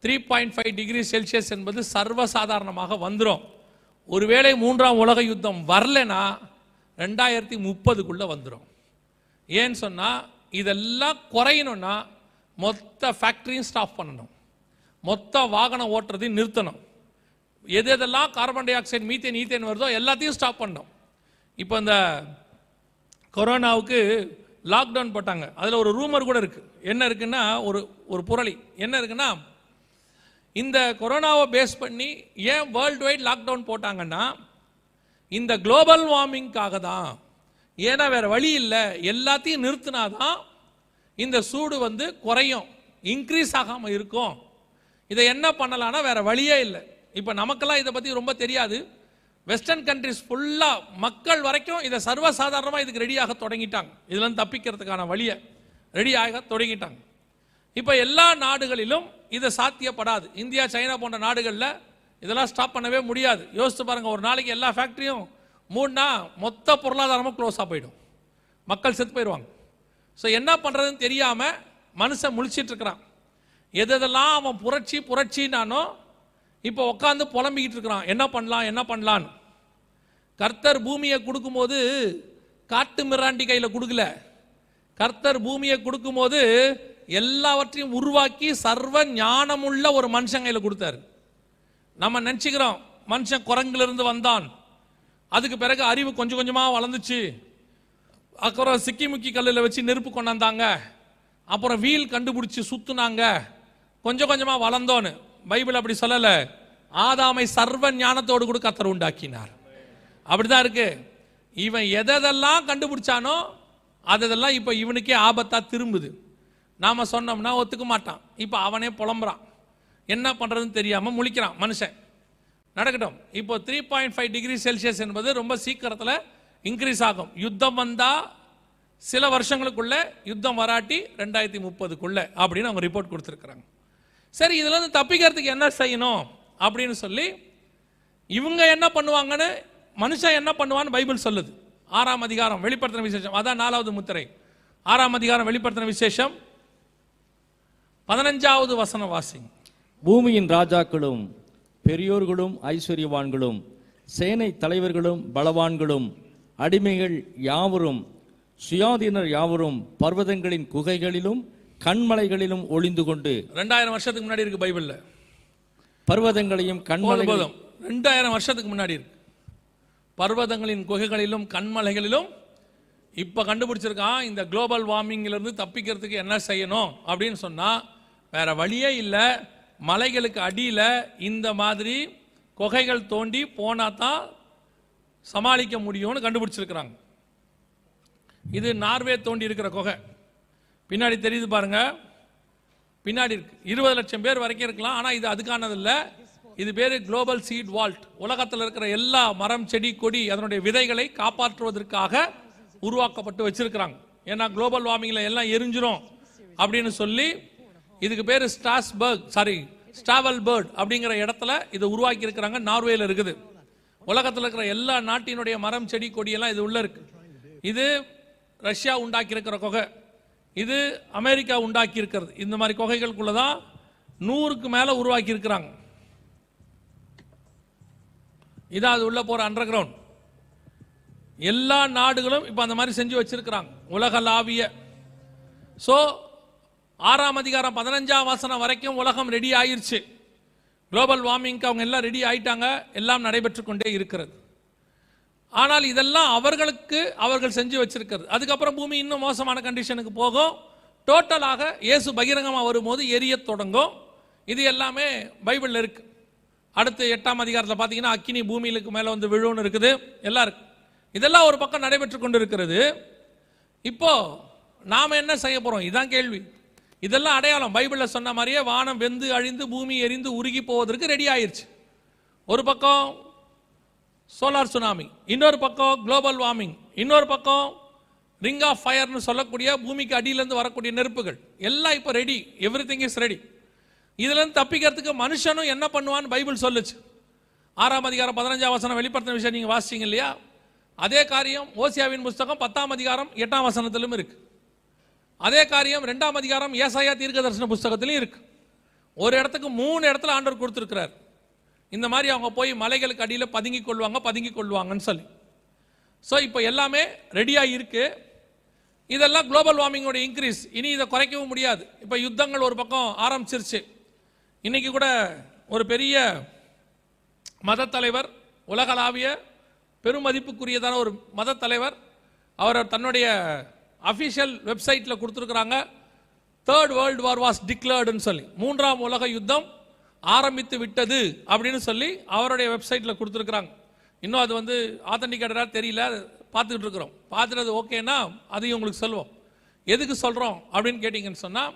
Speaker 1: three point five degree Celsius என்பது சர்வசாதாரணமாக வந்துடும் ஒருவேளை மூன்றாம் உலக யுத்தம் வரலனா ரெண்டாயிரத்தி முப்பதுக்குள்ளே வந்துடும் ஏன்னு சொன்னால் இதெல்லாம் குறையணும்னா மொத்த ஃபேக்ட்ரியும் ஸ்டாப் பண்ணணும் மொத்த வாகனம் ஓட்டுறதையும் நிறுத்தணும் எது எதெல்லாம் carbon dioxide methane ethane வருதோ எல்லாத்தையும் ஸ்டாப் பண்ணோம் இப்போ இந்த கொரோனாவுக்கு லாக்டவுன் போட்டாங்க அதில் ஒரு ரூமர் கூட இருக்குது என்ன இருக்குன்னா ஒரு ஒரு புரளி என்ன இருக்குன்னா இந்த கொரோனாவை பேஸ் பண்ணி ஏன் வேர்ல்டு வைட் லாக்டவுன் போட்டாங்கன்னா இந்த குளோபல் வார்மிங்காக தான் ஏன்னா வேறு வழி இல்லை எல்லாத்தையும் நிறுத்தினாதான் இந்த சூடு வந்து குறையும் இன்க்ரீஸ் ஆகாமல் இருக்கும் இதை என்ன பண்ணலான்னா வேற வழியே இல்லை இப்போ நமக்கெல்லாம் இதை பற்றி ரொம்ப தெரியாது வெஸ்டர்ன் கண்ட்ரிஸ் ஃபுல்லாக மக்கள் வரைக்கும் இதை சர்வசாதாரணமாக இதுக்கு ரெடியாக தொடங்கிட்டாங்க இதுலேருந்து தப்பிக்கிறதுக்கான வழியை ரெடியாக தொடங்கிட்டாங்க இப்போ எல்லா நாடுகளிலும் இது சாத்தியப்படாது இந்தியா சைனா போன்ற நாடுகளில் இதெல்லாம் ஸ்டாப் பண்ணவே முடியாது யோசித்து பாருங்கள் ஒரு நாளைக்கு எல்லா ஃபேக்ட்ரியும் மூணா மொத்த பொருளாதாரமும் க்ளோஸாக போயிடும் மக்கள் செத்து போயிடுவாங்க ஸோ என்ன பண்ணுறதுன்னு தெரியாமல் மனுஷன் முழிச்சிட்டு இருக்கிறான் எதெல்லாம் அவன் புரட்சி புரட்சினானோ இப்போ உட்காந்து புலம்பிக்கிட்டு இருக்கிறான் என்ன பண்ணலாம் என்ன பண்ணலான்னு கர்த்தர் பூமியை கொடுக்கும்போது காட்டு மிராண்டி கையில் கொடுக்கல கர்த்தர் பூமியை கொடுக்கும்போது எல்லாவற்றையும் உருவாக்கி சர்வ ஞானமுள்ள ஒரு மனுஷன் கையில் கொடுத்தாரு நம்ம நினச்சிக்கிறோம் மனுஷன் குரங்கிலிருந்து வந்தான் அதுக்கு பிறகு அறிவு கொஞ்சம் கொஞ்சமாக வளர்ந்துச்சு அப்புறம் சிக்கி முக்கி கல்லில் வச்சு நெருப்பு கொண்டாந்தாங்க அப்புறம் வீல் கண்டுபிடிச்சி சுற்றுனாங்க கொஞ்சம் கொஞ்சமாக வளர்ந்தோன்னு பைபிள் அப்படி சொல்லலை ஆதாமை சர்வ ஞானத்தோடு கூட கத்தர் உண்டாக்கினார் அப்படிதான் இருக்கு இவன் எதெல்லாம் கண்டுபிடிச்சானோ அதெல்லாம் இப்போ இவனுக்கே ஆபத்தாக திரும்புது நாம் சொன்னோம்னா ஒத்துக்க மாட்டான் இப்போ அவனே புலம்புறான் என்ன பண்ணுறதுன்னு தெரியாமல் முழிக்கிறான் மனுஷன் நடக்கட்டும் இப்போ three point five degree Celsius என்பது ரொம்ப சீக்கிரத்தில் இன்க்ரீஸ் ஆகும் யுத்தம் வந்தால் சில வருஷங்களுக்குள்ள யுத்தம் வராட்டி ரெண்டாயிரத்தி முப்பதுக்குள்ள அப்படின்னு அவங்க ரிப்போர்ட் கொடுத்துருக்குறாங்க சரி இதுலேருந்து தப்பிக்கிறதுக்கு என்ன செய்யணும் அப்படின்னு சொல்லி இவங்க என்ன பண்ணுவாங்கன்னு மனுஷன் என்ன பண்ணுவான்னு பைபிள் சொல்லுது ஆறாம் அதிகாரம் வெளிப்படுத்தின விசேஷம் அதான் நாலாவது முத்திரை ஆறாம் அதிகாரம் வெளிப்படுத்தின விசேஷம் பதினஞ்சாவது வசன வாசி
Speaker 4: பூமியின் ராஜாக்களும் பெரியோர்களும் ஐஸ்வர்யவான்களும் சேனை தலைவர்களும் பலவான்களும் அடிமைகள் யாவரும் சுயாதீனர் யாவரும் பர்வதங்களின் குகைகளிலும் கண்மலைகளிலும் ஒளிந்து
Speaker 1: கொண்டு ரெண்டாயிரம் வருஷத்துக்கு முன்னாடி இருக்கு பைபிளில் பர்வதங்களையும் கண்மலைகளும் போதும் ரெண்டாயிரம் வருஷத்துக்கு முன்னாடி இருக்கு பர்வதங்களின் குகைகளிலும் கண்மலைகளிலும் இப்போ கண்டுபிடிச்சிருக்கான் இந்த குளோபல் வார்மிங்கிலிருந்து தப்பிக்கிறதுக்கு என்ன செய்யணும் அப்படின்னு சொன்னால் வேற வழியே இல்லை மலைகளுக்கு அடியில் இந்த மாதிரி குகைகள் தோண்டி போனால் தான் சமாளிக்க முடியும்னு கண்டுபிடிச்சிருக்கிறாங்க இது நார்வே தோண்டி இருக்கிற குகை பின்னாடி தெரியுது பாருங்க பின்னாடி இருக்கு இருபது லட்சம் பேர் வரைக்கும் இருக்கலாம் ஆனால் இது அதுக்கானது இல்லை இது பேர் குளோபல் சீட் வால்ட் உலகத்தில் இருக்கிற எல்லா மரம் செடி கொடி அதனுடைய விதைகளை காப்பாற்றுவதற்காக உருவாக்கப்பட்டு வச்சிருக்கிறாங்க ஏன்னா குளோபல் வார்மிங்கில் எல்லாம் எரிஞ்சிரும் அப்படின்னு சொல்லி இதுக்கு பேர் ஸ்டாஸ்பர்க் சாரி ஸ்டாவல் பேர்ட் அப்படிங்கிற இடத்துல இதை உருவாக்கி இருக்கிறாங்க நார்வேயில் இருக்குது உலகத்தில் இருக்கிற எல்லா நாட்டினுடைய மரம் செடி கொடியெல்லாம் இது உள்ள இருக்கு இது ரஷ்யா உண்டாக்கி இருக்கிற கொகை இது அமெரிக்கா உண்டாக்கி இருக்கிறது இந்த மாதிரி குகைகளுக்குள்ள தான் நூறுக்கு மேலே உருவாக்கி இருக்கிறாங்க இதான் அது உள்ள போற அண்டர் கிரவுண்ட் எல்லா நாடுகளும் இப்போ அந்த மாதிரி செஞ்சு வச்சிருக்கிறாங்க உலகளாவிய ஸோ ஆறாம் அதிகாரம் பதினஞ்சாம் வாசனம் வரைக்கும் உலகம் ரெடி ஆயிடுச்சு குளோபல் வார்மிங்க்கு அவங்க எல்லாம் ரெடி ஆயிட்டாங்க எல்லாம் நடைபெற்று கொண்டே இருக்கிறது ஆனால் இதெல்லாம் அவர்களுக்கு அவர்கள் செஞ்சு வச்சிருக்கிறது அதுக்கப்புறம் பூமி இன்னும் மோசமான கண்டிஷனுக்கு போகும் டோட்டலாக இயேசு பகிரங்கமாக வரும்போது எரிய தொடங்கும் இது எல்லாமே பைபிளில் இருக்கு அடுத்து எட்டாம் அதிகாரத்தில் பார்த்தீங்கன்னா அக்கினி பூமியிலுக்கு மேலே வந்து விழுன்னு இருக்குது எல்லாம் இருக்கு இதெல்லாம் ஒரு பக்கம் நடைபெற்று கொண்டு இருக்கிறது இப்போ நாம் என்ன செய்ய போகிறோம் இதுதான் கேள்வி இதெல்லாம் அடையாளம் பைபிளில் சொன்ன மாதிரியே வானம் வெந்து அழிந்து பூமி எரிந்து உருகி போவதற்கு ரெடி ஆயிடுச்சு ஒரு பக்கம் சோலார் சுனாமி இன்னொரு பக்கம் குளோபல் வார்மிங் இன்னொரு பக்கம் ரிங் ஆஃப் ஃபயர்னு சொல்லக்கூடிய பூமிக்கு அடியிலேருந்து வரக்கூடிய நெருப்புகள் எல்லாம் இப்போ ready everything is ready இதுலேருந்து தப்பிக்கிறதுக்கு மனுஷனும் என்ன பண்ணுவான்னு பைபிள் சொல்லுச்சு ஆறாம் அதிகாரம் பதினஞ்சாம் வசனம் வெளிப்படுத்தின விஷயம் நீங்கள் வாசிச்சிங்க இல்லையா அதே காரியம் ஓசியாவின் புஸ்தகம் பத்தாம் அதிகாரம் எட்டாம் வசனத்திலும் இருக்கு அதே காரியம் ரெண்டாம் அதிகாரம் ஏசாயா தீர்க்கதர்சன புஸ்தகத்திலும் இருக்கு ஒரு இடத்துக்கு மூணு இடத்துல ஆண்டவர் கொடுத்துருக்கிறார் இந்த மாதிரி அவங்க போய் மலைகளுக்கு அடியில் பதுங்கி கொள்வாங்க பதுங்கி கொள்வாங்கன்னு சொல்லி ஸோ இப்போ எல்லாமே ரெடியாக இருக்குது இதெல்லாம் குளோபல் வார்மிங்கோட இன்க்ரீஸ் இனி இதை குறைக்கவும் முடியாது இப்போ யுத்தங்கள் ஒரு பக்கம் ஆரம்பிச்சிருச்சு இன்றைக்கி கூட ஒரு பெரிய மத தலைவர் உலகளாவிய பெருமதிப்புக்குரியதான ஒரு மத தலைவர் அவர் தன்னுடைய அஃபிஷியல் வெப்சைட்டில் கொடுத்துருக்குறாங்க தேர்ட் வேர்ல்டு வார் வாஸ் டிக்ளேர்டுன்னு சொல்லி மூன்றாம் உலக யுத்தம் ஆரம்பித்து விட்டது அப்படின்னு சொல்லி அவருடைய வெப்சைட்டில் கொடுத்துருக்குறாங்க இன்னும் அது வந்து ஆத்தன்டிகேட்டடாக தெரியல பார்த்துக்கிட்டு இருக்கிறோம் பார்த்துட்டு ஓகேன்னா அதையும் உங்களுக்கு சொல்லுவோம் எதுக்கு சொல்கிறோம் அப்படின்னு கேட்டிங்கன்னு சொன்னால்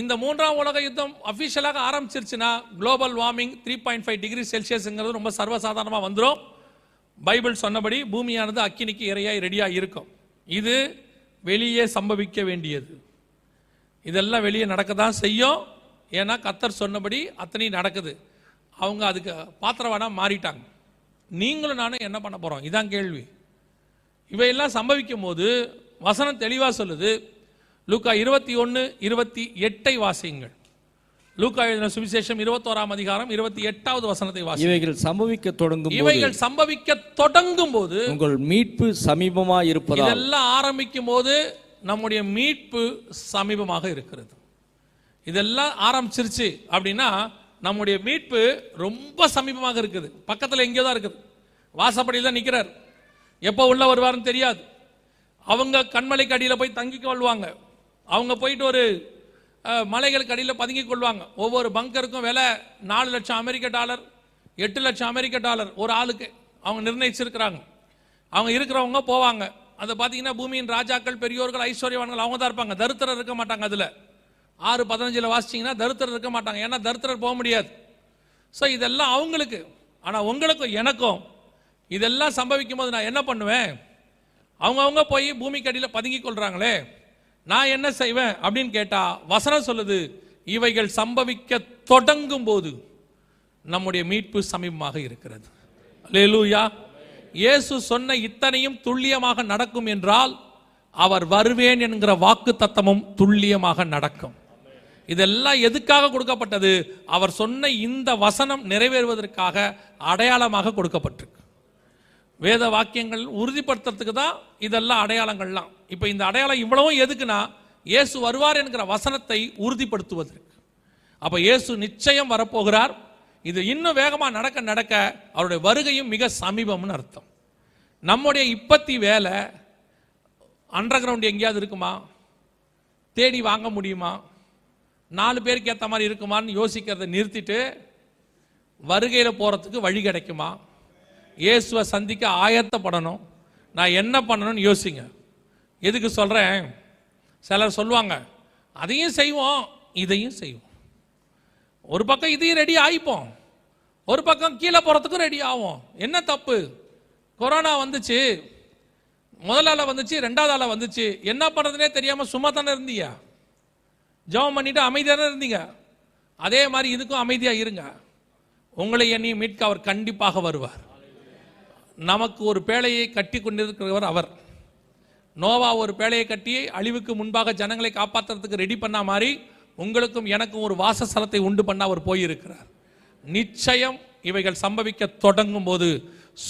Speaker 1: இந்த மூன்றாம் உலக யுத்தம் அஃபிஷியலாக ஆரம்பிச்சிருச்சுன்னா global warming three point five degree செல்சியஸுங்கிறது ரொம்ப சர்வசாதாரணமாக வந்துடும் பைபிள் சொன்னபடி பூமியானது அக்கினிக்கு இறையாய் ரெடியாக இருக்கும் இது வெளியே சம்பவிக்க வேண்டியது இதெல்லாம் வெளியே நடக்க தான் செய்யும் ஏன்னா கத்தர் சொன்னபடி அத்தனையும் நடக்குது அவங்க அதுக்கு பாத்திரவானா மாறிட்டாங்க நீங்களும் நானும் என்ன பண்ண போகிறோம் இதான் கேள்வி இவையெல்லாம் சம்பவிக்கும் போது வசனம் தெளிவாக சொல்லுது லூக்கா இருபத்தி ஒன்று இருபத்தி எட்டை வாசியுங்கள் லூக்கா எழுதின சுவிசேஷம் இருபத்தோராம் அதிகாரம் இருபத்தி எட்டாவது வசனத்தை வாசி இவைகள் சம்பவிக்க தொடங்கும் இவைகள் சம்பவிக்க தொடங்கும் போது உங்கள் மீட்பு சமீபமாக இருப்பதால் எல்லாம் ஆரம்பிக்கும் போது நம்முடைய மீட்பு சமீபமாக இருக்கிறது இதெல்லாம் ஆரம்பிச்சிருச்சு அப்படின்னா நம்முடைய மீட்பு ரொம்ப சமீபமாக இருக்குது பக்கத்தில் எங்கேயோ தான் இருக்குது வாசப்படியில் தான் நிற்கிறார்
Speaker 5: எப்போ உள்ள வருவார்னு தெரியாது அவங்க கண்மலைக்கு அடியில் போய் தங்கி கொள்வாங்க அவங்க போயிட்டு ஒரு மலைகளுக்கு அடியில் பதுங்கி கொள்வாங்க ஒவ்வொரு பங்கருக்கும் விலை நாலு லட்சம் அமெரிக்க டாலர் எட்டு லட்சம் அமெரிக்க டாலர் ஒரு ஆளுக்கு அவங்க நிர்ணயிச்சிருக்கிறாங்க அவங்க இருக்கிறவங்க போவாங்க அதை பார்த்தீங்கன்னா பூமியின் ராஜாக்கள் பெரியோர்கள் ஐஸ்வர்யவான்கள் அவங்க தான் இருப்பாங்க தருத்திரம் இருக்க மாட்டாங்க அதில் ஆறு பதினஞ்சில் வாசிச்சிங்கன்னா தருத்திரர் இருக்க மாட்டாங்க ஏன்னா தருத்திரர் போக முடியாது ஸோ இதெல்லாம் அவங்களுக்கு ஆனால் உங்களுக்கும் எனக்கும் இதெல்லாம் சம்பவிக்கும் போது நான் என்ன பண்ணுவேன் அவங்கவுங்க போய் பூமிக்கு அடியில் பதுங்கி கொள்கிறாங்களே நான் என்ன செய்வேன் அப்படின்னு கேட்டால் வசனம் சொல்லுது இவைகள் சம்பவிக்க தொடங்கும் போது நம்முடைய மீட்பு சமீபமாக இருக்கிறது லேலூயா இயேசு சொன்ன இத்தனையும் துல்லியமாக நடக்கும் என்றால் அவர் வருவேன் என்கிற வாக்கு தத்தமும் துல்லியமாக நடக்கும் இதெல்லாம் எதுக்காக கொடுக்கப்பட்டது அவர் சொன்ன இந்த வசனம் நிறைவேறுவதற்காக அடையாளமாக கொடுக்கப்பட்டிருக்கு வேத வாக்கியங்கள் உறுதிப்படுத்துறதுக்கு தான் இதெல்லாம் அடையாளங்கள்லாம் இப்போ இந்த அடையாளம் இவ்வளவும் எதுக்குன்னா இயேசு வருவார் என்கிற வசனத்தை உறுதிப்படுத்துவதற்கு அப்போ இயேசு நிச்சயம் வரப்போகிறார் இது இன்னும் வேகமாக நடக்க நடக்க அவருடைய வருகையும் மிக சமீபம்னு அர்த்தம் நம்முடைய இப்பத்தி வேலை அண்டர் கிரவுண்ட் எங்கேயாவது இருக்குமா தேடி வாங்க முடியுமா நாலு பேருக்கு ஏற்ற மாதிரி இருக்குமான்னு யோசிக்கிறத நிறுத்திட்டு வருகையில் போகிறதுக்கு வழி கிடைக்குமா இயேசுவை சந்திக்க ஆயத்தப்படணும் நான் என்ன பண்ணணும்னு யோசிங்க எதுக்கு சொல்கிறேன் சிலர் சொல்லுவாங்க அதையும் செய்வோம் இதையும் செய்வோம் ஒரு பக்கம் இதையும் ரெடி ஆகிப்போம் ஒரு பக்கம் கீழே போகிறதுக்கும் ரெடி ஆகும் என்ன தப்பு கொரோனா வந்துச்சு முதல் வந்துச்சு ரெண்டாவது ஆளை வந்துச்சு என்ன பண்ணுறதுனே தெரியாமல் சும்மா தானே இருந்தியா ஜெபம் பண்ணிட்டு அமைதியாக தான் இருந்தீங்க அதே மாதிரி இதுக்கும் அமைதியாக இருங்க உங்களை என்னையும் மீட்க அவர் கண்டிப்பாக வருவார் நமக்கு ஒரு பேழையை கட்டி கொண்டிருக்கிறவர் அவர் நோவா ஒரு பேழையை கட்டி அழிவுக்கு முன்பாக ஜனங்களை காப்பாற்றுறதுக்கு ரெடி பண்ண மாதிரி உங்களுக்கும் எனக்கும் ஒரு வாசஸ்தலத்தை உண்டு பண்ண அவர் போயிருக்கிறார் நிச்சயம் இவைகள் சம்பவிக்க தொடங்கும் போது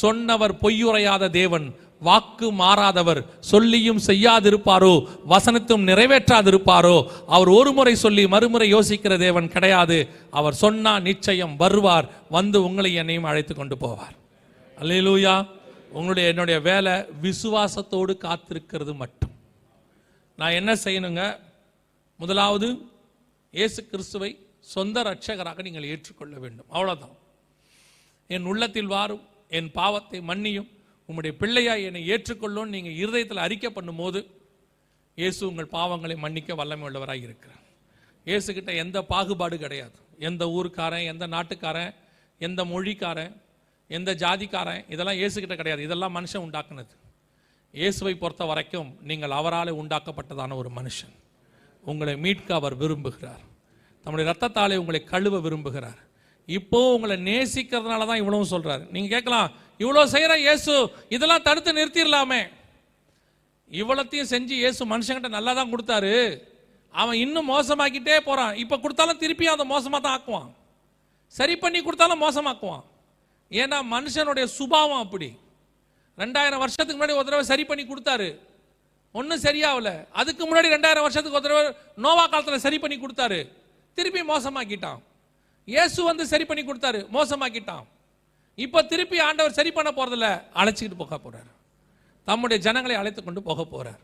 Speaker 5: சொன்னவர் பொய்யுரையாத தேவன் வாக்கு மாறாதவர் சொல்லியும் செய்யாதிருப்பாரோ வசனத்தும் நிறைவேற்றாதிருப்பாரோ அவர் ஒரு முறை சொல்லி மறுமுறை யோசிக்கிற தேவன் கிடையாது அவர் சொன்னா நிச்சயம் வருவார் வந்து உங்களை என்னையும் அழைத்து கொண்டு போவார் அல்லூயா உங்களுடைய என்னுடைய வேலை விசுவாசத்தோடு காத்திருக்கிறது மட்டும் நான் என்ன செய்யணுங்க முதலாவது இயேசு கிறிஸ்துவை சொந்த ரட்சகராக நீங்கள் ஏற்றுக்கொள்ள வேண்டும் அவ்வளோதான் என் உள்ளத்தில் வாரும் என் பாவத்தை மன்னியும் உம்முடைய பிள்ளையா என்னை ஏற்றுக்கொள்ளும் நீங்கள் இருதயத்தில் அறிக்கை பண்ணும்போது இயேசு உங்கள் பாவங்களை மன்னிக்க வல்லமை உள்ளவராக இருக்கிறார் இயேசுக்கிட்ட எந்த பாகுபாடு கிடையாது எந்த ஊருக்காரன் எந்த நாட்டுக்காரன் எந்த மொழிக்காரன் எந்த ஜாதிக்காரன் இதெல்லாம் இயேசுக்கிட்ட கிடையாது இதெல்லாம் மனுஷன் உண்டாக்குனது இயேசுவை பொறுத்த வரைக்கும் நீங்கள் அவரால் உண்டாக்கப்பட்டதான ஒரு மனுஷன் உங்களை மீட்க அவர் விரும்புகிறார் தம்முடைய ரத்தத்தாலே உங்களை கழுவ விரும்புகிறார் இப்போ உங்களை நேசிக்கிறதுனால தான் இவ்வளவு சொல்கிறார் நீங்கள் கேட்கலாம் இவ்வளோ செய்கிற இயேசு இதெல்லாம் தடுத்து நிறுத்திடலாமே இவ்வளத்தையும் செஞ்சு இயேசு மனுஷங்கிட்ட நல்லா தான் கொடுத்தாரு அவன் இன்னும் மோசமாக்கிட்டே போகிறான் இப்போ கொடுத்தாலும் திருப்பியும் அதை மோசமாக தான் ஆக்குவான் சரி பண்ணி கொடுத்தாலும் மோசமாக்குவான் ஏன்னா மனுஷனுடைய சுபாவம் அப்படி ரெண்டாயிரம் வருஷத்துக்கு முன்னாடி ஒரு தடவை சரி பண்ணி கொடுத்தாரு ஒன்றும் சரியாகல அதுக்கு முன்னாடி ரெண்டாயிரம் வருஷத்துக்கு ஒரு தடவை நோவா காலத்தில் சரி பண்ணி கொடுத்தாரு திருப்பி மோசமாக்கிட்டான் இயேசு வந்து சரி பண்ணி கொடுத்தாரு மோசமாக்கிட்டான் இப்போ திருப்பி ஆண்டவர் சரி பண்ண போகிறதில்ல அழைச்சிக்கிட்டு போக போகிறார் தம்முடைய ஜனங்களை அழைத்து கொண்டு போக போகிறார்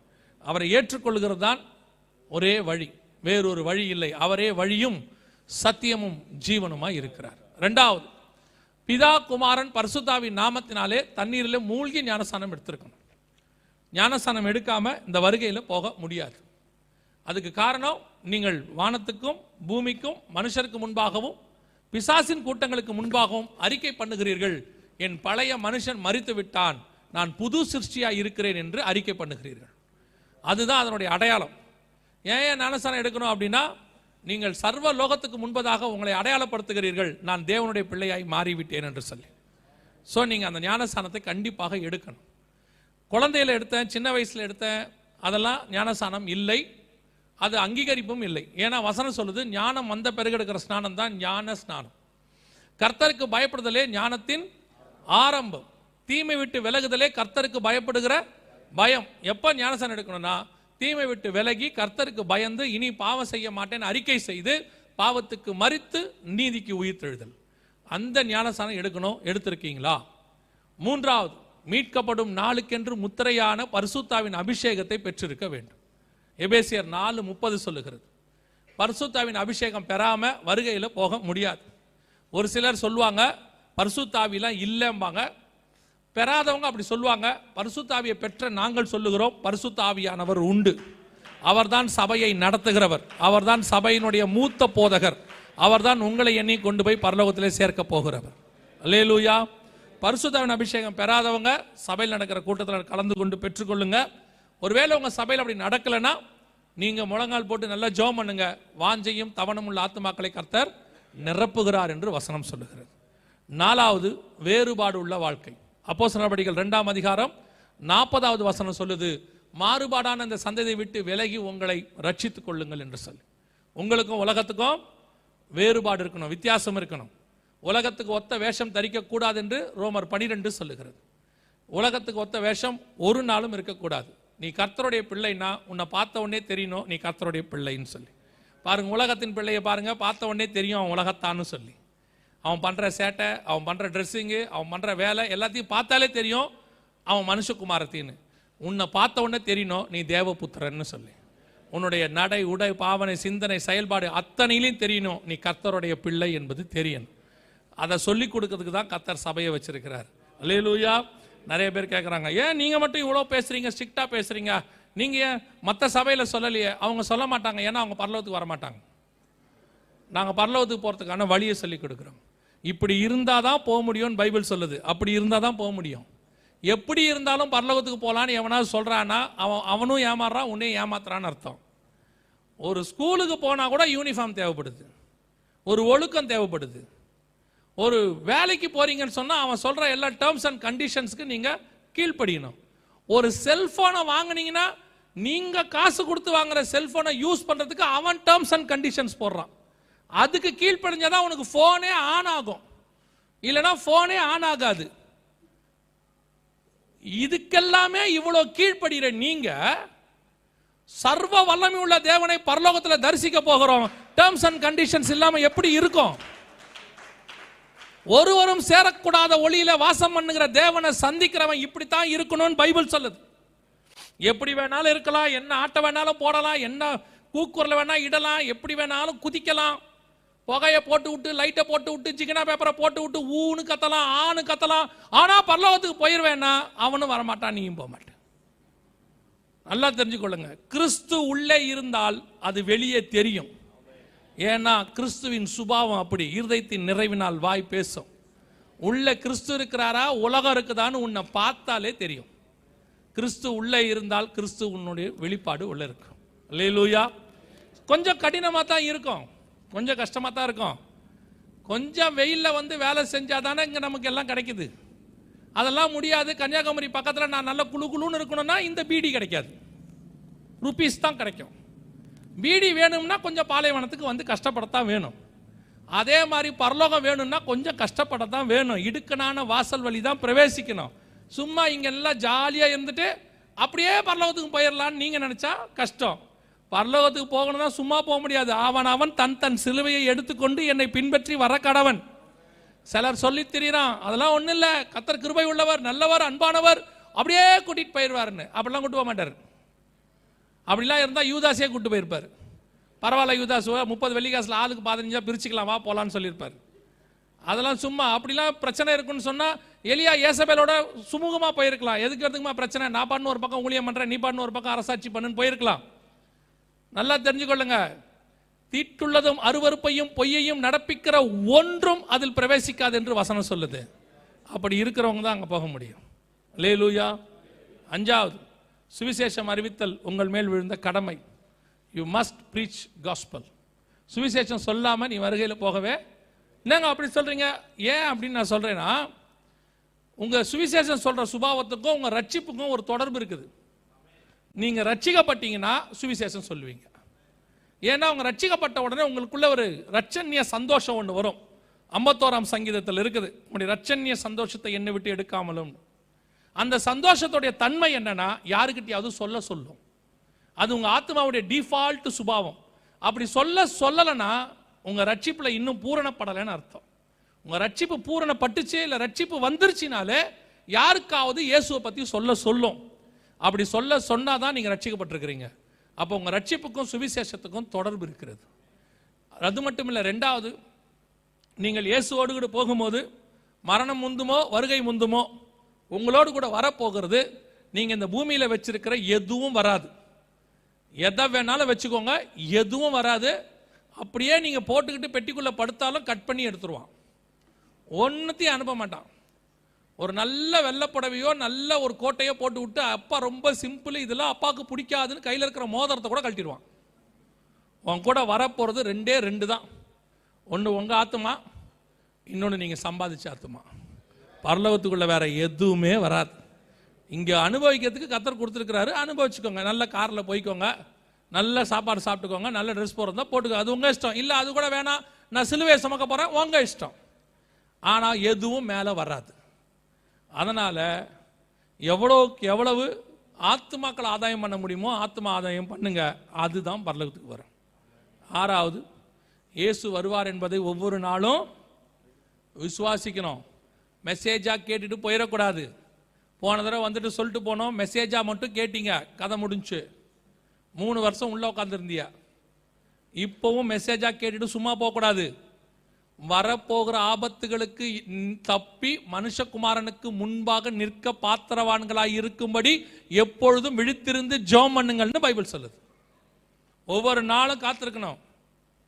Speaker 5: அவரை ஏற்றுக்கொள்கிறது தான் ஒரே வழி வேறொரு வழி இல்லை அவரே வழியும் சத்தியமும் ஜீவனுமாய் இருக்கிறார் ரெண்டாவது பிதா குமாரன் பர்சுத்தாவின் நாமத்தினாலே தண்ணீரில் மூழ்கி ஞானஸ்தானம் எடுத்திருக்கணும் ஞானஸ்தானம் எடுக்காமல் இந்த வருகையில் போக முடியாது அதுக்கு காரணம் நீங்கள் வானத்துக்கும் பூமிக்கும் மனுஷருக்கு முன்பாகவும் பிசாசின் கூட்டங்களுக்கு முன்பாகவும் அறிக்கை பண்ணுகிறீர்கள் என் பழைய மனுஷன் மறித்து விட்டான் நான் புது சிருஷ்டியாக இருக்கிறேன் என்று அறிக்கை பண்ணுகிறீர்கள் அதுதான் அதனுடைய அடையாளம் ஏன் ஏன் ஞானஸ்தானம் எடுக்கணும் அப்படின்னா நீங்கள் சர்வ லோகத்துக்கு முன்பதாக உங்களை அடையாளப்படுத்துகிறீர்கள் நான் தேவனுடைய பிள்ளையாய் மாறிவிட்டேன் என்று சொல்லி ஸோ நீங்கள் அந்த ஞானஸ்தானத்தை கண்டிப்பாக எடுக்கணும் குழந்தையில் எடுத்தேன் சின்ன வயசில் எடுத்தேன் அதெல்லாம் ஞானஸ்தானம் இல்லை அது அங்கீகரிப்பும் இல்லை ஏன்னா வசனம் சொல்லுது ஞானம் வந்த பிறகு எடுக்கிற ஸ்நானம் தான் ஞான ஸ்நானம் கர்த்தருக்கு பயப்படுதலே ஞானத்தின் ஆரம்பம் தீமை விட்டு விலகுதலே கர்த்தருக்கு பயப்படுகிற பயம் எப்போ ஞானஸ்தானம் எடுக்கணும்னா தீமை விட்டு விலகி கர்த்தருக்கு பயந்து இனி பாவம் செய்ய மாட்டேன் அறிக்கை செய்து பாவத்துக்கு மறித்து நீதிக்கு உயிர்த்தெழுதல் அந்த ஞானசனம் எடுக்கணும் எடுத்திருக்கீங்களா மூன்றாவது மீட்கப்படும் நாளுக்கென்று முத்திரையான பரிசுத்தாவின் அபிஷேகத்தை பெற்றிருக்க வேண்டும் எபேசியர் நாலு முப்பது சொல்லுகிறது பர்சுத்தாவின் அபிஷேகம் பெறாமல் வருகையில் போக முடியாது ஒரு சிலர் சொல்லுவாங்க பர்சுத்தாவிலாம் இல்லைம்பாங்க பெறாதவங்க அப்படி சொல்லுவாங்க பர்சுத்தாவியை பெற்ற நாங்கள் சொல்லுகிறோம் பர்சுத்தாவியானவர் உண்டு அவர்தான் சபையை நடத்துகிறவர் அவர்தான் சபையினுடைய மூத்த போதகர் அவர்தான் உங்களை எண்ணி கொண்டு போய் பரலோகத்திலே சேர்க்க போகிறவர் அல்லேலூயா பரிசுத்தாவின் அபிஷேகம் பெறாதவங்க சபையில் நடக்கிற கூட்டத்தில் கலந்து கொண்டு பெற்றுக்கொள்ளுங்க ஒருவேளை உங்கள் சபையில் அப்படி நடக்கலைன்னா நீங்கள் முழங்கால் போட்டு நல்லா ஜோம் பண்ணுங்க வாஞ்சையும் தவணம் உள்ள ஆத்மாக்களை கர்த்தர் நிரப்புகிறார் என்று வசனம் சொல்லுகிறது நாலாவது வேறுபாடு உள்ள வாழ்க்கை அப்போ நடவடிக்கைகள் ரெண்டாம் அதிகாரம் நாற்பதாவது வசனம் சொல்லுது மாறுபாடான அந்த சந்ததியை விட்டு விலகி உங்களை ரட்சித்துக் கொள்ளுங்கள் என்று சொல்லி உங்களுக்கும் உலகத்துக்கும் வேறுபாடு இருக்கணும் வித்தியாசம் இருக்கணும் உலகத்துக்கு ஒத்த வேஷம் தரிக்கக்கூடாது என்று ரோமர் பனிரெண்டு சொல்லுகிறது உலகத்துக்கு ஒத்த வேஷம் ஒரு நாளும் இருக்கக்கூடாது நீ கர்த்தருடைய பிள்ளைன்னா உன்னை பார்த்த உடனே தெரியணும் நீ கர்த்தருடைய பிள்ளைன்னு சொல்லி பாருங்க உலகத்தின் பிள்ளையை பாருங்க பார்த்த உடனே தெரியும் அவன் உலகத்தான்னு சொல்லி அவன் பண்ணுற சேட்டை அவன் பண்ணுற ட்ரெஸ்ஸிங்கு அவன் பண்ணுற வேலை எல்லாத்தையும் பார்த்தாலே தெரியும் அவன் மனுஷகுமாரத்தின்னு உன்னை பார்த்த உடனே தெரியணும் நீ புத்திரன்னு சொல்லி உன்னுடைய நடை உடை பாவனை சிந்தனை செயல்பாடு அத்தனையிலையும் தெரியணும் நீ கர்த்தருடைய பிள்ளை என்பது தெரியணும் அதை சொல்லிக் கொடுக்கறதுக்கு தான் கர்த்தர் சபையை வச்சிருக்கிறார் அல்லேலூயா நிறைய பேர் கேட்குறாங்க ஏன் நீங்கள் மட்டும் இவ்வளோ பேசுகிறீங்க ஸ்ட்ரிக்டாக பேசுகிறீங்க நீங்கள் ஏன் மற்ற சபையில் சொல்லலையே அவங்க சொல்ல மாட்டாங்க ஏன்னா அவங்க பரலோகத்துக்கு வரமாட்டாங்க நாங்கள் பரலோகத்துக்கு போகிறதுக்கான வழியை சொல்லி கொடுக்குறோம் இப்படி இருந்தால் தான் போக முடியும்னு பைபிள் சொல்லுது அப்படி இருந்தால் தான் போக முடியும் எப்படி இருந்தாலும் பரலோகத்துக்கு போகலான்னு எவனாவது சொல்கிறான்னா அவன் அவனும் ஏமாறுறான் உன்னையும் ஏமாத்துறான்னு அர்த்தம் ஒரு ஸ்கூலுக்கு போனால் கூட யூனிஃபார்ம் தேவைப்படுது ஒரு ஒழுக்கம் தேவைப்படுது ஒரு வேலைக்கு போறீங்கன்னு சொன்னால் அவன் சொல்கிற எல்லா டேர்ம்ஸ் அண்ட் கண்டிஷன்ஸ்க்கு நீங்கள் கீழ்ப்படியணும் ஒரு செல்ஃபோனை வாங்கினீங்கன்னா நீங்கள் காசு கொடுத்து வாங்குற செல்ஃபோனை யூஸ் பண்ணுறதுக்கு அவன் டேர்ம்ஸ் அண்ட் கண்டிஷன்ஸ் போடுறான் அதுக்கு கீழ்ப்படிஞ்சால் தான் உனக்கு ஃபோனே ஆன் ஆகும் இல்லைனா ஃபோனே ஆன் ஆகாது இதுக்கெல்லாமே இவ்வளோ கீழ்படுகிற நீங்கள் சர்வ வல்லமை உள்ள தேவனை பரலோகத்தில் தரிசிக்க போகிறோம் டேர்ம்ஸ் அண்ட் கண்டிஷன்ஸ் இல்லாமல் எப்படி இருக்கும் ஒருவரும் சேரக்கூடாத ஒளியில வாசம் பண்ணுகிற தேவனை சந்திக்கிறவன் இப்படித்தான் இருக்கணும்னு பைபிள் சொல்லுது எப்படி வேணாலும் இருக்கலாம் என்ன ஆட்டை வேணாலும் போடலாம் என்ன கூக்குரல் வேணா இடலாம் எப்படி வேணாலும் குதிக்கலாம் புகையை போட்டு விட்டு லைட்டை போட்டு விட்டு சிக்கனா பேப்பரை போட்டு விட்டு ஊன்னு கத்தலாம் ஆணு கத்தலாம் ஆனால் பல்லவத்துக்கு போயிருவேன்னா அவனும் வரமாட்டான் நீயும் போக மாட்டேன் நல்லா தெரிஞ்சுக்கொள்ளுங்க கிறிஸ்து உள்ளே இருந்தால் அது வெளியே தெரியும் ஏன்னா கிறிஸ்துவின் சுபாவம் அப்படி இருதயத்தின் நிறைவினால் வாய் பேசும் உள்ள கிறிஸ்து இருக்கிறாரா உலகம் இருக்குதான்னு உன்னை பார்த்தாலே தெரியும் கிறிஸ்து உள்ளே இருந்தால் கிறிஸ்து உன்னுடைய வெளிப்பாடு உள்ளே இருக்கும் லூயா கொஞ்சம் கடினமாக தான் இருக்கும் கொஞ்சம் கஷ்டமாக தான் இருக்கும் கொஞ்சம் வெயிலில் வந்து வேலை செஞ்சால் தானே இங்கே நமக்கு எல்லாம் கிடைக்குது அதெல்லாம் முடியாது கன்னியாகுமரி பக்கத்தில் நான் நல்ல குழு குழுன்னு இருக்கணும்னா இந்த பீடி கிடைக்காது ருபீஸ் தான் கிடைக்கும் பீடி வேணும்னா கொஞ்சம் பாலைவனத்துக்கு வந்து கஷ்டப்படத்தான் வேணும் அதே மாதிரி பரலோகம் வேணும்னா கொஞ்சம் கஷ்டப்படத்தான் வேணும் இடுக்கனான வாசல் வழி தான் பிரவேசிக்கணும் சும்மா இங்கெல்லாம் ஜாலியாக இருந்துட்டு அப்படியே பரலோகத்துக்கு போயிடலான்னு நீங்கள் நினச்சா கஷ்டம் பரலோகத்துக்கு போகணும்னா சும்மா போக முடியாது அவன் அவன் தன் தன் சிலுவையை எடுத்துக்கொண்டு என்னை பின்பற்றி வர கடவன் சிலர் சொல்லி திரியிறான் அதெல்லாம் ஒன்றும் இல்லை கத்தர் கிருபை உள்ளவர் நல்லவர் அன்பானவர் அப்படியே கூட்டிகிட்டு போயிடுவாருன்னு அப்படிலாம் கூட்டு போக மாட்டார் அப்படிலாம் இருந்தால் யூதாஸே கூட்டு போயிருப்பார் பரவாயில்ல யூதாஸ் முப்பது வெள்ளிக்காசில் ஆளுக்கு பதினஞ்சா பிரிச்சுக்கலாம் வா போகலான்னு சொல்லியிருப்பார் அதெல்லாம் சும்மா அப்படிலாம் பிரச்சனை இருக்குன்னு சொன்னால் எலியா ஏசபேலோட சுமூகமாக போயிருக்கலாம் எதுக்கு எதுக்குமா பிரச்சனை நான் பண்ணு ஒரு பக்கம் ஊழியம் பண்ணுறேன் நீ பண்ணு ஒரு பக்கம் அரசாட்சி பண்ணுன்னு போயிருக்கலாம் நல்லா தெரிஞ்சுக்கொள்ளுங்க தீட்டுள்ளதும் அருவறுப்பையும் பொய்யையும் நடப்பிக்கிற ஒன்றும் அதில் பிரவேசிக்காது என்று வசனம் சொல்லுது அப்படி இருக்கிறவங்க தான் அங்கே போக முடியும் லே லூயா அஞ்சாவது சுவிசேஷம் அறிவித்தல் உங்கள் மேல் விழுந்த கடமை யூ மஸ்ட் ப்ரீச் காஸ்பல் சுவிசேஷம் சொல்லாமல் நீ வருகையில் போகவே என்னங்க அப்படி சொல்கிறீங்க ஏன் அப்படின்னு நான் சொல்கிறேன்னா உங்கள் சுவிசேஷம் சொல்கிற சுபாவத்துக்கும் உங்கள் ரட்சிப்புக்கும் ஒரு தொடர்பு இருக்குது நீங்கள் ரட்சிக்கப்பட்டீங்கன்னா சுவிசேஷம் சொல்லுவீங்க ஏன்னா அவங்க ரட்சிக்கப்பட்ட உடனே உங்களுக்குள்ள ஒரு ரட்சன்ய சந்தோஷம் ஒன்று வரும் ஐம்பத்தோராம் சங்கீதத்தில் இருக்குது உங்களுடைய ரச்சன்ய சந்தோஷத்தை என்னை விட்டு எடுக்காமலும் அந்த சந்தோஷத்துடைய தன்மை என்னன்னா யாருக்கிட்டையாவது சொல்ல சொல்லும் அது உங்கள் ஆத்மாவுடைய டிஃபால்ட் சுபாவம் அப்படி சொல்ல சொல்லலைன்னா உங்கள் ரட்சிப்பில் இன்னும் பூரணப்படலைன்னு அர்த்தம் உங்கள் ரட்சிப்பு பூரணப்பட்டுச்சு இல்லை ரட்சிப்பு வந்துருச்சுனாலே யாருக்காவது இயேசுவை பற்றி சொல்ல சொல்லும் அப்படி சொல்ல சொன்னால் தான் நீங்கள் ரட்சிக்கப்பட்டிருக்கிறீங்க அப்போ உங்கள் ரட்சிப்புக்கும் சுவிசேஷத்துக்கும் தொடர்பு இருக்கிறது அது மட்டும் இல்லை ரெண்டாவது நீங்கள் இயேசுவோடு கூட போகும்போது மரணம் முந்துமோ வருகை முந்துமோ உங்களோடு கூட வரப்போகிறது நீங்கள் இந்த பூமியில் வச்சிருக்கிற எதுவும் வராது எதை வேணாலும் வச்சுக்கோங்க எதுவும் வராது அப்படியே நீங்கள் போட்டுக்கிட்டு பெட்டிக்குள்ளே படுத்தாலும் கட் பண்ணி எடுத்துருவான் ஒன்றுத்தையும் அனுப்ப மாட்டான் ஒரு நல்ல வெள்ளப்புடவையோ நல்ல ஒரு கோட்டையோ போட்டு விட்டு அப்பா ரொம்ப சிம்பிள் இதெல்லாம் அப்பாவுக்கு பிடிக்காதுன்னு கையில் இருக்கிற மோதிரத்தை கூட கழட்டிடுவான் உன் கூட வரப்போகிறது ரெண்டே ரெண்டு தான் ஒன்று உங்கள் ஆத்துமா இன்னொன்று நீங்கள் சம்பாதிச்ச ஆத்துமா பரலோகத்துக்குள்ளே வேறு எதுவுமே வராது இங்கே அனுபவிக்கிறதுக்கு கத்தர் கொடுத்துருக்குறாரு அனுபவிச்சுக்கோங்க நல்ல காரில் போய்க்கோங்க நல்ல சாப்பாடு சாப்பிட்டுக்கோங்க நல்ல ட்ரெஸ் போகிறதா போட்டுக்கோ அது உங்கள் இஷ்டம் இல்லை அது கூட வேணாம் நான் சிலுவையை சுமக்க போகிறேன் உங்கள் இஷ்டம் ஆனால் எதுவும் மேலே வராது அதனால் எவ்வளோக்கு எவ்வளவு ஆத்மாக்கள் ஆதாயம் பண்ண முடியுமோ ஆத்மா ஆதாயம் பண்ணுங்க அதுதான் பரலகத்துக்கு வரும் ஆறாவது இயேசு வருவார் என்பதை ஒவ்வொரு நாளும் விசுவாசிக்கணும் மெசேஜாக கேட்டுட்டு போயிடக்கூடாது போன தடவை வந்துட்டு சொல்லிட்டு போனோம் மெசேஜாக மட்டும் கேட்டீங்க கதை முடிஞ்சு மூணு வருஷம் உள்ளே உட்காந்துருந்தியா இப்போவும் மெசேஜாக கேட்டுட்டு சும்மா போகக்கூடாது வரப்போகிற ஆபத்துகளுக்கு தப்பி மனுஷகுமாரனுக்கு முன்பாக நிற்க பாத்திரவான்களாக இருக்கும்படி எப்பொழுதும் விழித்திருந்து ஜோம் பண்ணுங்கள்னு பைபிள் சொல்லுது ஒவ்வொரு நாளும் காத்திருக்கணும்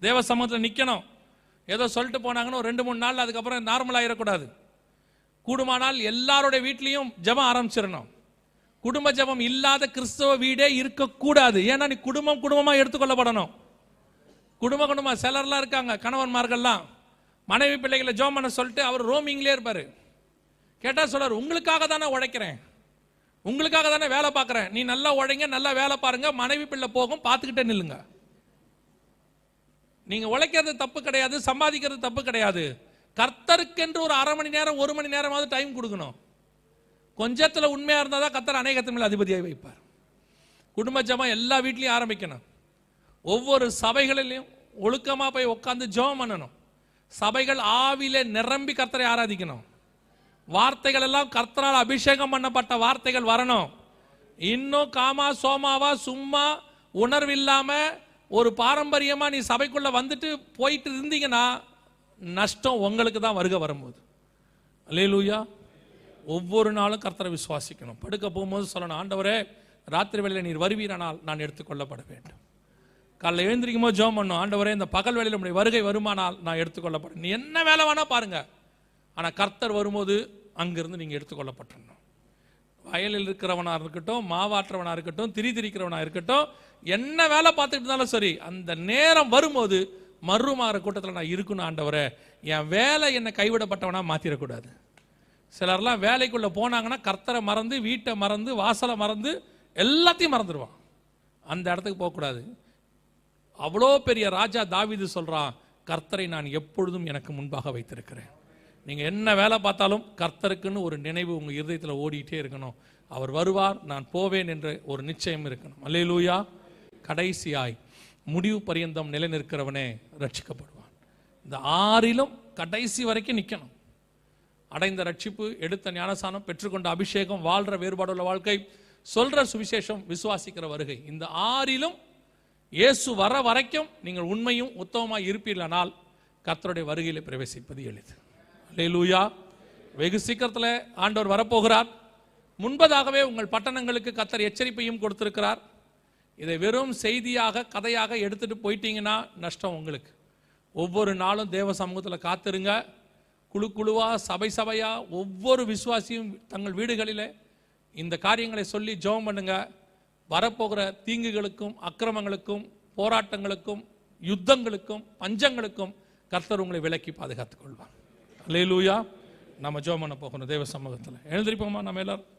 Speaker 5: தேவ சமூகத்தில் நிற்கணும் ஏதோ சொல்லிட்டு போனாங்கன்னு ரெண்டு மூணு நாள் அதுக்கப்புறம் நார்மல் ஆகிடக்கூடாது கூடுமானால் எல்லாருடைய வீட்லேயும் ஜபம் ஆரம்பிச்சிடணும் குடும்ப ஜபம் இல்லாத கிறிஸ்தவ வீடே இருக்கக்கூடாது ஏன்னா நீ குடும்பம் குடும்பமாக எடுத்துக்கொள்ளப்படணும் குடும்ப குடும்பம் சிலர்லாம் இருக்காங்க கணவன்மார்கள்லாம் மனைவி பிள்ளைகளை ஜோம் பண்ண சொல்லிட்டு அவர் ரோமிங்லேயே இருப்பார் கேட்டால் சொல்கிறார் உங்களுக்காக தானே உழைக்கிறேன் உங்களுக்காக தானே வேலை பார்க்குறேன் நீ நல்லா உழைங்க நல்லா வேலை பாருங்க மனைவி பிள்ளை போகும் பார்த்துக்கிட்டே நில்லுங்க நீங்கள் உழைக்கிறது தப்பு கிடையாது சம்பாதிக்கிறது தப்பு கிடையாது கர்த்தருக்கென்று ஒரு அரை மணி நேரம் ஒரு மணி நேரமாவது டைம் கொடுக்கணும் கொஞ்சத்தில் உண்மையாக இருந்தால் தான் கத்தர் அநேக அதிபதியாக வைப்பார் குடும்ப ஜபம் எல்லா வீட்லேயும் ஆரம்பிக்கணும் ஒவ்வொரு சபைகளிலையும் ஒழுக்கமாக போய் உட்காந்து ஜபம் பண்ணணும் சபைகள் ஆவிலே நிரம்பி கர்த்தரை ஆராதிக்கணும் வார்த்தைகள் எல்லாம் கர்த்தரால் அபிஷேகம் பண்ணப்பட்ட வார்த்தைகள் வரணும் இன்னும் காமா சோமாவா சும்மா உணர்வு இல்லாமல் ஒரு பாரம்பரியமாக நீ சபைக்குள்ளே வந்துட்டு போயிட்டு இருந்தீங்கன்னா நஷ்டம் உங்களுக்கு தான் வருக வரும்போது அலேலூயா ஒவ்வொரு நாளும் கர்த்தரை விசுவாசிக்கணும் படுக்க போகும்போது சொல்லணும் ஆண்டவரே ராத்திரி வேளையில் நீர் வருவீரானால் நான் எடுத்துக்கொள்ளப்பட வேண்டும் காலைல எழுந்திரிக்கும் போது ஜோம் பண்ணும் ஆண்டவரே இந்த பகல் வேளையில் உடைய வருகை வருமானால் நான் எடுத்துக்கொள்ளப்படும் நீ என்ன வேலை வேணால் பாருங்கள் ஆனால் கர்த்தர் வரும்போது அங்கேருந்து நீங்கள் எடுத்துக்கொள்ளப்பட்டணும் வயலில் இருக்கிறவனாக இருக்கட்டும் மாவாற்றவனாக இருக்கட்டும் திரி திரிக்கிறவனாக இருக்கட்டும் என்ன வேலை பார்த்துக்கிட்டு இருந்தாலும் சரி அந்த நேரம் வரும்போது மறுமாற கூட்டத்தில் நான் இருக்கணும் ஆண்டவரை என் வேலை என்னை கைவிடப்பட்டவனா மாற்றிடக்கூடாது சிலர்லாம் வேலைக்குள்ளே போனாங்கன்னா கர்த்தரை மறந்து வீட்டை மறந்து வாசலை மறந்து எல்லாத்தையும் மறந்துடுவான் அந்த இடத்துக்கு போகக்கூடாது அவ்வளோ பெரிய ராஜா தாவிது சொல்கிறான் கர்த்தரை நான் எப்பொழுதும் எனக்கு முன்பாக வைத்திருக்கிறேன் நீங்கள் என்ன வேலை பார்த்தாலும் கர்த்தருக்குன்னு ஒரு நினைவு உங்கள் இருதயத்தில் ஓடிக்கிட்டே இருக்கணும் அவர் வருவார் நான் போவேன் என்ற ஒரு நிச்சயம் இருக்கணும் அல்லையிலூயா கடைசியாய் முடிவு பரியந்தம் நிலை நிற்கிறவனே ரட்சிக்கப்படுவான் இந்த ஆறிலும் கடைசி வரைக்கும் நிற்கணும் அடைந்த ரட்சிப்பு எடுத்த ஞானசானம் பெற்றுக்கொண்ட அபிஷேகம் வாழ்கிற வேறுபாடுள்ள வாழ்க்கை சொல்கிற சுவிசேஷம் விசுவாசிக்கிற வருகை இந்த ஆறிலும் இயேசு வர வரைக்கும் நீங்கள் உண்மையும் உத்தமமாக இருப்பீர்களானால் கத்தருடைய வருகையில் பிரவேசிப்பது எளிது அல்லே லூயா வெகு சீக்கிரத்தில் ஆண்டவர் வரப்போகிறார் முன்பதாகவே உங்கள் பட்டணங்களுக்கு கத்தர் எச்சரிப்பையும் கொடுத்திருக்கிறார் இதை வெறும் செய்தியாக கதையாக எடுத்துகிட்டு போயிட்டீங்கன்னா நஷ்டம் உங்களுக்கு ஒவ்வொரு நாளும் தேவ சமூகத்தில் காத்திருங்க குழு குழுவாக சபை சபையாக ஒவ்வொரு விசுவாசியும் தங்கள் வீடுகளில் இந்த காரியங்களை சொல்லி ஜெபம் பண்ணுங்க வரப்போகிற தீங்குகளுக்கும் அக்கிரமங்களுக்கும் போராட்டங்களுக்கும் யுத்தங்களுக்கும் பஞ்சங்களுக்கும் கர்த்தர் உங்களை விலக்கி பாதுகாத்துக் கொள்வார் அல்லையிலூயா நம்ம ஜோம் பண்ண போகணும் தேவ சமூகத்தில் எழுந்திருப்போமா நம்ம எல்லாரும்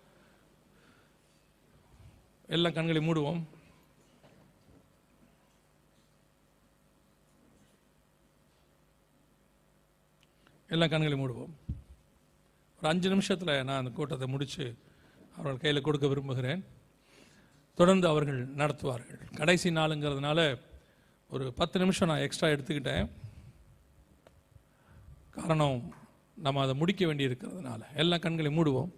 Speaker 5: எல்லாம் கண்களை மூடுவோம் எல்லா கண்களையும் மூடுவோம் ஒரு அஞ்சு நிமிஷத்தில் நான் அந்த கூட்டத்தை முடித்து அவர்கள் கையில் கொடுக்க விரும்புகிறேன் தொடர்ந்து அவர்கள் நடத்துவார்கள் கடைசி நாளுங்கிறதுனால ஒரு பத்து நிமிஷம் நான் எக்ஸ்ட்ரா எடுத்துக்கிட்டேன் காரணம் நம்ம அதை முடிக்க வேண்டி இருக்கிறதுனால எல்லா கண்களையும் மூடுவோம்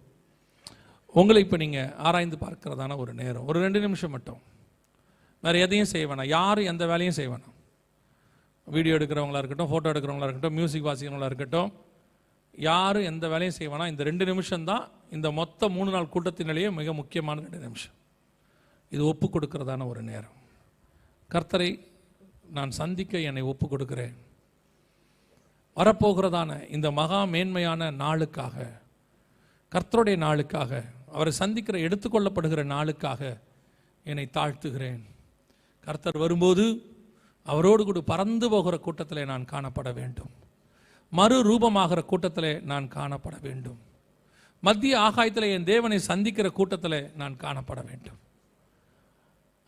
Speaker 5: உங்களை இப்போ நீங்கள் ஆராய்ந்து பார்க்கறதான ஒரு நேரம் ஒரு ரெண்டு நிமிஷம் மட்டும் வேறு எதையும் செய்ய வேணாம் யாரும் எந்த வேலையும் செய்ய வேணாம் வீடியோ எடுக்கிறவங்களா இருக்கட்டும் ஃபோட்டோ எடுக்கிறவங்களா இருக்கட்டும் மியூசிக் வாசிக்கிறவங்களா இருக்கட்டும் யார் எந்த வேலையும் செய்வானா இந்த ரெண்டு நிமிஷம் தான் இந்த மொத்த மூணு நாள் கூட்டத்தினாலேயே மிக முக்கியமான ரெண்டு நிமிஷம் இது ஒப்பு கொடுக்கறதான ஒரு நேரம் கர்த்தரை நான் சந்திக்க என்னை ஒப்பு கொடுக்கிறேன் வரப்போகிறதான இந்த மகா மேன்மையான நாளுக்காக கர்த்தருடைய நாளுக்காக அவரை சந்திக்கிற எடுத்துக்கொள்ளப்படுகிற நாளுக்காக என்னை தாழ்த்துகிறேன் கர்த்தர் வரும்போது அவரோடு கூட பறந்து போகிற கூட்டத்தில் நான் காணப்பட வேண்டும் மறு ரூபமாகிற கூட்டத்தில் நான் காணப்பட வேண்டும் மத்திய ஆகாயத்தில் என் தேவனை சந்திக்கிற கூட்டத்தில் நான் காணப்பட வேண்டும்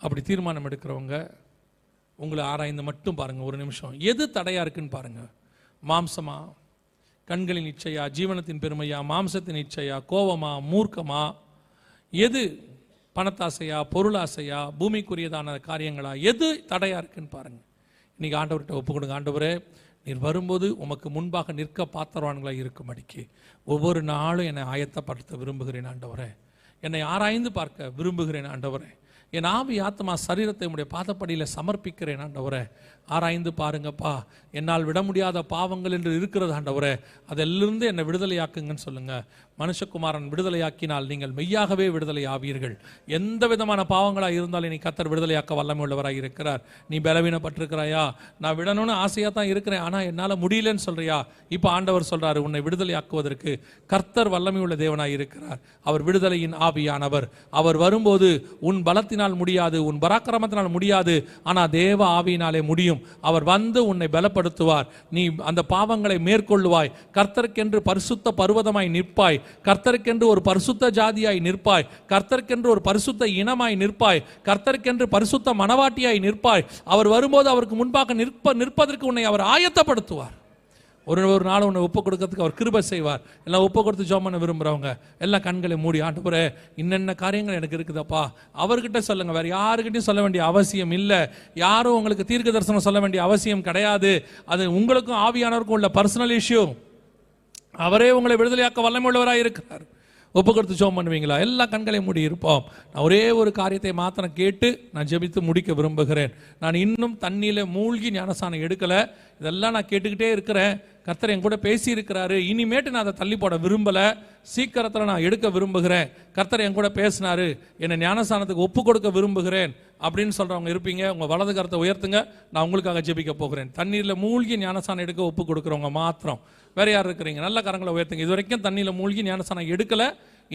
Speaker 5: அப்படி தீர்மானம் எடுக்கிறவங்க உங்களை ஆராய்ந்து மட்டும் பாருங்கள் ஒரு நிமிஷம் எது தடையாக இருக்குன்னு பாருங்கள் மாம்சமா கண்களின் இச்சையா ஜீவனத்தின் பெருமையா மாம்சத்தின் இச்சையா கோபமா மூர்க்கமா எது பணத்தாசையா பொருளாசையா பூமிக்குரியதான காரியங்களா எது தடையாக இருக்குன்னு பாருங்கள் இன்றைக்கி ஆண்டவர்கிட்ட ஒப்பு கொடுங்க ஆண்டவரே நீர் வரும்போது உமக்கு முன்பாக நிற்க பாத்திரவான்களாக அடிக்கு ஒவ்வொரு நாளும் என்னை ஆயத்தப்படுத்த விரும்புகிறேன் ஆண்டவரே என்னை ஆராய்ந்து பார்க்க விரும்புகிறேன் ஆண்டவரே என் ஆவி ஆத்மா சரீரத்தை உடைய பாதப்படியில் சமர்ப்பிக்கிறேன் ஆண்டவரே ஆராய்ந்து பாருங்கப்பா என்னால் விட முடியாத பாவங்கள் என்று இருக்கிறது ஆண்டவரே அதிலிருந்து என்னை விடுதலையாக்குங்கன்னு சொல்லுங்கள் மனுஷகுமாரன் விடுதலையாக்கினால் நீங்கள் மெய்யாகவே விடுதலை ஆவீர்கள் எந்த விதமான பாவங்களாக இருந்தாலும் நீ கத்தர் விடுதலையாக்க வல்லமை உள்ளவராக இருக்கிறார் நீ பலவீனப்பட்டிருக்கிறாயா நான் விடணும்னு ஆசையாக தான் இருக்கிறேன் ஆனால் என்னால் முடியலன்னு சொல்கிறியா இப்போ ஆண்டவர் சொல்கிறார் உன்னை விடுதலையாக்குவதற்கு கர்த்தர் வல்லமை உள்ள தேவனாக இருக்கிறார் அவர் விடுதலையின் ஆவியானவர் அவர் வரும்போது உன் பலத்தினால் முடியாது உன் பராக்கிரமத்தினால் முடியாது ஆனால் தேவ ஆவியினாலே முடியும் அவர் வந்து உன்னை பலப்படுத்துவார் நீ அந்த பாவங்களை மேற்கொள்ளுவாய் கர்த்தருக்கென்று பரிசுத்த பருவதமாய் நிற்பாய் கர்த்தருக்கென்று ஒரு பரிசுத்த ஜாதியாய் நிற்பாய் கர்த்தருக்கென்று ஒரு பரிசுத்த இனமாய் நிற்பாய் கர்த்தருக்கென்று பரிசுத்த மனவாட்டியாய் நிற்பாய் அவர் வரும்போது அவருக்கு முன்பாக நிற்ப நிற்பதற்கு உன்னை அவர் ஆயத்தப்படுத்துவார் ஒரு ஒரு நாள் உன்னை ஒப்பு கொடுக்கறதுக்கு அவர் கிருபை செய்வார் எல்லாம் ஒப்பு கொடுத்து ஜோமனை விரும்புகிறவங்க எல்லாம் கண்களை மூடி ஆண்டுபுற இன்னென்ன காரியங்கள் எனக்கு இருக்குதப்பா அவர்கிட்ட சொல்லுங்கள் வேறு யாருக்கிட்டையும் சொல்ல வேண்டிய அவசியம் இல்லை யாரும் உங்களுக்கு தீர்க்க தரிசனம் சொல்ல வேண்டிய அவசியம் கிடையாது அது உங்களுக்கும் ஆவியானவருக்கும் உள்ள பர்சனல் இஷ்யூ அவரே உங்களை விடுதலையாக்க வல்லமுள்ளவராக இருக்கிறார் ஒப்பு கொடுத்து ஜோம் பண்ணுவீங்களா எல்லா கண்களையும் மூடி இருப்போம் நான் ஒரே ஒரு காரியத்தை மாத்திரம் கேட்டு நான் ஜெபித்து முடிக்க விரும்புகிறேன் நான் இன்னும் தண்ணியில் மூழ்கி ஞானசானம் எடுக்கலை இதெல்லாம் நான் கேட்டுக்கிட்டே இருக்கிறேன் கர்த்தர் என் கூட பேசியிருக்கிறாரு இனிமேட்டு நான் அதை தள்ளி போட விரும்பலை சீக்கிரத்தில் நான் எடுக்க விரும்புகிறேன் கர்த்தர் என் கூட பேசினாரு என்னை ஞானஸ்தானத்துக்கு ஒப்பு கொடுக்க விரும்புகிறேன் அப்படின்னு சொல்கிறவங்க இருப்பீங்க உங்கள் வலது கருத்தை உயர்த்துங்க நான் உங்களுக்காக ஜெபிக்க போகிறேன் தண்ணீரில் மூழ்கி ஞானஸ்தானம் எடுக்க ஒப்பு கொடுக்குறவங்க மாத்திரம் வேற யார் இருக்கிறீங்க நல்ல கரங்களை உயர்த்துங்க இது வரைக்கும் தண்ணியில் மூழ்கி ஞானஸ்தானம் எடுக்கலை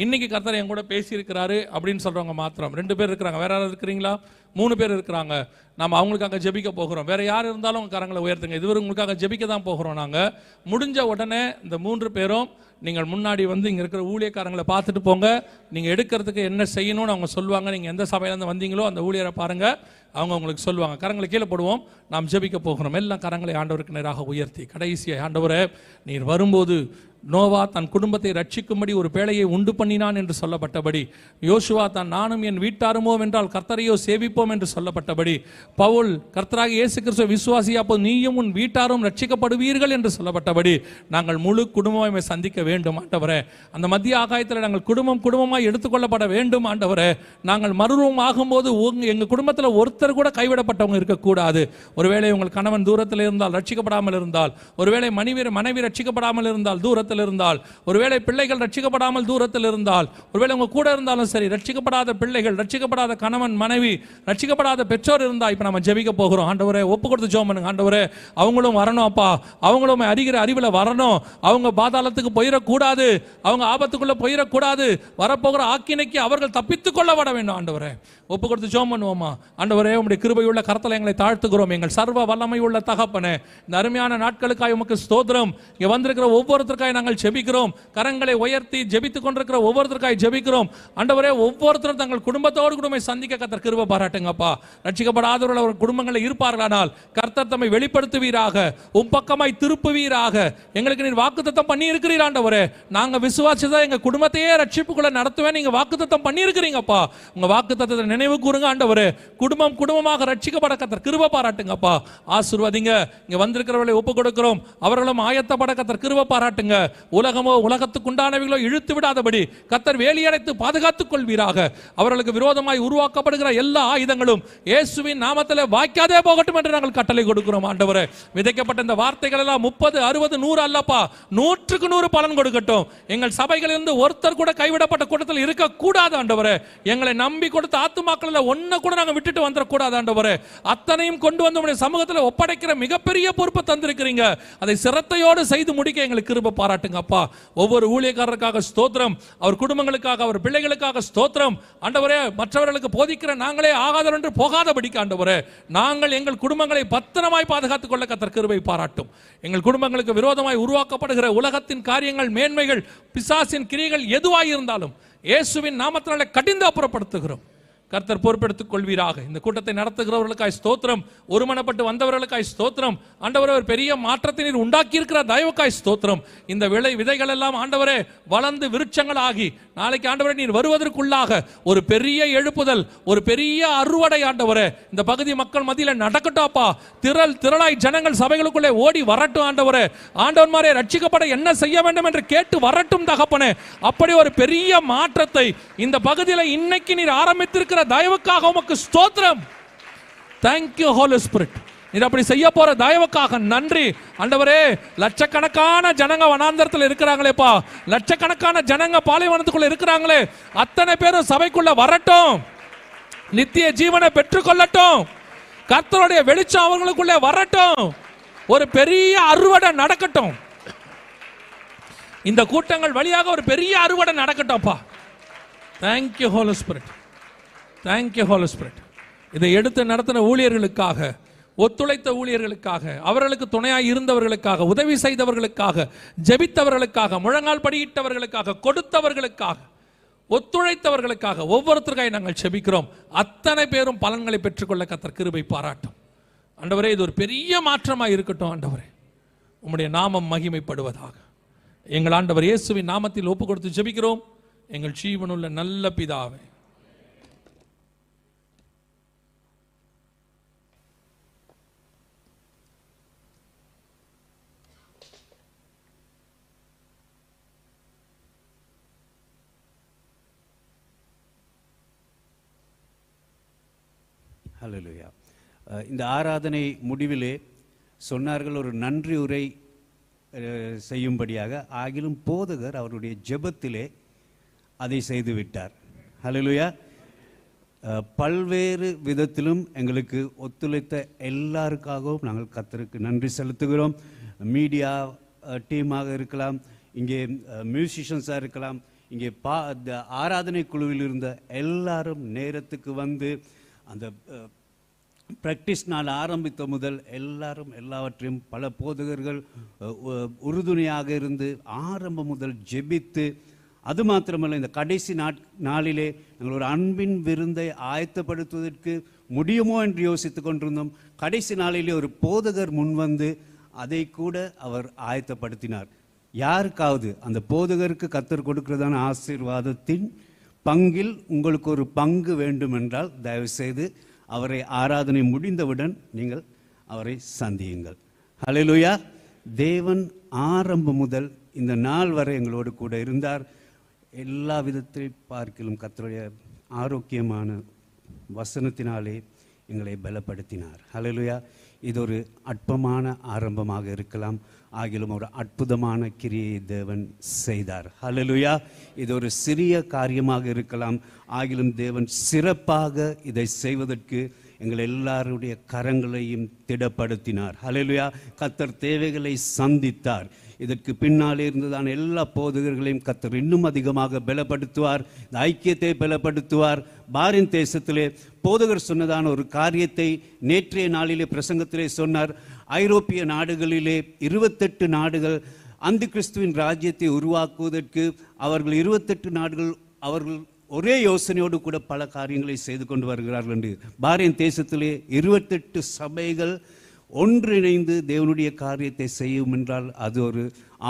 Speaker 5: இன்னைக்கு கர்த்தர் என் கூட பேசியிருக்கிறாரு அப்படின்னு சொல்கிறவங்க மாத்திரம் ரெண்டு பேர் இருக்கிறாங்க வேற யாரும் இருக்கிறீங்களா மூணு பேர் இருக்கிறாங்க நம்ம அவங்களுக்காக ஜெபிக்க போகிறோம் வேற யார் இருந்தாலும் கரங்களை உயர்த்துங்க இதுவரை உங்களுக்காக ஜெபிக்க தான் போகிறோம் நாங்கள் முடிஞ்ச உடனே இந்த மூன்று பேரும் நீங்கள் முன்னாடி வந்து இங்கே இருக்கிற ஊழியக்காரங்களை பார்த்துட்டு போங்க நீங்கள் எடுக்கிறதுக்கு என்ன செய்யணும்னு அவங்க சொல்லுவாங்க நீங்கள் எந்த சபையிலேருந்து வந்தீங்களோ அந்த ஊழியரை பாருங்கள் அவங்க உங்களுக்கு சொல்லுவாங்க கரங்களை கீழே போடுவோம் நாம் ஜெபிக்க போகிறோம் எல்லாம் கரங்களை ஆண்டவருக்கு நேராக உயர்த்தி கடைசியாக ஆண்டவரை நீர் வரும்போது நோவா தன் குடும்பத்தை ரட்சிக்கும்படி ஒரு பேழையை உண்டு பண்ணினான் என்று சொல்லப்பட்டபடி யோசுவா தான் நானும் என் வீட்டாருமோ என்றால் கர்த்தரையோ சேவிப்போம் என்று சொல்லப்பட்டபடி பவுல் கர்த்தராக இயேசு கிறிஸ்துவ விசுவாசியா போது நீயும் உன் வீட்டாரும் ரட்சிக்கப்படுவீர்கள் என்று சொல்லப்பட்டபடி நாங்கள் முழு குடும்பமே சந்திக்க வேண்டும் ஆண்டவரே அந்த மத்திய ஆகாயத்தில் நாங்கள் குடும்பம் குடும்பமாக எடுத்துக்கொள்ளப்பட வேண்டும் ஆண்டவரே நாங்கள் மறுரூபம் ஆகும்போது எங்கள் குடும்பத்தில் ஒருத்தர் கூட கைவிடப்பட்டவங்க இருக்கக்கூடாது ஒருவேளை உங்கள் கணவன் தூரத்தில் இருந்தால் ரட்சிக்கப்படாமல் இருந்தால் ஒருவேளை மனைவி மனைவி ரட்சிக்கப்படாமல் இருந்தால் தூரத்தில் தூரத்தில் இருந்தால் ஒருவேளை பிள்ளைகள் ரட்சிக்கப்படாமல் தூரத்தில் இருந்தால் ஒருவேளை உங்கள் கூட இருந்தாலும் சரி ரட்சிக்கப்படாத பிள்ளைகள் ரட்சிக்கப்படாத கணவன் மனைவி ரட்சிக்கப்படாத பெற்றோர் இருந்தால் இப்போ நம்ம ஜெபிக்க போகிறோம் ஆண்டவரே ஒப்பு கொடுத்து ஜோம் பண்ணுங்க ஆண்டவரே அவங்களும் வரணும் அப்பா அவங்களும் அறிகிற அறிவில் வரணும் அவங்க பாதாளத்துக்கு போயிடக்கூடாது அவங்க ஆபத்துக்குள்ளே போயிடக்கூடாது வரப்போகிற ஆக்கினைக்கு அவர்கள் தப்பித்து கொள்ளப்பட வேண்டும் ஆண்டவரே ஒப்பு கொடுத்து ஜோம் பண்ணுவோமா ஆண்டவரே உங்களுடைய கிருபையுள்ள கரத்தில் எங்களை தாழ்த்துக்கிறோம் எங்கள் சர்வ வல்லமை உள்ள தகப்பனே இந்த அருமையான நாட்களுக்காக உமக்கு ஸ்தோத்திரம் இங்கே வந்திருக்கிற ஒவ்வொருத்தருக்காக நாங்கள் ஜெபிக்கிறோம் கரங்களை உயர்த்தி ஜெபித்துக் கொண்டிருக்கிற ஒவ்வொருத்தருக்காய் ஜெபிக்கிறோம் அண்டவரே ஒவ்வொருத்தரும் தங்கள் குடும்பத்தோடு குடும்பம் சந்திக்க கத்தர் கிருப பாராட்டுங்கப்பா ரட்சிக்கப்படாதவர்கள் அவர் குடும்பங்களில் இருப்பார்களானால் கர்த்தர் தம்மை வெளிப்படுத்துவீராக உன் பக்கமாய் திருப்புவீராக எங்களுக்கு நீர் வாக்குத்தத்தம் பண்ணி இருக்கிறீர் ஆண்டவரே நாங்கள் விசுவாசிதான் எங்கள் குடும்பத்தையே ரட்சிப்புக்குள்ள நடத்துவேன் நீங்கள் வாக்குத்தத்தம் பண்ணி இருக்கிறீங்கப்பா உங்கள் வாக்குத்தத்தை நினைவு கூறுங்க ஆண்டவரே குடும்பம் குடும்பமாக ரட்சிக்கப்பட கத்தர் கிருப பாராட்டுங்கப்பா ஆசிர்வாதிங்க இங்கே வந்திருக்கிறவர்களை ஒப்பு கொடுக்கிறோம் அவர்களும் ஆயத்தப்பட கத்தர் கிருப பாராட்டுங்க உலகமோ உலகத்துக்குண்டானவைகளோ இழுத்து விடாதபடி கத்தர் வேலியடைத்து பாதுகாத்துக் கொள்வீராக அவர்களுக்கு விரோதமாய் உருவாக்கப்படுகிற எல்லா ஆயுதங்களும் இயேசுவின் நாமத்தில் வாய்க்காதே போகட்டும் என்று நாங்கள் கட்டளை கொடுக்கிறோம் ஆண்டவர் விதைக்கப்பட்ட இந்த வார்த்தைகள் எல்லாம் முப்பது அறுபது நூறு அல்லப்பா நூற்றுக்கு நூறு பலன் கொடுக்கட்டும் எங்கள் சபைகளிலிருந்து ஒருத்தர் கூட கைவிடப்பட்ட கூட்டத்தில் இருக்கக்கூடாது ஆண்டவர் எங்களை நம்பி கொடுத்த ஆத்துமாக்களில் ஒன்னு கூட நாங்கள் விட்டுட்டு வந்துடக்கூடாது ஆண்டவர் அத்தனையும் கொண்டு வந்து சமூகத்தில் ஒப்படைக்கிற மிகப்பெரிய பொறுப்பை தந்திருக்கிறீங்க அதை சிரத்தையோடு செய்து முடிக்க எங்களுக்கு கிருப பாராட்டு பாராட்டுங்க அப்பா ஒவ்வொரு ஊழியக்காரருக்காக ஸ்தோத்திரம் அவர் குடும்பங்களுக்காக அவர் பிள்ளைகளுக்காக ஸ்தோத்திரம் ஆண்டவரே மற்றவர்களுக்கு போதிக்கிற நாங்களே ஆகாதவர் என்று போகாதபடிக்கு ஆண்டவரே நாங்கள் எங்கள் குடும்பங்களை பத்திரமாய் பாதுகாத்துக் கொள்ள கத்தற்கருவை பாராட்டும் எங்கள் குடும்பங்களுக்கு விரோதமாய் உருவாக்கப்படுகிற உலகத்தின் காரியங்கள் மேன்மைகள் பிசாசின் கிரியைகள் எதுவாக இருந்தாலும் இயேசுவின் நாமத்தினால கடிந்து அப்புறப்படுத்துகிறோம் கர்த்தர் பொறுப்பெடுத்துக் கொள்வீராக இந்த கூட்டத்தை நடத்துகிறவர்களுக்காய் ஸ்தோத்திரம் ஒருமனப்பட்டு வந்தவர்களுக்காய் ஸ்தோத்திரம் ஆண்டவர் ஒரு பெரிய மாற்றத்தை நீர் உண்டாக்கி இருக்கிற தயவுக்காய் ஸ்தோத்திரம் இந்த விளை விதைகள் எல்லாம் ஆண்டவரே வளர்ந்து விருட்சங்கள் ஆகி நாளைக்கு ஆண்டவரை நீர் வருவதற்குள்ளாக ஒரு பெரிய எழுப்புதல் ஒரு பெரிய அறுவடை ஆண்டவரே இந்த பகுதி மக்கள் மத்தியில் நடக்கட்டாப்பா திரள் திரளாய் ஜனங்கள் சபைகளுக்குள்ளே ஓடி வரட்டும் ஆண்டவரே ஆண்டவர் மாதிரி ரட்சிக்கப்பட என்ன செய்ய வேண்டும் என்று கேட்டு வரட்டும் தகப்பனே அப்படி ஒரு பெரிய மாற்றத்தை இந்த பகுதியில் இன்னைக்கு நீர் ஆரம்பித்திருக்கிற செய்கிற தயவுக்காக உமக்கு ஸ்தோத்திரம் தேங்க்யூ ஹோலி ஸ்பிரிட் இது அப்படி செய்ய போற தயவுக்காக நன்றி அண்டவரே லட்சக்கணக்கான ஜனங்க வனாந்தரத்தில் இருக்கிறாங்களேப்பா லட்சக்கணக்கான ஜனங்க பாலைவனத்துக்குள்ள இருக்கிறாங்களே அத்தனை பேரும் சபைக்குள்ள வரட்டும் நித்திய ஜீவனை பெற்றுக்கொள்ளட்டும் கர்த்தருடைய வெளிச்சம் அவங்களுக்குள்ளே வரட்டும் ஒரு பெரிய அறுவடை நடக்கட்டும் இந்த கூட்டங்கள் வழியாக ஒரு பெரிய அறுவடை நடக்கட்டும்ப்பா thank you holy spirit thank you holy spirit இதை எடுத்து நடத்தின ஊழியர்களுக்காக ஒத்துழைத்த ஊழியர்களுக்காக அவர்களுக்கு துணையாக இருந்தவர்களுக்காக உதவி செய்தவர்களுக்காக ஜெபித்தவர்களுக்காக முழங்கால் படியிட்டவர்களுக்காக கொடுத்தவர்களுக்காக ஒத்துழைத்தவர்களுக்காக ஒவ்வொருத்தருக்காய் நாங்கள் செபிக்கிறோம் அத்தனை பேரும் பலன்களை பெற்றுக்கொள்ள கத்தர் கிருபை பாராட்டும் அண்டவரே இது ஒரு பெரிய மாற்றமாக இருக்கட்டும் ஆண்டவரே உம்முடைய நாமம் மகிமைப்படுவதாக எங்கள் ஆண்டவர் இயேசுவின் நாமத்தில் ஒப்பு கொடுத்து ஜெபிக்கிறோம் எங்கள் ஜீவனுள்ள நல்ல பிதாவே ஹலலுயா இந்த ஆராதனை முடிவிலே சொன்னார்கள் ஒரு நன்றி உரை செய்யும்படியாக ஆகிலும் போதகர் அவருடைய ஜெபத்திலே அதை செய்துவிட்டார் ஹலலுயா பல்வேறு விதத்திலும் எங்களுக்கு ஒத்துழைத்த எல்லாருக்காகவும் நாங்கள் கத்தருக்கு நன்றி செலுத்துகிறோம் மீடியா டீமாக இருக்கலாம் இங்கே மியூசிஷியன்ஸாக இருக்கலாம் இங்கே பா ஆராதனை குழுவில் இருந்த எல்லாரும் நேரத்துக்கு வந்து அந்த ப்ராக்டிஸ் நான் ஆரம்பித்த முதல் எல்லாரும் எல்லாவற்றையும் பல போதகர்கள் உறுதுணையாக இருந்து ஆரம்பம் முதல் ஜெபித்து அது மாத்திரமல்ல இந்த கடைசி நாட் நாளிலே நாங்கள் ஒரு அன்பின் விருந்தை ஆயத்தப்படுத்துவதற்கு முடியுமோ என்று யோசித்து கொண்டிருந்தோம் கடைசி நாளிலே ஒரு போதகர் முன்வந்து அதை கூட அவர் ஆயத்தப்படுத்தினார் யாருக்காவது அந்த போதகருக்கு கத்தர் கொடுக்கிறதான ஆசீர்வாதத்தின் பங்கில் உங்களுக்கு ஒரு பங்கு வேண்டுமென்றால் தயவுசெய்து அவரை ஆராதனை முடிந்தவுடன் நீங்கள் அவரை சந்தியுங்கள் ஹலெலுயா தேவன் ஆரம்பம் முதல் இந்த நாள் வரை எங்களோடு கூட இருந்தார் எல்லா விதத்தை பார்க்கிலும் கத்தருடைய ஆரோக்கியமான வசனத்தினாலே எங்களை பலப்படுத்தினார் ஹலெலுயா இது ஒரு அற்பமான ஆரம்பமாக இருக்கலாம் ஆகிலும் ஒரு அற்புதமான கிரியை தேவன் செய்தார் ஹலலுயா இது ஒரு சிறிய காரியமாக இருக்கலாம் ஆகிலும் தேவன் சிறப்பாக இதை செய்வதற்கு எங்கள் எல்லாருடைய கரங்களையும் திடப்படுத்தினார் ஹலலுயா கத்தர் தேவைகளை சந்தித்தார் இதற்கு பின்னாலே இருந்துதான் எல்லா போதகர்களையும் கத்தர் இன்னும் அதிகமாக பலப்படுத்துவார் ஐக்கியத்தை பலப்படுத்துவார் பாரின் தேசத்திலே போதகர் சொன்னதான ஒரு காரியத்தை நேற்றைய நாளிலே பிரசங்கத்திலே சொன்னார் ஐரோப்பிய நாடுகளிலே இருபத்தெட்டு நாடுகள் அந்த கிறிஸ்துவின் ராஜ்யத்தை உருவாக்குவதற்கு அவர்கள் இருபத்தெட்டு நாடுகள் அவர்கள் ஒரே யோசனையோடு கூட பல காரியங்களை செய்து கொண்டு வருகிறார்கள் என்று பாரின் தேசத்திலே இருபத்தெட்டு சபைகள் ஒன்றிணைந்து தேவனுடைய காரியத்தை செய்யும் என்றால் அது ஒரு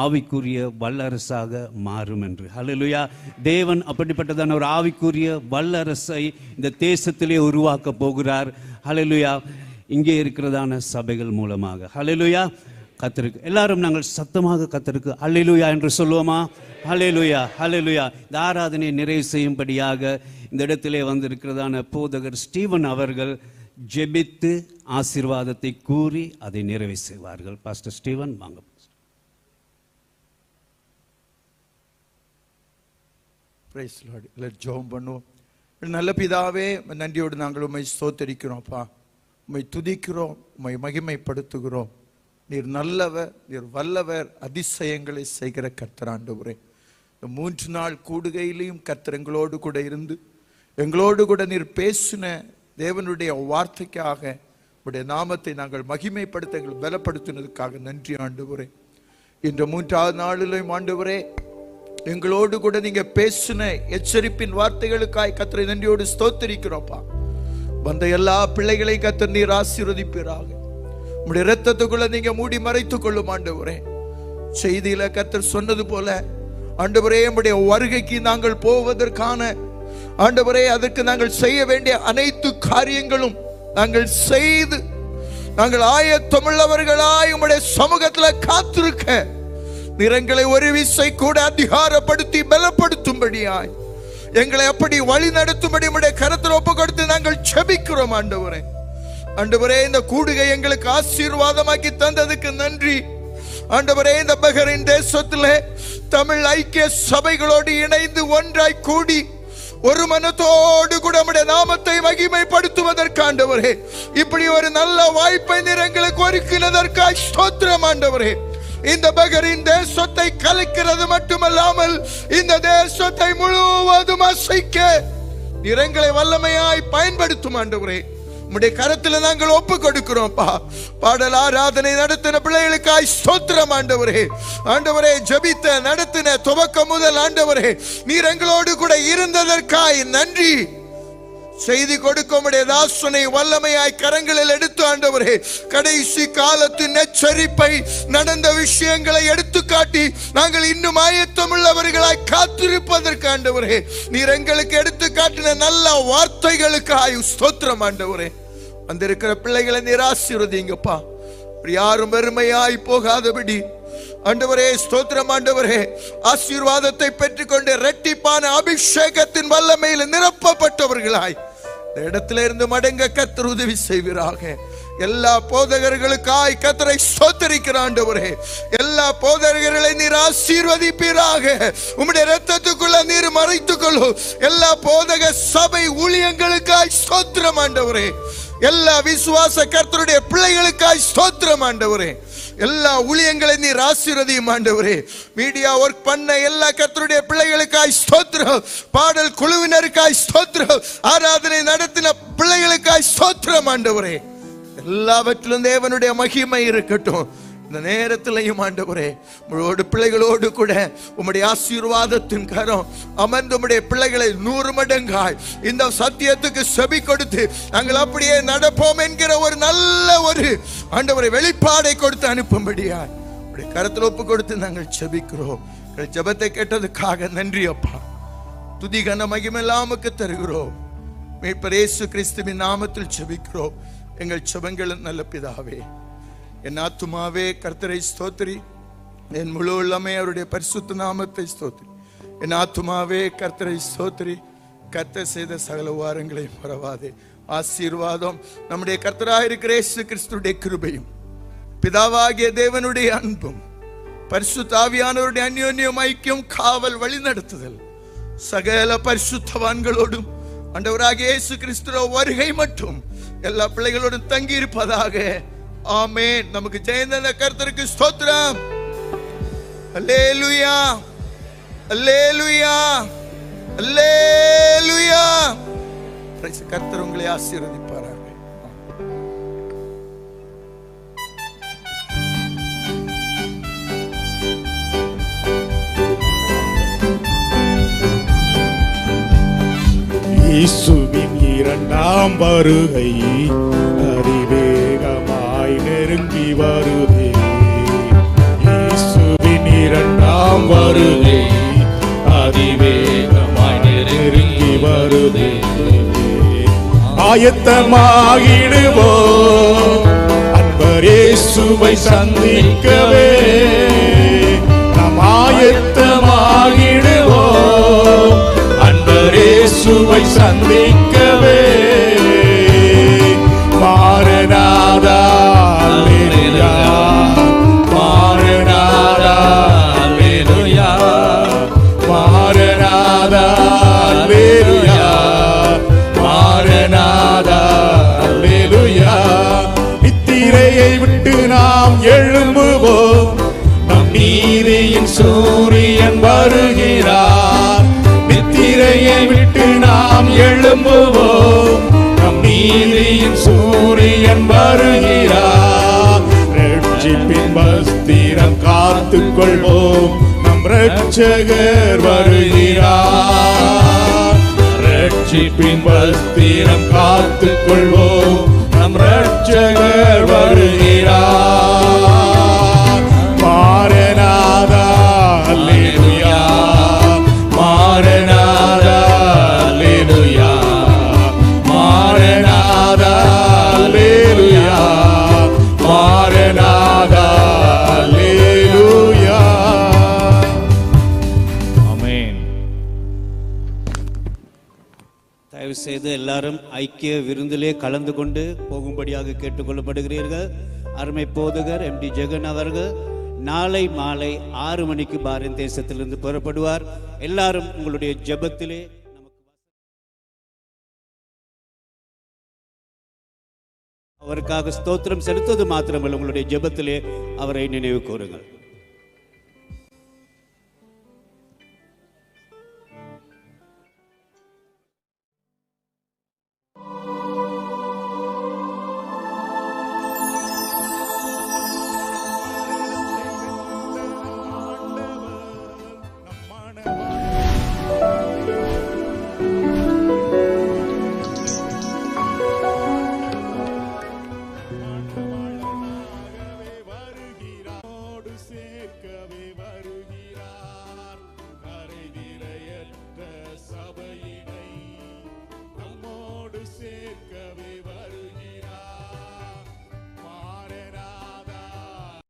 Speaker 5: ஆவிக்குரிய வல்லரசாக மாறும் என்று ஹலலுயா தேவன் அப்படிப்பட்டதான ஒரு ஆவிக்குரிய வல்லரசை இந்த தேசத்திலே உருவாக்க போகிறார் ஹலலுயா இங்கே இருக்கிறதான சபைகள் மூலமாக ஹலலுயா கத்திருக்கு எல்லாரும் நாங்கள் சத்தமாக கத்திருக்கு அலிலுயா என்று சொல்லுவோமா ஹலேலுயா ஹலேலுயா இந்த ஆராதனையை நிறைவு செய்யும்படியாக இந்த இடத்திலே வந்திருக்கிறதான போதகர் ஸ்டீவன் அவர்கள் ஜெபித்து ஆசீர்வாதத்தை கூறி அதை நிறைவே செய்வார்கள் பாஸ்டர் ஸ்டீவன் வாங்க ஜோம் பண்ணுவோம் நல்ல பிதாவே நன்றியோடு நாங்கள் உண்மை சோத்தரிக்கிறோம்ப்பா உண்மை துதிக்கிறோம் உண்மை மகிமைப்படுத்துகிறோம் நீர் நல்லவர் நீர் வல்லவர் அதிசயங்களை செய்கிற கர்த்தராண்டு உரை இந்த மூன்று நாள் கூடுகையிலையும் கர்த்தர் எங்களோடு கூட இருந்து எங்களோடு கூட நீர் பேசின தேவனுடைய வார்த்தைக்காக உடைய நாமத்தை நாங்கள் மகிமைப்படுத்த எங்கள் பலப்படுத்தினதுக்காக நன்றி ஆண்டுவரே இன்று மூன்றாவது நாளிலையும் ஆண்டுவரே எங்களோடு கூட நீங்க பேசின எச்சரிப்பின் வார்த்தைகளுக்காய் கத்திரை நன்றியோடு ஸ்தோத்திருக்கிறோப்பா வந்த எல்லா பிள்ளைகளையும் கத்திர நீர் ஆசீர்வதிப்பீராக உங்களுடைய ரத்தத்துக்குள்ள நீங்க மூடி மறைத்துக் கொள்ளும் ஆண்டவரே செய்தியில கத்தர் சொன்னது போல ஆண்டவரே உடைய வருகைக்கு நாங்கள் போவதற்கான ஆண்டவரே அதற்கு நாங்கள் செய்ய வேண்டிய அனைத்து காரியங்களும் நாங்கள் செய்து நாங்கள் ஆயத்தமுள்ளவர்களாய் உங்களுடைய சமூகத்தில் காத்திருக்க நிறங்களை ஒரு விசை கூட அதிகாரப்படுத்தி பலப்படுத்தும்படியாய் எங்களை அப்படி வழி நடத்தும்படி உடைய கருத்தில் ஒப்பு கொடுத்து நாங்கள் செபிக்கிறோம் ஆண்டவரே ஆண்டவரே இந்த கூடுகை எங்களுக்கு ஆசீர்வாதமாக்கி தந்ததுக்கு நன்றி ஆண்டவரே இந்த பகரின் தேசத்தில் தமிழ் ஐக்கிய சபைகளோடு இணைந்து ஒன்றாய் கூடி ஒரு மனத்தோடு கூட நம்முடைய நாமத்தை மகிமைப்படுத்துவதற்கு ஆண்டவரே இப்படி ஒரு நல்ல வாய்ப்பை நிறங்களுக்கு ஒருக்கிறதற்காய் ஸ்தோத்திரம் ஆண்டவரே இந்த பகரின் தேசத்தை கலக்கிறது மட்டுமல்லாமல் இந்த தேசத்தை முழுவதும் அசைக்க நிறங்களை வல்லமையாய் பயன்படுத்தும் ஆண்டவரே உம்முடைய கரத்துல நாங்கள் ஒப்பு கொடுக்கிறோம்ப்பா பாடல் ஆராதனை நடத்தின பிள்ளைகளுக்காய் சோத்திரம் ஆண்டவரே ஆண்டவரே ஜபித்த நடத்தின துவக்கம் முதல் ஆண்டவரே நீர் எங்களோடு கூட இருந்ததற்காய் நன்றி செய்தி கொடுக்கும் தாசனை வல்லமையாய் கரங்களில் எடுத்து ஆண்டவரே கடைசி காலத்தின் எச்சரிப்பை நடந்த விஷயங்களை எடுத்து காட்டி நாங்கள் இன்னும் ஆயத்தமுள்ளவர்களாய் காத்திருப்பதற்கு ஆண்டவரே நீர் எங்களுக்கு எடுத்து காட்டின நல்ல வார்த்தைகளுக்கு ஆயு ஸ்தோத்திரம் ஆண்டவரே வந்திருக்கிற பிள்ளைகளை நீர் ஆசீர்வதிங்கப்பா யாரும் வெறுமையாய் போகாதபடி ஆண்டவரே ஸ்தோத்திரம் ஆண்டவரே ஆசீர்வாதத்தை பெற்றுக்கொண்டு ரெட்டிப்பான அபிஷேகத்தின் வல்லமையில் நிரப்பப்பட்டவர்களாய் இந்த இடத்துல இருந்து மடங்க கத்தர் உதவி செய்வீராக எல்லா போதகர்களுக்காய் கத்தரை சோத்தரிக்கிறாண்டவரே எல்லா போதகர்களை நீர் ஆசீர்வதிப்பீராக உம்முடைய ரத்தத்துக்குள்ள நீர் மறைத்துக் கொள்ளும் எல்லா போதக சபை ஊழியங்களுக்காய் ஸ்தோத்திரம் ஆண்டவரே எல்லா விசுவாச கர்த்தருடைய பிள்ளைகளுக்காய் சோத்திரமாண்டவரே ஆண்டவரே எல்லா ஊழியங்களை நீர் ஆசீர்வதியும் ஆண்டவரே மீடியா ஒர்க் பண்ண எல்லா கத்தருடைய பிள்ளைகளுக்காய் ஸ்தோத்திரம் பாடல் குழுவினருக்காய் ஸ்தோத்திரம் ஆராதனை நடத்தின பிள்ளைகளுக்காய் ஸ்தோத்திரம் ஆண்டவரே எல்லாவற்றிலும் தேவனுடைய மகிமை இருக்கட்டும் இந்த நேரத்திலையும் ஆண்டவரே உங்களோடு பிள்ளைகளோடு கூட உம்முடைய ஆசீர்வாதத்தின் கரம் அமர்ந்து உம்முடைய பிள்ளைகளை நூறு மடங்காய் இந்த சத்தியத்துக்கு செபி கொடுத்து நாங்கள் அப்படியே நடப்போம் என்கிற ஒரு நல்ல ஒரு ஆண்டவரை வெளிப்பாடை கொடுத்து அனுப்பும்படியாய் உடைய கரத்தில் ஒப்பு கொடுத்து நாங்கள் செபிக்கிறோம் ஜபத்தை கேட்டதுக்காக நன்றி அப்பா துதி கன மகிமெல்லாமுக்கு தருகிறோம் மீட்பர் கிறிஸ்துவின் நாமத்தில் செபிக்கிறோம் எங்கள் செபங்களும் நல்ல பிதாவே என் ஆத்துமாவே கர்த்தரை ஸ்தோத்திரி என் முழு உள்ளமே அவருடைய பரிசுத்த நாமத்தை ஸ்தோத்திரி என் ஆத்துமாவே கர்த்தரை ஸ்தோத்திரி கர்த்தர் செய்த சகல வாரங்களை மறவாதே ஆசீர்வாதம் நம்முடைய கர்த்தராக இருக்கிறேசு கிறிஸ்துடைய கிருபையும் பிதாவாகிய தேவனுடைய அன்பும் பரிசு தாவியானவருடைய அந்யோன்யம் ஐக்கியம் காவல் வழிநடத்துதல் சகல பரிசுத்தவான்களோடும் அண்டவராக இயேசு கிறிஸ்துவ வருகை மட்டும் எல்லா பிள்ளைகளோடும் தங்கியிருப்பதாக இருப்பதாக ஆமே நமக்கு ஜெயந்தன கருத்தருக்கு ஸ்தோத்திரம் அல்லேலுயா அல்லேலுயா அல்லேலுயா கர்த்தர் உங்களை ஆசீர்வதிப்பார் இயேசுவின் இரண்டாம் வருகை அறிவே உம்மாய் நெருங்கி வருதே இயேசுவின் இரண்டாம் வருதே அதிவேகமாய் நெருங்கி வருதே ஆயத்தமாகிடுவோ அன்பர் இயேசுவை சந்திக்கவே நாம் ஆயத்தமாகிடுவோ அன்பர் இயேசுவை சந்திக்க நாம் எழும்புவோம் நம் நீதியின் சூரியன் வருகிறார் ரட்சிப்பின் வஸ்திரம் காத்து கொள்வோம் நம் ரட்சகர் வருகிறார் ரட்சிப்பின் வஸ்திரம் காத்து கொள்வோம் நம் ரட்சகர் வருகிறார் எல்லாரும் ஐக்கிய விருந்திலே கலந்து கொண்டு போகும்படியாக கேட்டுக்கொள்ளப்படுகிறீர்கள் அருமை போதகர் எம் டி ஜெகன் அவர்கள் நாளை மாலை ஆறு மணிக்கு பாரின் தேசத்திலிருந்து புறப்படுவார் எல்லாரும் உங்களுடைய ஜபத்திலே அவருக்காக ஸ்தோத்திரம் செலுத்துவது மாத்திரமல்ல உங்களுடைய ஜபத்திலே அவரை நினைவு கூறுங்கள்